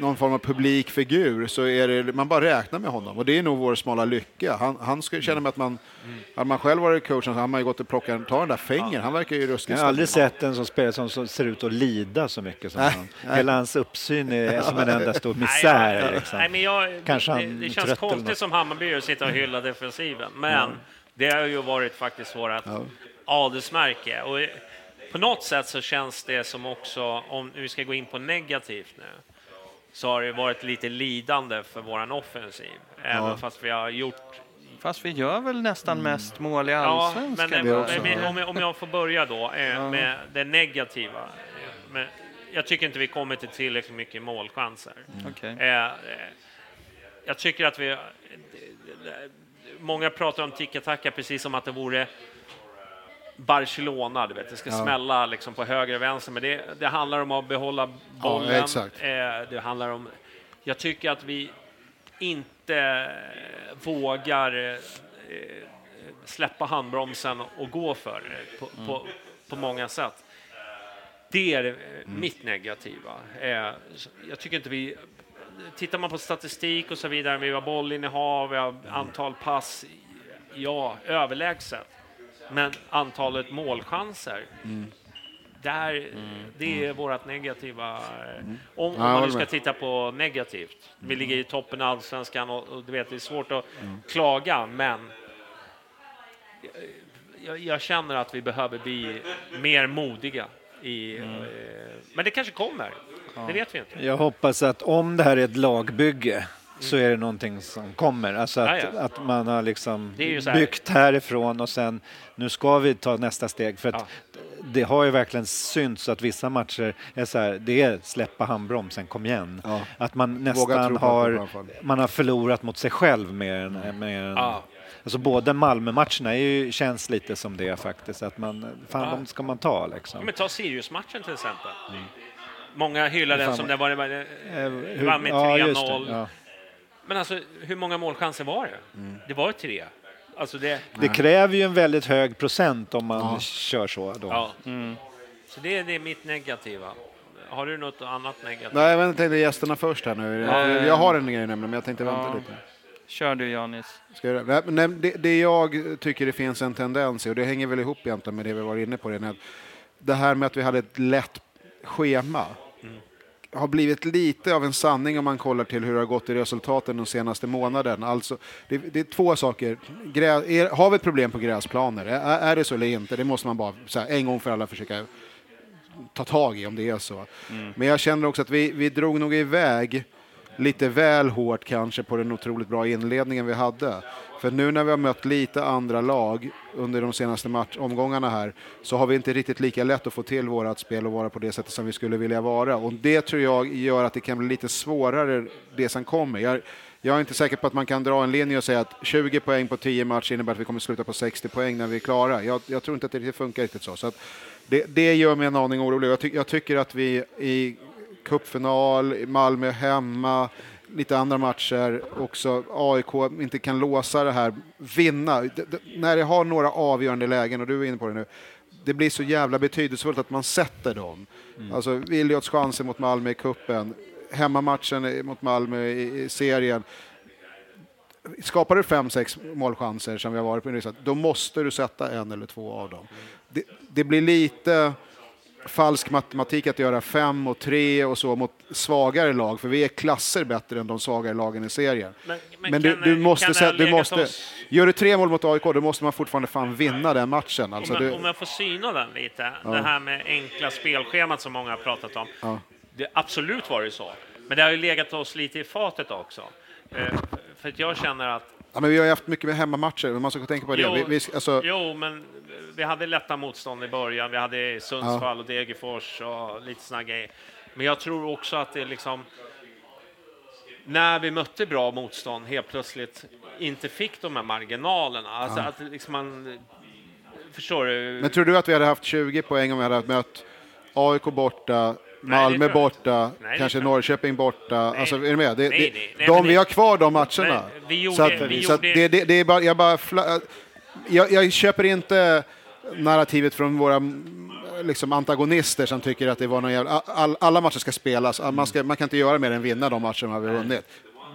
någon form av publikfigur så är det, man bara räknar med honom och det är nog vår smala lycka. Han, han skulle känna med att man, Mm. hade man själv varit coachen så hade man ju gått och plockat, ta den där Fenger, han verkar ju ruskigt Jag har aldrig sett en som spelar som, som ser ut att lida så mycket som Nej, han. nej. Hela hans uppsyn är som en enda stor Nej, misär. jag- liksom. nej, men jag, Kanske det, han det känns konstigt som Hammarby att sitta och hylla defensiven, men det har ju varit faktiskt vårt adelsmärke. Och på något sätt så känns det som också, om vi ska gå in på negativt nu, så har det varit lite lidande för våran offensiv. Även fast vi har gjort Fast vi gör väl nästan mest mål i Ja, allsvenskan. men, men ja. om, jag, om jag får börja då eh, med det negativa. Eh, Men jag tycker inte vi kommer till tillräckligt mycket målchanser. Okej. Eh, eh, jag tycker att vi... Många pratar om tiki-taka precis som att det vore Barcelona, du vet. Det ska smälla liksom på höger och vänster, men det, det handlar om att behålla bollen. exakt. Eh, det handlar om... Jag tycker att vi inte vågar eh, släppa handbromsen och gå för det på, på, på många sätt. Det är eh, mitt negativa. Eh, jag tycker inte vi... Tittar man på statistik och så vidare, vi har bollinnehav, vi har antal pass, ja, överlägset. Men antalet målchanser, där, det är vårt negativa... eh, Om, om man nu ska med. titta på negativt. Vi ligger i toppen av allsvenskan och, och du vet, det är svårt att klaga, men jag, jag känner att vi behöver bli mer modiga. I, eh, men det kanske kommer. Det vet vi inte. Jag hoppas att om det här är ett lagbygge så är det någonting som kommer. Alltså att, Ja, ja. att man har liksom här- byggt härifrån och sen nu ska vi ta nästa steg. För att det har ju verkligen synts att vissa matcher är så här, det är släppa handbromsen, kom igen. Ja. Att man nästan har, man har förlorat mot sig själv mer än, mer än Ja. Alltså både Malmö-matcherna är ju, känns lite som det faktiskt, att man, fan Ja. de ska man ta Ja, liksom. men ta Sirius-matchen till exempel. Många hyllar den som det var, det var, Eh, det var med ja, just det, 3-0. Ja. Men alltså, hur många målchanser var det? Det var ju tre. Alltså det, Det kräver ju en väldigt hög procent om man kör så. Då. ja. Så det, är- det är mitt negativa. Har du något annat negativt? Nej, jag tänkte gästerna först här nu. Jag, jag har en grej nämligen, men jag tänkte vänta Ja. lite. Kör du Janis. Ska jag, nej, det, det jag tycker det finns en tendens i, och det hänger väl ihop egentligen med det vi var inne på det här med att vi hade ett lätt schema har blivit lite av en sanning om man kollar till hur det har gått i resultaten de senaste månaderna. Alltså, det, det är två saker. Grä, är, har vi ett problem på gräsplaner? Är, är det så eller inte? Det måste man bara här, en gång för alla försöka ta tag i om det är så. Mm. Men jag känner också att vi, vi drog nog iväg lite väl hårt kanske på den otroligt bra inledningen vi hade. För nu när vi har mött lite andra lag under de senaste match omgångarna här så har vi inte riktigt lika lätt att få till vårt spel och vara på det sättet som vi skulle vilja vara. Och det tror jag gör att det kan bli lite svårare det som kommer. Jag, jag är inte säker på att man kan dra en linje och säga att 20 poäng på 10 matcher innebär att vi kommer sluta på 60 poäng när vi är klara. Jag, jag tror inte att det riktigt funkar riktigt så. så att det, det gör mig en aning orolig. Jag, ty, jag tycker att vi i cupfinal, Malmö hemma, lite andra matcher också AIK inte kan låsa det här, vinna. D när det har några avgörande lägen, och du är inne på det nu, det blir så jävla betydelsefullt att man sätter dem. Mm. Alltså Williots chanser mot Malmö i kuppen, hemmamatchen mot Malmö i, i serien. Skapar du fem, sex målchanser som vi har varit på, då måste du sätta en eller två av dem. Det, det blir lite falsk matematik att göra fem och tre och så mot svagare lag, för vi är klasser bättre än de svagare lagen i serien. Men, men, men du, du, måste, säga, du måste gör du tre mål mot AIK, då måste man fortfarande fan vinna den matchen. Alltså, om, jag, du, om jag får syna den lite, ja. det här med enkla spelschemat som många har pratat om. Ja. Det absolut var det så, men det har ju legat oss lite i fatet också. Eh, för att jag känner att Ja, men vi har ju haft mycket med hemmamatcher, man ska tänka på det. Jo, vi, vi, alltså... jo, men vi hade lätta motstånd i början. Vi hade Sundsvall ja. och Degerfors och lite såna grejer. Men jag tror också att det liksom när vi mötte bra motstånd helt plötsligt inte fick de här marginalerna. Alltså ja. att liksom man, förstår du? Men tror du att vi hade haft 20 poäng om vi hade mött AIK borta, Malmö nej, borta, nej, kanske Norrköping borta. Nej. Alltså, är du med? Det, nej, det, de, vi har kvar de matcherna. vi gjorde, så att, vi så gjorde... det, det, det, är bara, jag, bara jag, jag köper inte narrativet från våra liksom, antagonister som tycker att det var någon jävla, all, alla matcher ska spelas, man, ska, man kan inte göra mer än vinna de matcher man har vunnit.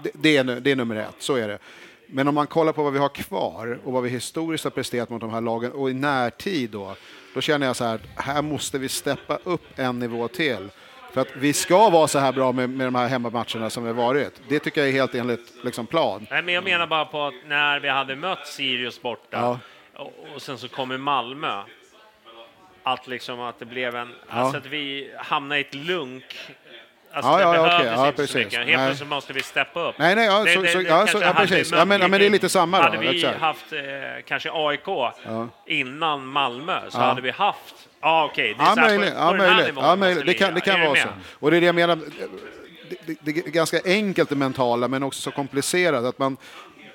Det, det, är, det är nummer ett, så är det. Men om man kollar på vad vi har kvar och vad vi historiskt har presterat mot de här lagen och i närtid då, då känner jag så här, här måste vi steppa upp en nivå till. För att vi ska vara så här bra med, med de här hemmamatcherna som vi har varit. Det tycker jag är helt enligt liksom, plan. Nej, men jag menar bara på att när vi hade mött Sirius borta ja. Och, och sen så kommer Malmö, att liksom att det blev en, ja. alltså att vi hamnade i ett lunk Alltså ja, det ja, behövdes okay. ja, inte precis. så mycket. Helt plötsligt måste vi steppa upp. Nej, nej, ja, det, så, det, så, ja, så, ja precis. Ja, men, ja, men det är lite samma Hade då, vi exakt. haft eh, kanske AIK ja. innan Malmö så hade vi haft Ja, okej. Okay. Ja, möjligt. Ja, möjligt. Ja, möjligt. Det kan, det kan vara så. Och det är det jag menar. Det, det, är ganska enkelt det mentala, men också så komplicerat. Att man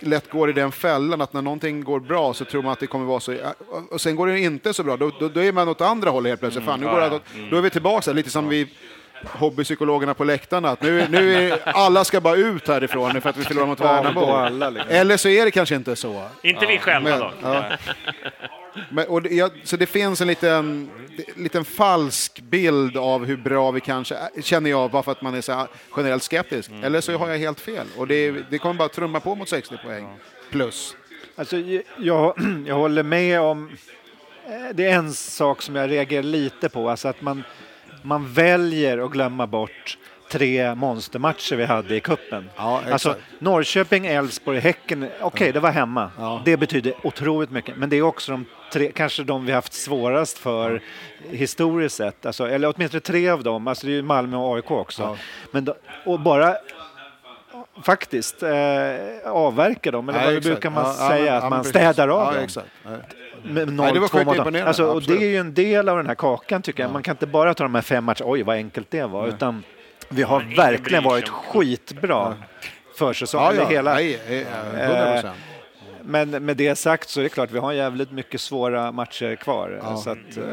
lätt går i den fällan att när någonting går bra så tror man att det kommer vara så. Och sen går det inte så bra, då, då, då är man åt andra hållet helt plötsligt. Fan, nu går det, då är vi tillbaka, lite som vi hobbypsykologerna på läktarna. Att nu, nu är, alla ska bara ut härifrån för att vi förlorar mot Värnamo. Liksom. Eller så är det kanske inte så. Inte vi själva men, dock. Ja. Men, och det, så det finns en liten, liten falsk bild av hur bra vi kanske är, känner jag, bara för att man är så generellt skeptisk. Mm. Eller så har jag helt fel. Och det, det kommer bara trumma på mot 60 poäng. Plus. Alltså, jag, jag håller med om... Eh, det är en sak som jag reagerar lite på, alltså att man man väljer att glömma bort tre monstermatcher vi hade i kuppen. Ja, alltså Norrköping, Elfsborg, Häcken, okej okay, det var hemma. Ja. Det betyder otroligt mycket, men det är också de tre, kanske de vi haft svårast för historiskt sett, alltså, eller åtminstone tre av dem, alltså det är Malmö och AIK också. Ja. Men då, och bara faktiskt eh, avverka dem, eller vad brukar man säga, att man städar av dem med 0 det var sjukt. Alltså, och det är ju en del av den här kakan tycker jag. Man kan inte bara ta de här fem matcherna, oj vad enkelt det var, Nej. utan vi har verkligen varit skitbra försäsongen. Ja, ja. Hela, Nej, 100%. Eh, men med det sagt så är det klart, vi har jävligt mycket svåra matcher kvar. Ja. Så att, uh,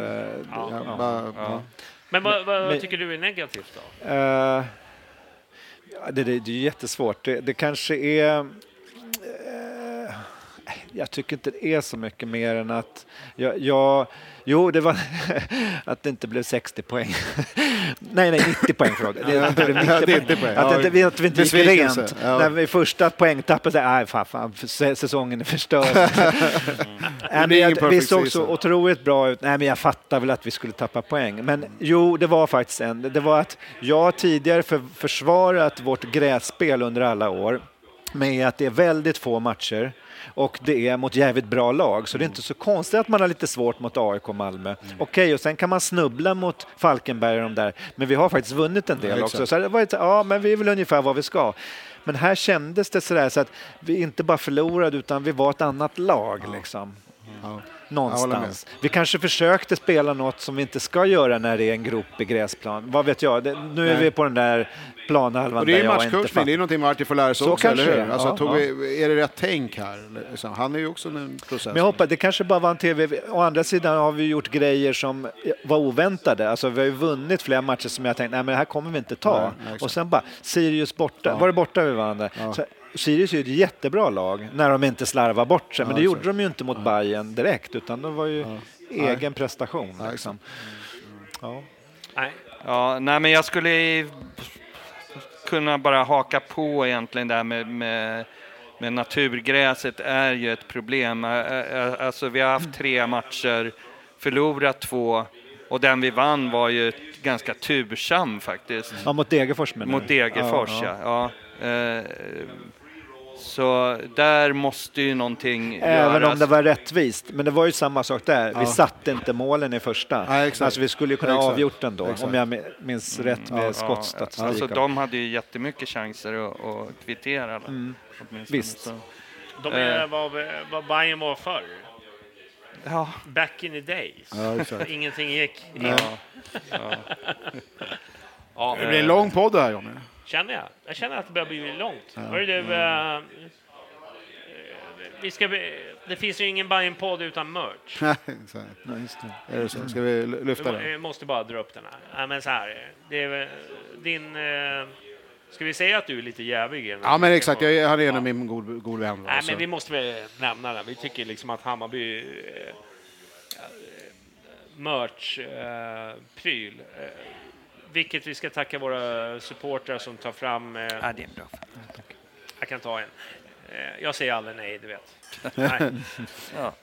ja, ja. Men vad, vad men, tycker du är negativt då? Uh, det, det, det, är jättesvårt. Det, det kanske är jag tycker inte det är så mycket mer än att jag, jag jo, det var att det inte blev 60 poäng. nej, nej, 90 poäng förlåt. Det, blev 90 90 poäng. Att, det, inte- att vi inte gick rent. Ja. När vi första poängtappet, så nej fan, fan sä- säsongen är förstörd. nej, jag, vi såg så otroligt bra ut. Nej, men jag fattar väl att vi skulle tappa poäng. Men jo, det var faktiskt en. Det var att jag tidigare för, försvarat vårt grässpel under alla år med att det är väldigt få matcher och det är mot jävligt bra lag, så det är inte så konstigt att man har lite svårt mot AIK och Malmö. Okej, och sen kan man snubbla mot Falkenberg och de där, men vi har faktiskt vunnit en del Ja, också. Så det var lite, ja, men vi är väl ungefär vad vi ska. Men här kändes det sådär så att vi inte bara förlorade, utan vi var ett annat lag liksom. Ja. Någonstans. Vi kanske försökte spela något som vi inte ska göra när det är en grop i gräsplan. Vad vet jag? Det, nu är Nej. vi på den där planhalvan Och det där är jag inte matchcoachning, det är fattar. någonting Martin får lära sig Så också, eller kanske hur? det är. Alltså, Ja, tog ja. vi, är det rätt tänk här? Liksom, Han är ju också en process. Men jag hoppas, det kanske bara var en TV. Å andra sidan har vi gjort grejer som var oväntade. Alltså vi har ju vunnit flera matcher som jag tänkte, nej men det här kommer vi inte ta. Nej, och sen bara, Sirius borta. Ja. Var det borta vi vann där? Ja. Så, Sirius är ju ett jättebra lag när de inte slarvar bort sig. Ja, men det gjorde exakt. de ju inte mot Bayern direkt, utan det var ju egen prestation. Ja, Liksom. Ja. Nej. Ja, nej, men jag skulle kunna bara haka på egentligen där med, med, med naturgräset är ju ett problem. Alltså vi har haft tre matcher, förlorat två och den vi vann var ju ganska tursam faktiskt. ja, mot Degerfors menar Mot du? Degerfors, ja. ja. Eh, Så där måste ju någonting Även göras. om det var rättvist. Men det var ju samma sak där. Vi Ja. satte inte målen i första. Exakt. Alltså vi skulle ju kunna Exakt. avgjort den då, om jag minns rätt med Ja, skottstatistik. Alltså de hade ju jättemycket chanser att, att kvittera. Mm. Visst. Så, De är Eh. vad, vad Bayern var förr. ja, Back in the days. Ja. Ingenting gick. ja. Ja, Det blir en lång podd här, Johnny. Känner jag. Jag känner att det börjar bli långt. Hörru du, eh, vi ska, be- det finns ju ingen bayern podd utan merch. Nej. Ja, just det. Är det så? Ska vi lyfta det? vi måste bara dra upp den här. Ja, men så här, det är din... eh, Ska vi säga att du är lite jävig? den Ja, men exakt. podden? Jag, är en av min god, god vän. Nej, men vi måste väl nämna den. Vi tycker liksom att Hammarby eh, merch-pryl. Eh, vilket vi ska tacka våra supportrar som tar fram. Eh, ja, det är bra. jag kan ta en. Eh, jag säger aldrig nej, du vet. Nej. Ja.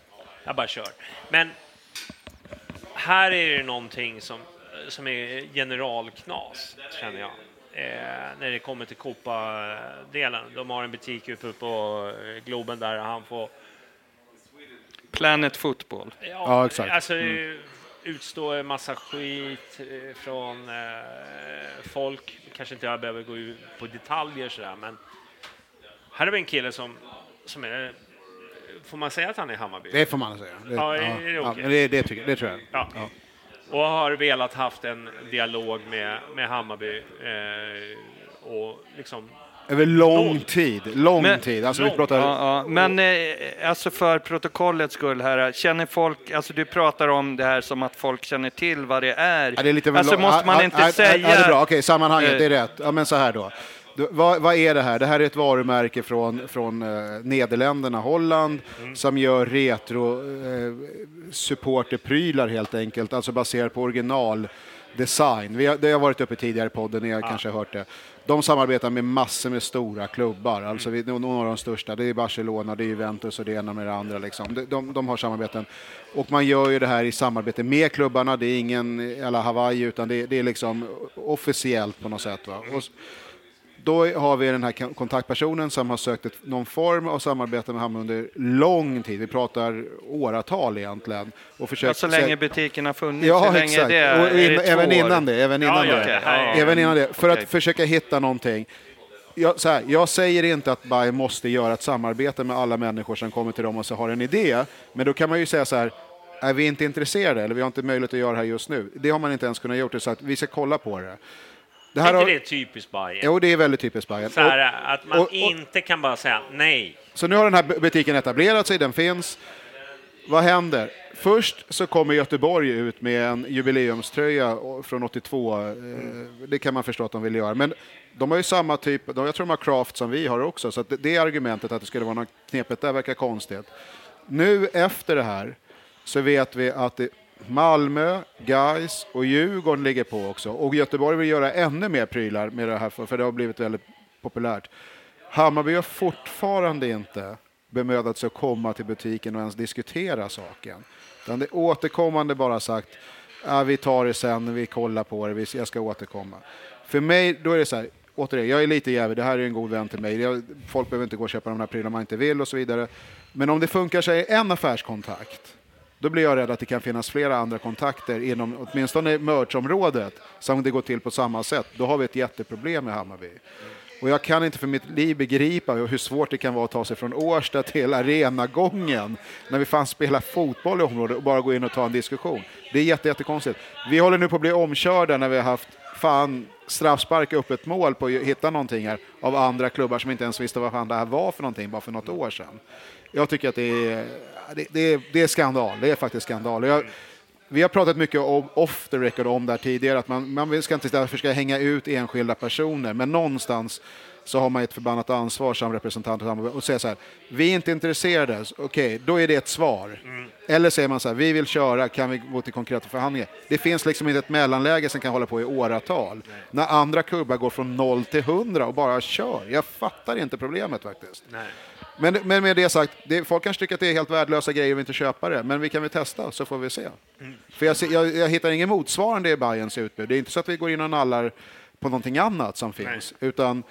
Jag bara kör. Men här är det någonting som, som är generalknas, känner jag. Eh, när det kommer till Copa-delen. De har en butik uppe på eh, Globen där han får Planet Football. Ja, Ja, exakt. Alltså, utstå en massa skit eh, från eh, folk. Kanske inte jag behöver gå ut på detaljer sådär, men här har vi en kille som, som är... Får man säga att han är Hammarby? Det får man säga. Det, Ja, är det ja, okej? men det, det, tycker, det tror jag. Ja. Och har velat haft en dialog med, med Hammarby eh, och liksom... Över lång Lång. tid. Lång Men- tid. Alltså, vi lång. pratar... Ja, ja. Men eh, alltså för protokollets skull här, känner folk, alltså du pratar om det här som att folk känner till vad det är. Ja, det är lite alltså lång- måste man ja, inte ja, ja, säga... Ja, det är bra. Okej, sammanhanget, Eh. det är rätt. Ja, men så här då. Du, vad, vad är det här? Det här är ett varumärke från, från eh, Nederländerna, Holland, som gör retro eh, supporterprylar helt enkelt, alltså baserat på originaldesign. Vi det har varit uppe tidigare i podden, ni har kanske hört det. De samarbetar med massor med stora klubbar, alltså vi, några av de största. Det är Barcelona, det är Juventus och det ena med det andra. Liksom. De, de, de har samarbeten. Och man gör ju det här i samarbete med klubbarna. Det är ingen alla Hawaii, utan det, det är liksom officiellt på något sätt. Va? Och, då har vi den här kon- kontaktpersonen som har sökt ett, någon form av samarbete med Hammarby under lång tid. Vi pratar åratal egentligen. Och försökt, Ja, så länge butiken har funnits, Ja, hur länge exakt. är det? Och Är det in, två även år? innan det. Även innan ja, det. Ja, ja. Även innan det. För Okej. att försöka hitta någonting. Jag, här, jag säger inte att Bayern måste göra ett samarbete med alla människor som kommer till dem och så har en idé. Men då kan man ju säga så här, är vi inte intresserade eller vi har inte möjlighet att göra det här just nu. Det har man inte ens kunnat gjort, så att vi ska kolla på det. Det Är här inte har, det typiskt Bayern? jo, det är väldigt typiskt Bayern. Så här, att man och- och- inte kan bara säga nej. Så nu har den här bu- butiken etablerat sig, den finns. Vad händer? Först så kommer Göteborg ut med en jubileumströja från 82. eh, Det kan man förstå att de vill göra. Men de har ju samma typ, jag tror de har craft som vi har också, så att det, det argumentet att det skulle vara något knepigt där verkar konstigt. Nu efter det här så vet vi att det, Malmö, Gais och Djurgården ligger på också. Och Göteborg vill göra ännu mer prylar med det här för, det har blivit väldigt populärt. Hammarby har fortfarande inte bemödat sig att komma till butiken och ens diskutera saken. Utan det är återkommande bara sagt, ah, vi tar det sen, vi kollar på det, jag ska återkomma. För mig, då är det så här, återigen, jag är lite jävig, det här är en god vän till mig. Jag, folk behöver inte gå och köpa de här prylarna man inte vill och så vidare. Men om det funkar sig i en affärskontakt, då blir jag rädd att det kan finnas flera andra kontakter inom åtminstone merchområdet som det går till på samma sätt. Då har vi ett jätteproblem med Hammarby. Och jag kan inte för mitt liv begripa hur svårt det kan vara att ta sig från Årsta till arenagången när vi fan spelar fotboll i området och bara gå in och ta en diskussion. Det är jätte, jättekonstigt. Vi håller nu på att bli omkörda när vi har haft fan straffspark upp ett mål på att hitta någonting här av andra klubbar som inte ens visste vad fan det här var för någonting bara för något år sedan. Jag tycker att det är, det, det är, det är skandal. Det är faktiskt skandal. Jag, vi har pratat mycket om, off the record om det här tidigare, att man, man ska inte därför ska hänga ut enskilda personer, men någonstans så har man ett förbannat ansvar som representant och säga så här, vi är inte intresserade, okej, då är det ett svar. Eller säger man så här, vi vill köra, kan vi gå till konkreta förhandlingar? Det finns liksom inte ett mellanläge som kan hålla på i åratal. När andra klubbar går från noll till hundra och bara kör. Jag fattar inte problemet faktiskt. Men, men med det sagt, det, folk kanske tycker att det är helt värdelösa grejer och inte köpa det, men vi kan väl testa så får vi se. För jag, jag, jag hittar ingen motsvarande i Bayerns utbud. Det är inte så att vi går in och nallar på någonting annat som finns, utan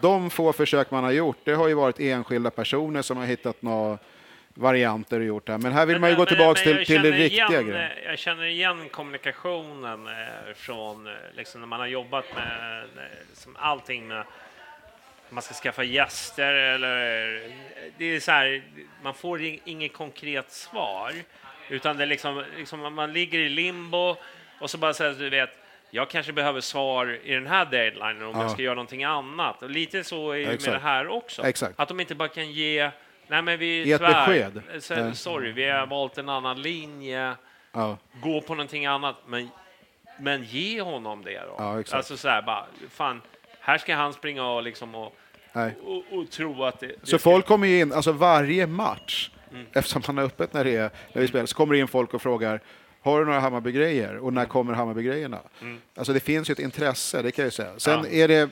de få försök man har gjort, det har ju varit enskilda personer som har hittat några varianter och gjort det här. Men här vill man ju gå tillbaks till, till det riktiga igen, grejen. Jag känner igen kommunikationen eh, från eh, liksom, när man har jobbat med eh, liksom, allting med man ska skaffa gäster eller det är så här, man får ing- inget konkret svar utan det är liksom, liksom man ligger i limbo och så bara säger du vet jag kanske behöver svar i den här deadlinen om jag ska göra någonting annat. Och lite så är det med det här också. Exakt. Att de inte bara kan ge, nej men vi Ge ett besked. så- Ja. sorry, vi har valt en annan linje, Ja. gå på någonting annat, men, men ge honom det då. Ja, exakt. Alltså så här bara, fan, här ska han springa och liksom och, och, och tro att det... det Så folk kommer ju in, alltså varje match, Mm. eftersom man har öppet när, det är, när vi spelar, så kommer det in folk och frågar har du några Hammarby-grejer och när kommer Hammarby-grejerna? Mm. Alltså det finns ju ett intresse, det kan jag ju säga. Sen är det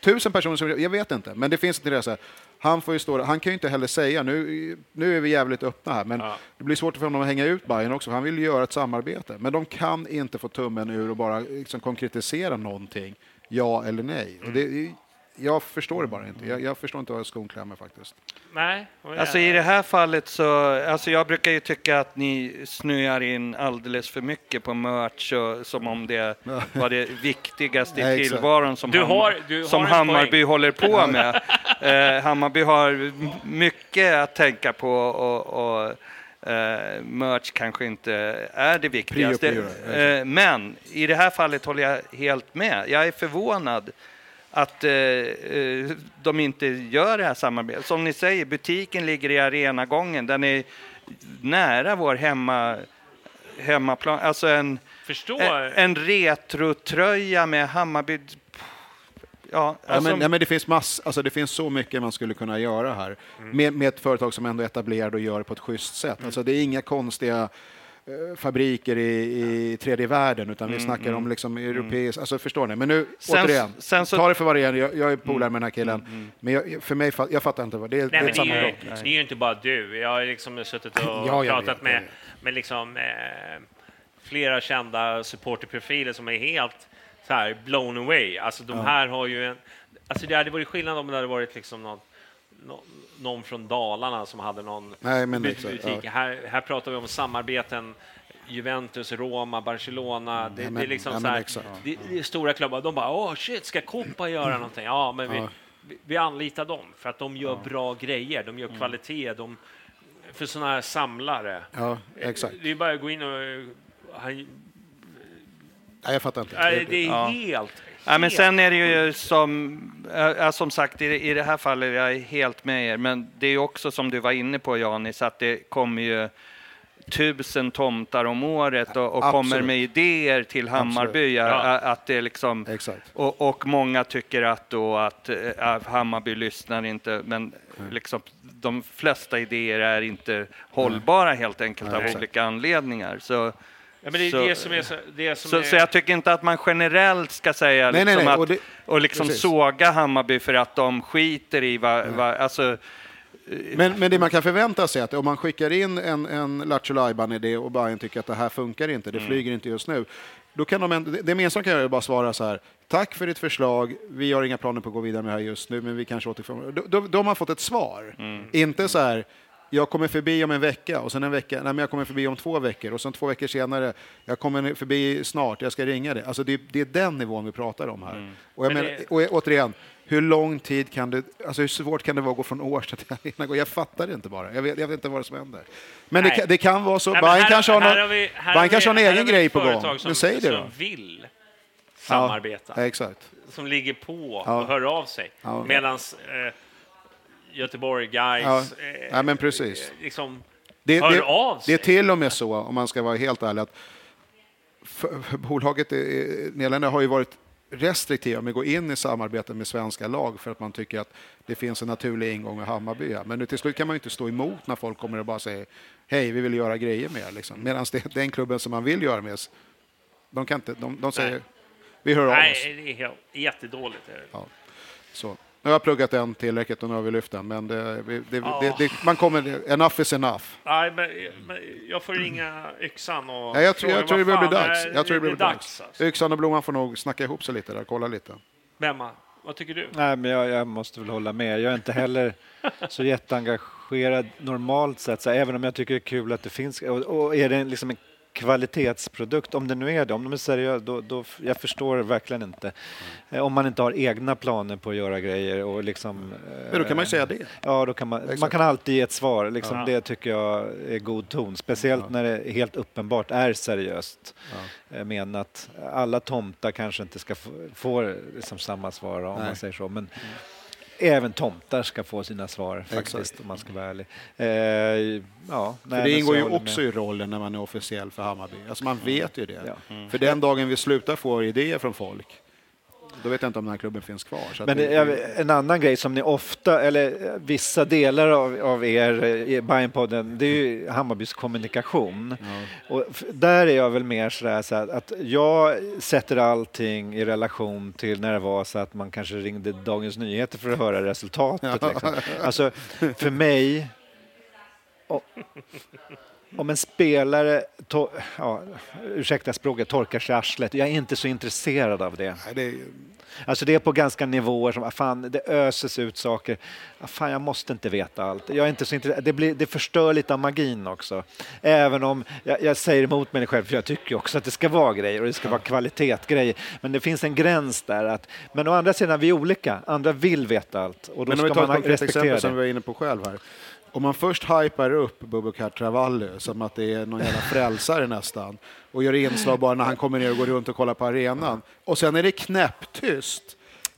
tusen personer som, jag vet inte, men det finns ett intresse. Han, får ju stå, han kan ju inte heller säga, nu, nu är vi jävligt öppna här, men det blir svårt för honom att hänga ut Bayern också, för han vill ju göra ett samarbete. Men de kan inte få tummen ur och bara liksom konkretisera någonting, ja eller nej. Och det, jag förstår det bara inte. Jag, jag förstår inte vad skon klämmer faktiskt. Nej. Alltså i det här fallet så, alltså jag brukar ju tycka att ni snöar in alldeles för mycket på merch och, som om det var det viktigaste i tillvaron som, Du har- du har som Hammarby poäng. håller på med. eh, Hammarby har mycket att tänka på och, och eh, merch kanske inte är det viktigaste. Prio, prio, eh, men i det här fallet håller jag helt med. Jag är förvånad att eh, de inte gör det här samarbetet. Som ni säger, butiken ligger i arenagången. Den är nära vår hemma, hemmaplan. Alltså en, en, en retrotröja med Hammarby. Ja, Ja, alltså, men, ja, men det, finns mass, alltså det finns så mycket man skulle kunna göra här med, med ett företag som ändå är etablerad och gör det på ett schysst sätt. Alltså det är inga konstiga eh, fabriker i, i tredje världen utan vi snackar om liksom europeiskt, alltså förstår ni? Men nu Sen- återigen, sen så- ta det för vad det är, jag, jag är polare med den här killen, men jag, för mig, jag fattar inte vad det är, det Nej, är men det, är ju, liksom. det är ju inte bara du. Jag har liksom suttit och Ja, pratat vet, med, med liksom, eh, flera kända supporterprofiler som är helt så här blown away. Alltså de här har ju en... Alltså det hade varit skillnad om det hade varit liksom någon, någon, från Dalarna som hade någon Nej, men exakt, butik. ja. Här, här pratar vi om samarbeten Juventus, Roma, Barcelona. Det, men- det är liksom ja, så här, exakt. det, det är stora klubbar. De bara åh shit, ska Copa göra någonting? Ja, men vi, vi, anlitar dem för att de gör bra grejer. De Mm. gör kvalitet. De, för sådana här samlare. Ja, exakt. Det är bara att gå in och... Han, Nej, jag fattar inte. nej, det är Ja. helt... Ja, men sen är det ju som, äh, som sagt, i, i det här fallet, jag är helt med er, men det är också som du var inne på Janis, att det kommer ju tusen tomtar om året och, och kommer med idéer till Hammarby. Ja. Att det är liksom, Exakt. och, och många tycker att, då att eh, att Hammarby lyssnar inte, men liksom, de flesta idéer är inte hållbara helt enkelt Nej, av exakt. olika anledningar. Så, Ja, men det är Så- det som är så, det som så, är, så jag tycker inte att man generellt ska säga Nej, nej, liksom nej, att, och det- och liksom precis. såga Hammarby för att de skiter i vad, vad alltså, Men, men det man kan förvänta sig är att om man skickar in en, en Lattjo idé och Bayern tycker att det här funkar inte, det flyger inte just nu. Då kan de, det- det minsta de kan är bara svara så här, tack för ditt förslag, vi har inga planer på att gå vidare med det här just nu, men vi kanske återkommer. Då, då, då har man fått ett svar. Inte så här, jag kommer förbi om en vecka och sen en vecka, nej men jag kommer förbi om två veckor och sen två veckor senare, jag kommer förbi snart, jag ska ringa dig. Alltså det, det är den nivån vi pratar om här. Och, jag Men det- och återigen, hur lång tid kan det, alltså hur svårt kan det vara att gå från Årsta till Arena? Jag fattar det inte bara. Jag vet, jag vet inte vad det som händer. Men det det kan vara så. Nej, men Bayern här- kanske har, någon, vi- här Bayern kanske har vi- en egen vi grej på gång. Som, Men säg det då. Som vill samarbeta. Ja, exakt. Som ligger på Ja. och hör av sig. Ja. Medan eh, Göteborg, Guys, Ja. eh, Ja, men precis. eh, liksom Det, hör det, av det sig. är till och med så, om man ska vara helt ärlig, att för, bolaget i Nederländerna har ju varit restriktiva med att gå in i samarbete med svenska lag för att man tycker att det finns en naturlig ingång med Hammarby. Men nu till slut kan man ju inte stå emot när folk kommer och bara säger hej, vi vill göra grejer med er. Liksom. Medan det, den klubben som man vill göra med, de, kan inte, de, de säger Nej. vi hör av oss. Nej, det är helt, jättedåligt. Är det. Ja. Så. Nu har jag pluggat den tillräckligt och nu har vi lyft den, men det, det, Ja. det, det, man kommer, enough is enough. Nej, men, men jag får ringa yxan och Nej, jag, tror, jag tror det börjar bli dags. Jag tror det börjar bli dags. dags. Alltså. Yxan och Blomman får nog snacka ihop sig lite där, kolla lite. Bemma, vad tycker du? Nej, men jag, jag måste väl hålla med. Jag är inte heller så jätteengagerad normalt sett, så även om jag tycker det är kul att det finns. Och, och är det liksom en kvalitetsprodukt, om det nu är det, om de är seriösa, då, då jag förstår verkligen inte. Eh, Om man inte har egna planer på att göra grejer och liksom... Men då kan man ju eh, säga det. Ja, då kan man, Exakt. man kan alltid ge ett svar. Liksom, Ja. Det tycker jag är god ton, speciellt när det helt uppenbart är seriöst eh, menat. Alla tomtar kanske inte ska få, få liksom samma svar om Nej. man säger så, men även tomtar ska få sina svar faktiskt, Exakt. om man ska vara ärlig. Eh, ja, För nej, det men ingår ju också med. i rollen när man är officiell för Hammarby. Alltså man vet ju det. Ja. För den dagen vi slutar få idéer från folk, då vet jag inte om den här klubben finns kvar. Men det, en annan grej som ni ofta, eller eh, vissa delar av, av er eh, i Bajenpodden, det är ju Hammarbys kommunikation. Och f- där är jag väl mer sådär så att, att jag sätter allting i relation till när det var så att man kanske ringde Dagens Nyheter för att höra resultatet. Liksom. Alltså, för mig, o- om en spelare, to, ja, ursäkta språket, torkar sig arslet, jag är inte så intresserad av det. Nej, det är, Alltså det är på ganska nivåer som, fan, det öses ut saker. Fan, jag måste inte veta allt. Jag är inte så intresserad. Det, blir, det förstör lite av magin också. Även om jag, jag säger emot mig själv, för jag tycker också att det ska vara grejer och det ska vara kvalitetsgrejer. Men det finns en gräns där. Att, men å andra sidan, vi är olika. Andra vill veta allt och då men om vi ska tar ett man konkret exempel som vi var inne på själv här. Om man först hypar upp Bubakar Travalli som att det är någon jävla frälsare nästan och gör inslag bara när han kommer ner och går runt och kollar på arenan och sen är det knäpptyst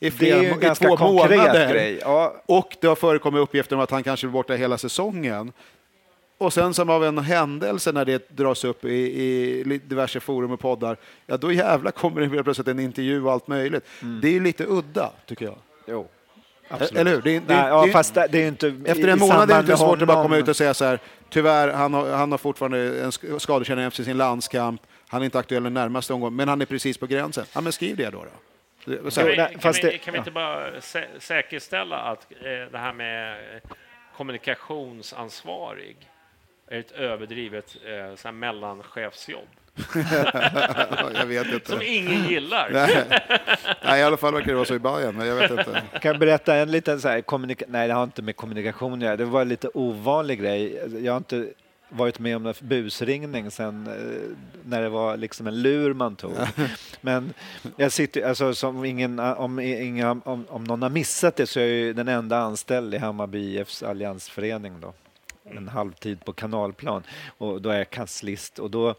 i, Det flera, är ju en i ganska två konkret månader. grej. Ja, Och det har förekommit uppgifter om att han kanske är borta hela säsongen. Och sen som av en händelse när det dras upp i, i diverse forum och poddar, ja då jävla kommer det plötsligt en intervju och allt möjligt. Det är ju lite udda, tycker jag. jo. Absolut. Eller hur? Det, är- det, Nej, ja, det, fast det, det är ju inte... efter en månad är det inte svårt att bara komma ut och säga så här, tyvärr, han har, han har fortfarande en sk- skadekänning efter sin landskamp, han är inte aktuell den närmaste omgången, men han är precis på gränsen. Ja, men skriv det då. då. Så Kan vi, kan fast vi, kan vi ja. inte bara sä säkerställa att eh, det här med eh, kommunikationsansvarig är ett överdrivet eh, mellanchefsjobb jag vet inte. som ingen gillar? Nej. Nej, i alla fall verkar det vara så i Bayern, men jag vet inte. Jag kan berätta en liten så här kommunika- Nej, det har inte med kommunikation att göra. Det var en lite ovanlig grej. Jag har inte varit med om en busringning sen eh, när det var liksom en lur man tog. Men jag sitter, alltså som ingen, om, inga, om, om någon har missat det så är jag ju den enda anställd i Hammarby IFs alliansförening då. En halvtid på kanalplan och då är jag kanslist och då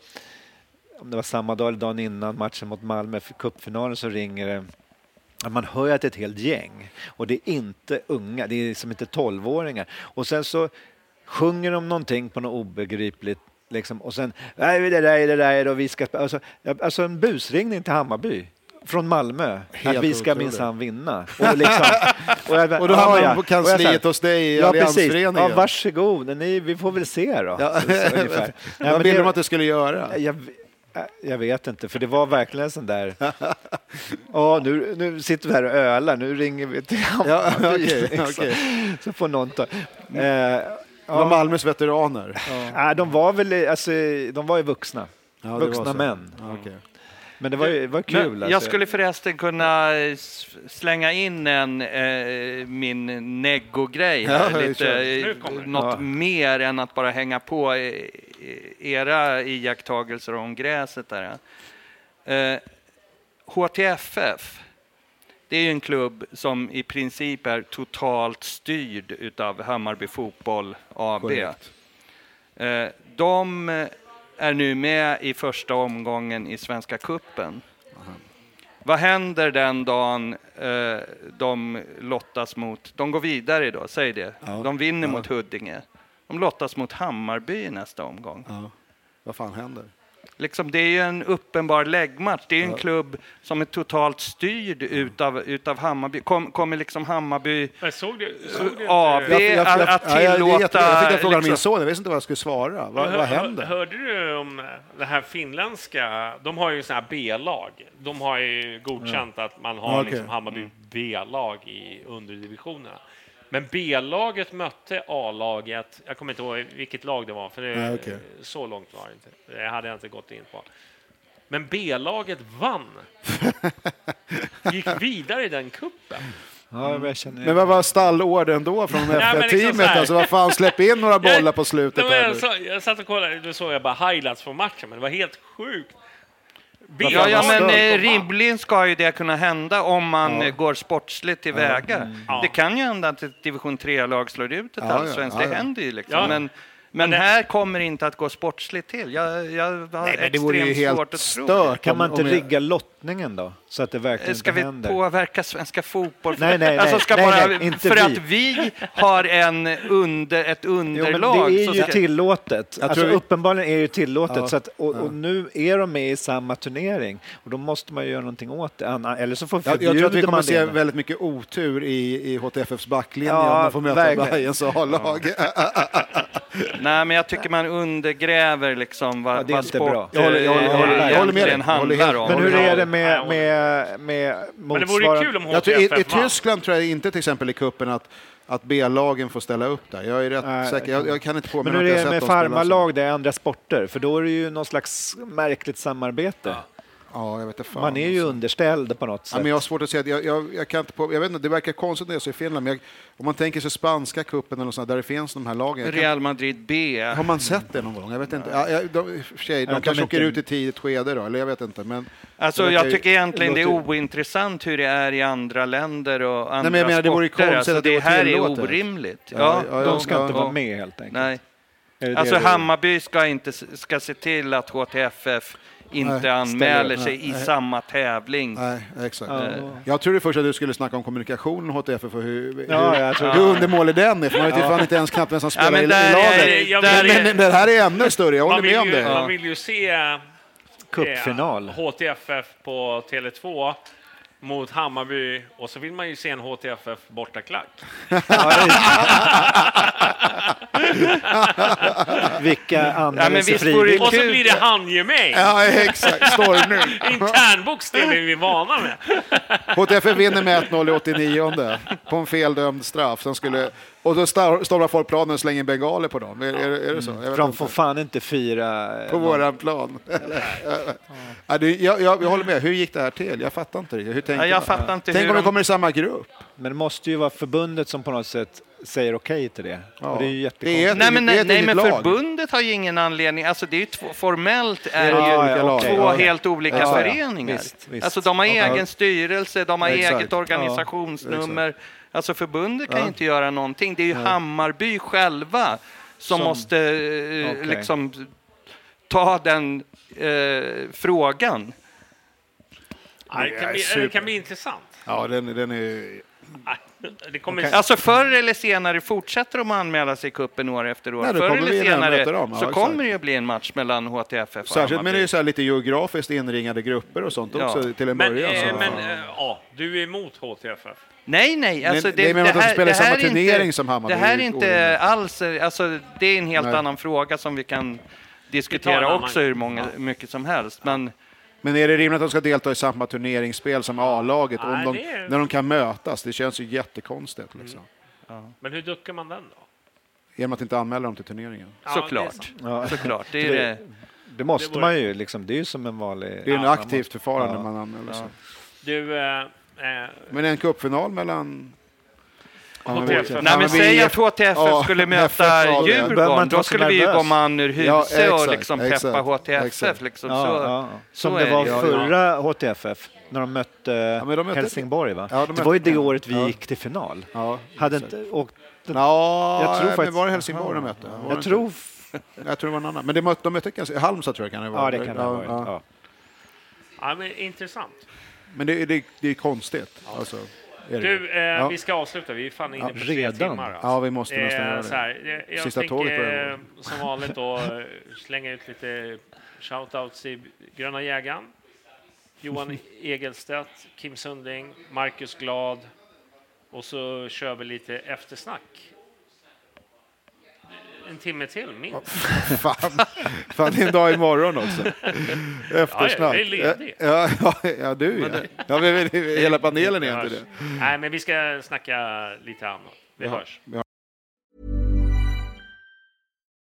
om det var samma dag eller dagen innan matchen mot Malmö, för cupfinalen, så ringer det Ja, Man hör att det är ett helt gäng och det är inte unga, det är liksom inte tolvåringar. Och sen så sjunger de någonting på något obegripligt Liksom, och sen, nej det där är det där och vi ska... Alltså, alltså en busringning till Hammarby från Malmö. Helt att vi ska minsann vinna. Och, liksom, och, jag, Och då ja, hamnar ja. på kansliet hos dig i Ja. Alliansföreningen. Ja, varsågod. Ni, vi får väl se då. Ja. Så, så. Nej, Vad ville de att du skulle göra? jag, jag vet inte, för det var verkligen en sån där... Ja, nu, nu sitter vi här och ölar, nu ringer vi till Ja, Hammarby. okej, liksom. okej. Så får någon ta... Eh, Det var ja, Malmös veteraner. nej, de var väl alltså, de var ju vuxna. Ja, det var vuxna så. män. Ja, okej. Men det var ju det var kul. Men alltså. jag skulle förresten kunna eh, slänga in en, eh, min neggo-grej. Ja, Lite, eh, något Ja. mer än att bara hänga på eh, era iakttagelser om gräset. Där. Eh, HTFF, det är ju en klubb som i princip är totalt styrd utav Hammarby Fotboll AB. Eh, De är nu med i första omgången i Svenska Kuppen. Vad händer den dagen eh, de lottas mot, de går vidare då, säg det. Ja. De vinner Ja. mot Huddinge. De lottas mot Hammarby i nästa omgång. Ja. Vad fan händer? Liksom, det är ju en uppenbar läggmatch. Det är en Ja. klubb som är totalt styrd utav, utav Hammarby. Kom, kommer liksom Hammarby Men såg du, såg du AB inte... att, att ja, jag- tillåta... Jag, jag, jag fick den frågan av min liksom- son, jag visste inte vad jag skulle svara. Vad, Hör- vad hör- händer? Hörde du om det här finländska? De har ju såna här B-lag. De har ju godkänt att man har Ja, okej. liksom Hammarby B-lag i underdivisionerna. Men B-laget mötte A-laget. Jag kommer inte ihåg vilket lag det var, för det, Nej, okej. så långt var det inte. Det hade jag inte gått in på. Men B-laget vann. Gick vidare i den kuppen. Ja, men vad var stallorden då från men liksom F1-teamet? så här- alltså, vad fan, släpp in några bollar på slutet. Ja, men här jag, så, jag satt och kollade, då såg jag bara highlights från matchen, men det var helt sjukt. Ja, ja, men eh, rimligen ska ju det kunna hända om man Ja. går sportsligt tillväga. Ja. Det kan ju hända att ett division 3-lag slår ut ett allsvenskt. ja, Det händer ju liksom. Ja. Men, men det- här kommer inte att gå sportsligt till. Jag, jag har Nej, men det vore ju extremt svårt helt stört. Kan man inte jag- rigga lottningen då? Så att det det. verkligen Ska vi händer? påverka svenska fotboll? Nej, nej, alltså nej. ska Nej, bara, nej, inte för vi. att vi har en under, ett Jo, men underlag. det är ju ska- tillåtet. Alltså, tror vi- Uppenbarligen är det ju tillåtet. Ja, Så att, och, ja. och nu är de med i samma turnering och då måste man ju göra någonting åt det. Anna- Eller så får Jag, jag tror att vi kommer man att se det. väldigt mycket otur i, i HTFFs backlinje Ja, om de får möta. Bajens A-lag. Nej, men jag tycker man undergräver liksom vad, Ja, det är vad inte sport bra. Jag håller- jag håller- eh, jag håller- jag håller med dig. håller handlar om. Men hur är det med, med, med Men det vore ju motsvarande... i, I. Tyskland tror jag inte till exempel i kuppen att, att B-lagen får ställa upp där. Jag är rätt Nej, säker. Jag, jag kan inte Men påminna hur att är jag det med farmarlag, det är andra sporter? För då är det ju någon slags märkligt samarbete. Ja, jag vet inte fan. Man är ju alltså. underställd på något Ja, sätt. men jag har svårt att säga, jag, jag, jag kan inte på, jag vet inte, det verkar konstigt när jag i Finland, men jag, om man tänker sig spanska kuppen eller något sånt, där det finns de här lagen. Real Madrid B. Har man sett det någon gång? Jag vet inte. Ja, jag, de, sig, de kanske kan åker ut i tidigt skede då, eller jag vet inte. Men Alltså, jag tycker egentligen det är ointressant hur det är i andra länder och andra men jag menar, det vore sporter. Alltså, att det det här är orimligt. Ja, Ja, ja, ja, de ska inte ja. vara med helt enkelt. Nej. Alltså Hammarby ska inte ska se till att HTFF inte Nej, anmäler ställer- sig nej, i nej. samma tävling. Nej, exakt. Ja. Jag trodde först att du skulle snacka om kommunikationen HTF och hur, Ja, hur, hur undermålig den är, för man vet ju fan inte ens knappt vem som spelar men i, är- laget. jag där vill- är- Men, men det här är ännu större, jag håller med om ju, det. man vill ju se eh, Cupfinal. HTFF på Tele2 mot Hammarby och så vill man ju se en HTFF bortaklack. Vilka Ja, anmäler det frivilligt? Och så blir det handgemäng! Ja, exakt. Stormning. Internbox, det är vi vana med. HTF vinner med 1-0 i 89 på en feldömd straff. Som skulle, och då stormar folk planen och slänger bengaler på dem. Är, är, är det så? Jag vet För de inte. får fan inte fira... På någon- våran plan. ja, det, jag, jag, jag håller med. Hur gick det här till? Jag fattar inte riktigt. Hur tänkte Ja, jag man? fattar inte Tänk hur om de- kommer i samma grupp. Men det måste ju vara förbundet som på något sätt säger okej till det. Ja. Och det är ju Det är ett- Nej, men, det är nej, nej, men förbundet har ju ingen anledning. Alltså, det är ju två, formellt är Det är ju lag. två Ja, helt olika Ja, ja. föreningar. Visst, visst. Alltså, de har Ja. egen styrelse, de har eget organisationsnummer. Alltså förbundet kan Ja. inte göra någonting. Det är ju Hammarby själva som, Som- måste eh, Okej. liksom ta den eh, frågan. Ja, det, kan bli, det kan bli intressant. Ja, den, den är... Det kommer... Alltså förr eller senare fortsätter de att anmäla sig i cupen år efter år. Nej, förr eller senare dem, ja, så exakt. kommer det ju bli en match mellan HTFF och Särskilt men det är så här lite geografiskt inringade grupper och sånt Ja. också till en Men, början. eh, så. men eh, ja, du är emot HTFF? Nej, nej. Alltså Men det är menar att de spelar i samma här är turnering inte, som Hammarby, Det här är det inte alls... Alltså, det är en helt Nej. annan fråga som vi kan diskutera också hur många, mycket som helst. Men Men är det rimligt att de ska delta i samma turneringsspel som A-laget om Nej, de, det är- när de kan mötas? Det känns ju jättekonstigt. Liksom. Men hur duckar man den då? Genom att inte anmäla dem till turneringen. Ja, det är såklart. Ja. såklart. Det är Det- det. Måste Det vore- man ju, liksom, det är ju som en vanlig... Det är ju Ja, ett aktivt förfarande Ja. man anmäler sig. Du, eh, eh, Men en cupfinal mellan... HTFF. Nej, men säg att HTFF Ja, skulle möta det. Djurgården, då skulle vi ju gå man ur huset Ja, och liksom exakt, peppa HTFF. exakt. Liksom. Ja, så, ja. Som så det var det förra HTFF, när de mötte men de mötte- Helsingborg va? Ja, de det var ju mötte- det året vi ja. gick till final. Ja, Hade inte, och, Ja, Jag tror men faktiskt- var det Helsingborg de mötte? Det jag tror... Jag tror det var en annan. Men de mötte, de mötte kanske Halmstad tror jag kan det vara. Ja, det kan det ha varit. Ja, Ja. ja, men intressant. Men det, det, det är konstigt. Alltså, det. Du, eh, Ja. vi ska avsluta. Vi är fan inne Ja, på tre timmar. Alltså. Ja, vi måste nästan Eh, göra så det. här, jag, jag Sista tänker tåget börjar eh, som vanligt då eh, slänga ut lite shoutouts i Gröna jägaren. Johan Egelstedt, Kim Sundling, Marcus Glad och så kör vi lite eftersnack. En timme till, minst. Fan, fan, det är en dag imorgon också. Eftersnack. jag är. Ja, ja, ja du ja. ja men, hela panelen är inte det. Nej, men vi ska snacka lite annat. Vi hörs.